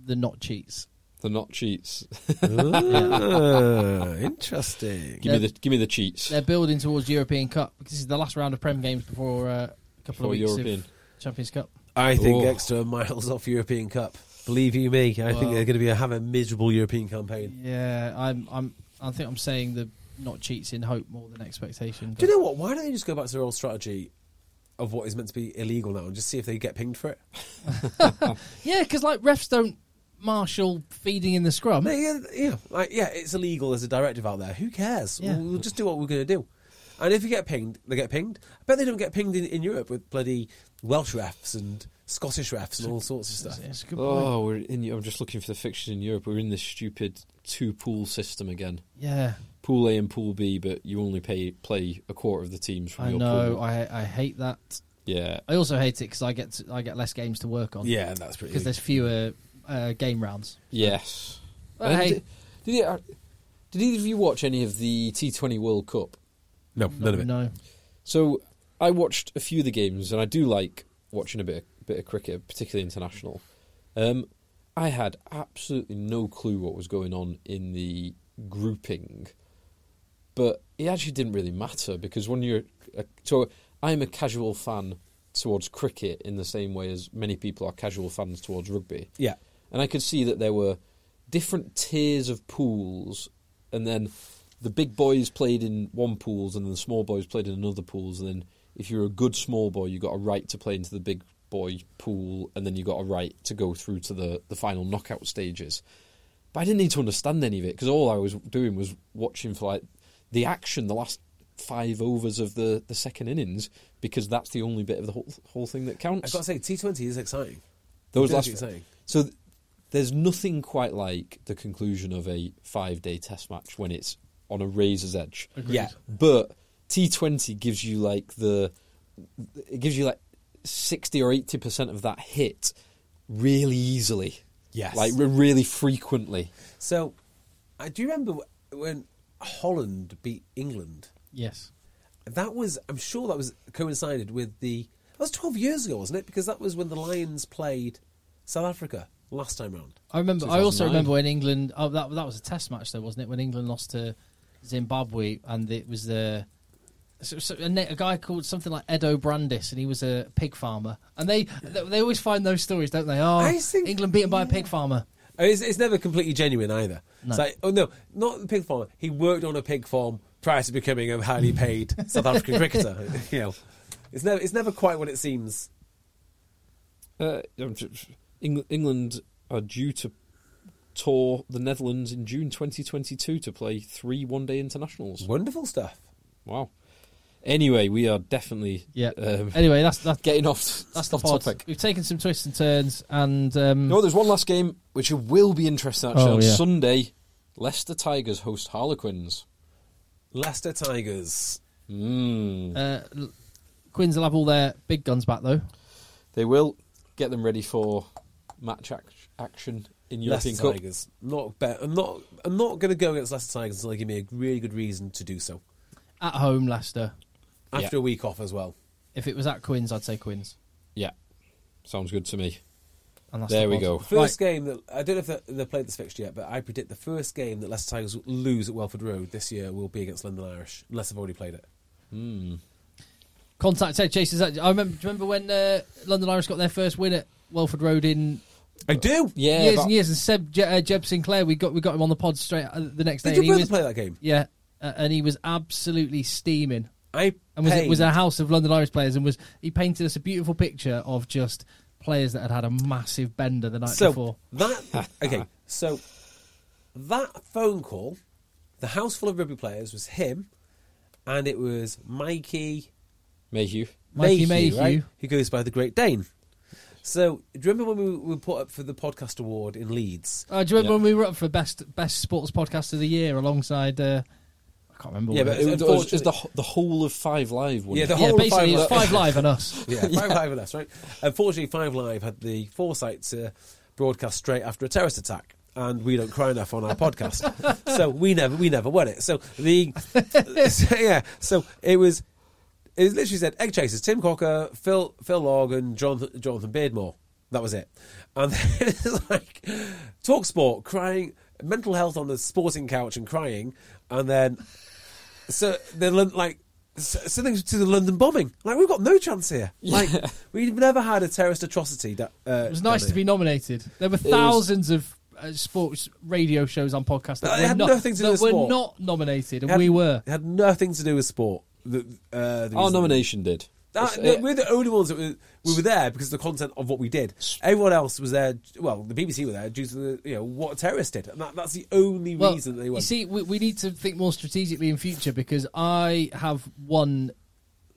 the not cheats. The not cheats. Ah, *laughs* interesting. give me the give me the cheats. They're building towards European Cup because this is the last round of Prem games before uh, a couple For of weeks European. of Champions Cup. I think Oh. extra miles off European Cup. Believe you me, I think they're going to be have a miserable European campaign. Yeah, I'm. I'm. I think I'm saying the not cheats in hope more than expectation. Do you know what? Why don't they just go back to their old strategy of what is meant to be illegal now and just see if they get pinged for it? *laughs* Yeah, because like refs don't marshal feeding in the scrum. Yeah, yeah, like, yeah, it's illegal. There's a directive out there. Who cares? Yeah. We'll, we'll just do what we're going to do. And if you get pinged, they get pinged. I bet they don't get pinged in, in Europe with bloody Welsh refs and Scottish refs and all sorts of stuff. It's a good. Oh, we're in. I'm just looking for the fixtures in Europe. We're in this stupid two pool system again. Yeah, Pool A and Pool B, but you only pay play a quarter of the teams from I your know. pool. I I hate that. Yeah, I also hate it because I get to, I get less games to work on. Yeah, and that's pretty. because there's fewer uh, game rounds. yes. But hey, did, did, you- uh, did either of you watch any of the T20 World Cup? No, none of it. No, So I watched a few of the games, and I do like watching a bit of, bit of cricket, particularly international. Um, I had absolutely no clue what was going on in the grouping, but it actually didn't really matter because when you're a, so I'm a casual fan towards cricket in the same way as many people are casual fans towards rugby. Yeah, and I could see that there were different tiers of pools, and then the big boys played in one pools, and the small boys played in another pools, and then if you're a good small boy, you got a right to play into the big boy pool, and then you got a right to go through to the the final knockout stages. But I didn't need to understand any of it because all I was doing was watching for like the action, the last five overs of the, the second innings, because that's the only bit of the whole, whole thing that counts. I've got to say, T20 is exciting. Those last exciting. so th- there's nothing quite like the conclusion of a five day test match when it's on a razor's edge. Yeah, But T20 gives you like the it gives you like 60 or 80% of that hit really easily. Yes. Like re- really frequently. So, I do you remember when Holland beat England? yes, That was, I'm sure, that was coincided with the. That was 12 years ago, wasn't it? Because that was when the Lions played South Africa last time round. I remember. I also remember when England. Oh, that that was a test match, though, wasn't it? When England lost to Zimbabwe, and it was the. So, so a, a guy called something like Eddo Brandes, and he was a pig farmer. And they they, they always find those stories, don't they? Oh, I think- England beaten by a pig farmer. Uh, It's, it's never completely genuine either. No. It's like, oh no, not the pig farmer. He worked on a pig farm prior to becoming a highly *laughs* paid South African cricketer. *laughs* you know, it's never it's never quite what it seems. Uh, I'm ju- Eng- England are due to tour the Netherlands in June 2022 to play three one day internationals. Wonderful stuff. Wow. Anyway, we are definitely Yeah. um, Anyway, that's that's getting off, that's the off pod. topic. We've taken some twists and turns, and um, No, there's one last game which will be interesting actually Oh, on yeah. Sunday. Leicester Tigers host Harlequins. Leicester Tigers. Mm. uh, Quins will have all their big guns back, though. They will get them ready for match ac- action in European Leicester Cup. Tigers. Not bet. I'm not. I'm not going to go against Leicester Tigers until they give me a really good reason to do so. At home, Leicester. After a week off as well. If it was at Quins, I'd say Quins. Yeah, sounds good to me. And that's There the we pod. go. First game that I don't know if they- they've played this fixture yet, but I predict the first game that Leicester Tigers will lose at Welford Road this year will be against London Irish, unless they've already played it. Mm. Contact Egg Chasers. I remember. Do you remember when uh, London Irish got their first win at Welford Road in I do. Yeah, years but- and years? And Seb Je- uh, Jebb Sinclair, we got we got him on the pod straight uh, the next day. Did and your he brother was, play that game? Yeah, uh, and he was absolutely steaming. I And was it was a house of London Irish players, and was he painted us a beautiful picture of just players that had had a massive bender the night so before. that okay. So that phone call, the house full of rugby players was him, and it was Mikey Mayhew. Mikey Mayhew, Mayhew. right? who goes by the Great Dane. So do you remember when we were put up for the podcast award in Leeds? Uh, do you remember Yeah. when we were up for best best sports podcast of the year alongside? Uh, I can't remember. Yeah, what but it It was. was, it was the, the whole of Five Live. Yeah, it? the yeah, whole of Five it's Li- five live and us. *laughs* Yeah, Five Live with us, right? Unfortunately, Five Live had the foresight to broadcast straight after a terrorist attack, and we don't cry enough on our podcast, *laughs* so we never we never won it. So the *laughs* so, yeah, so it was it literally said egg chasers: Tim Cocker, Phil Phil Logg, and Jonathan, Jonathan Beardmore. That was it. And *laughs* then it's like talk sport, crying, mental health on the sporting couch and crying, and then so the Lon- like something to the London bombing. Like we've got no chance here. Like we've never had a terrorist atrocity. That uh, It was nice to be nominated. There were thousands of uh, sports radio shows on podcast that, That were, had not, nothing to do that with were sport. not nominated, and Had- we were. It had nothing to do with sport. The, uh, the Our nomination did. That- we're the only ones that were, we were there because of the content of what we did. Everyone else was there. Well, the BBC were there due to the you know what terrorists did, and that, that's the only Well, reason they were. you see, we, we need to think more strategically in future because I have won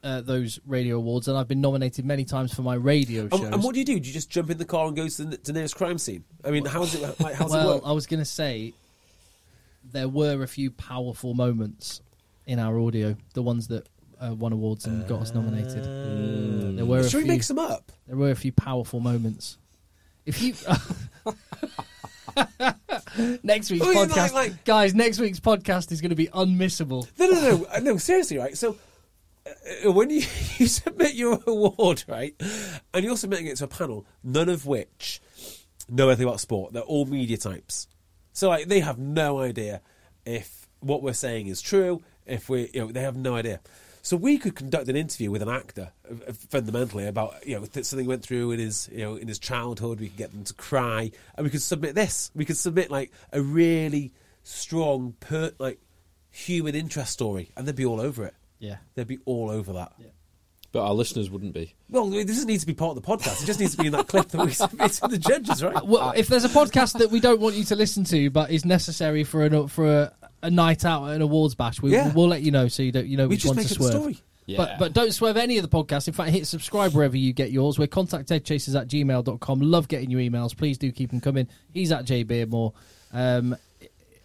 uh, those radio awards, and I've been nominated many times for my radio shows. and, and what do you do? Do you just jump in the car and go to the, to the nearest crime scene? I mean, how's it like? How's it work? I was going to say there were a few powerful moments in our audio, the ones that uh, won awards and got us nominated. There were a Sure, he few, makes them up. there were a few powerful moments. If you *laughs* next week's Oh, yeah, like- podcast, like- guys, next week's podcast is going to be unmissable. No, no, no, Uh, no. Seriously, right? So uh, when you, *laughs* you submit your award, right, and you're submitting it to a panel, none of which know anything about sport. They're all media types, so like they have no idea if what we're saying is true. If we, you know, they have no idea. So we could conduct an interview with an actor, uh, uh, fundamentally about you know th- something went through in his you know in his childhood. We could get them to cry, and we could submit this. We could submit like a really strong, per- like human interest story, and they'd be all over it. Yeah. They'd be all over that. Yeah. But our listeners wouldn't be. Well, it doesn't need to be part of the podcast. It just needs to be in that clip that we *laughs* submit to the judges, right? Well, if there's a podcast that we don't want you to listen to, but is necessary for an for a, a night out at an awards bash, we, Yeah. we'll let you know so you don't you know We which just one make to up a swerve. story. Yeah. But but don't swerve any of the podcasts. In fact, hit subscribe wherever you get yours. We're contacteggchasers at gmail.com. Love getting your emails. Please do keep them coming. He's at J Beardmore. Um,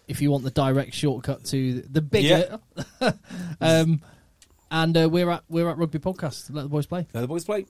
if you want the direct shortcut to the bigger. *laughs* um, and uh, we're at we're at Rugby Podcast. Let the boys play. Now the boys play.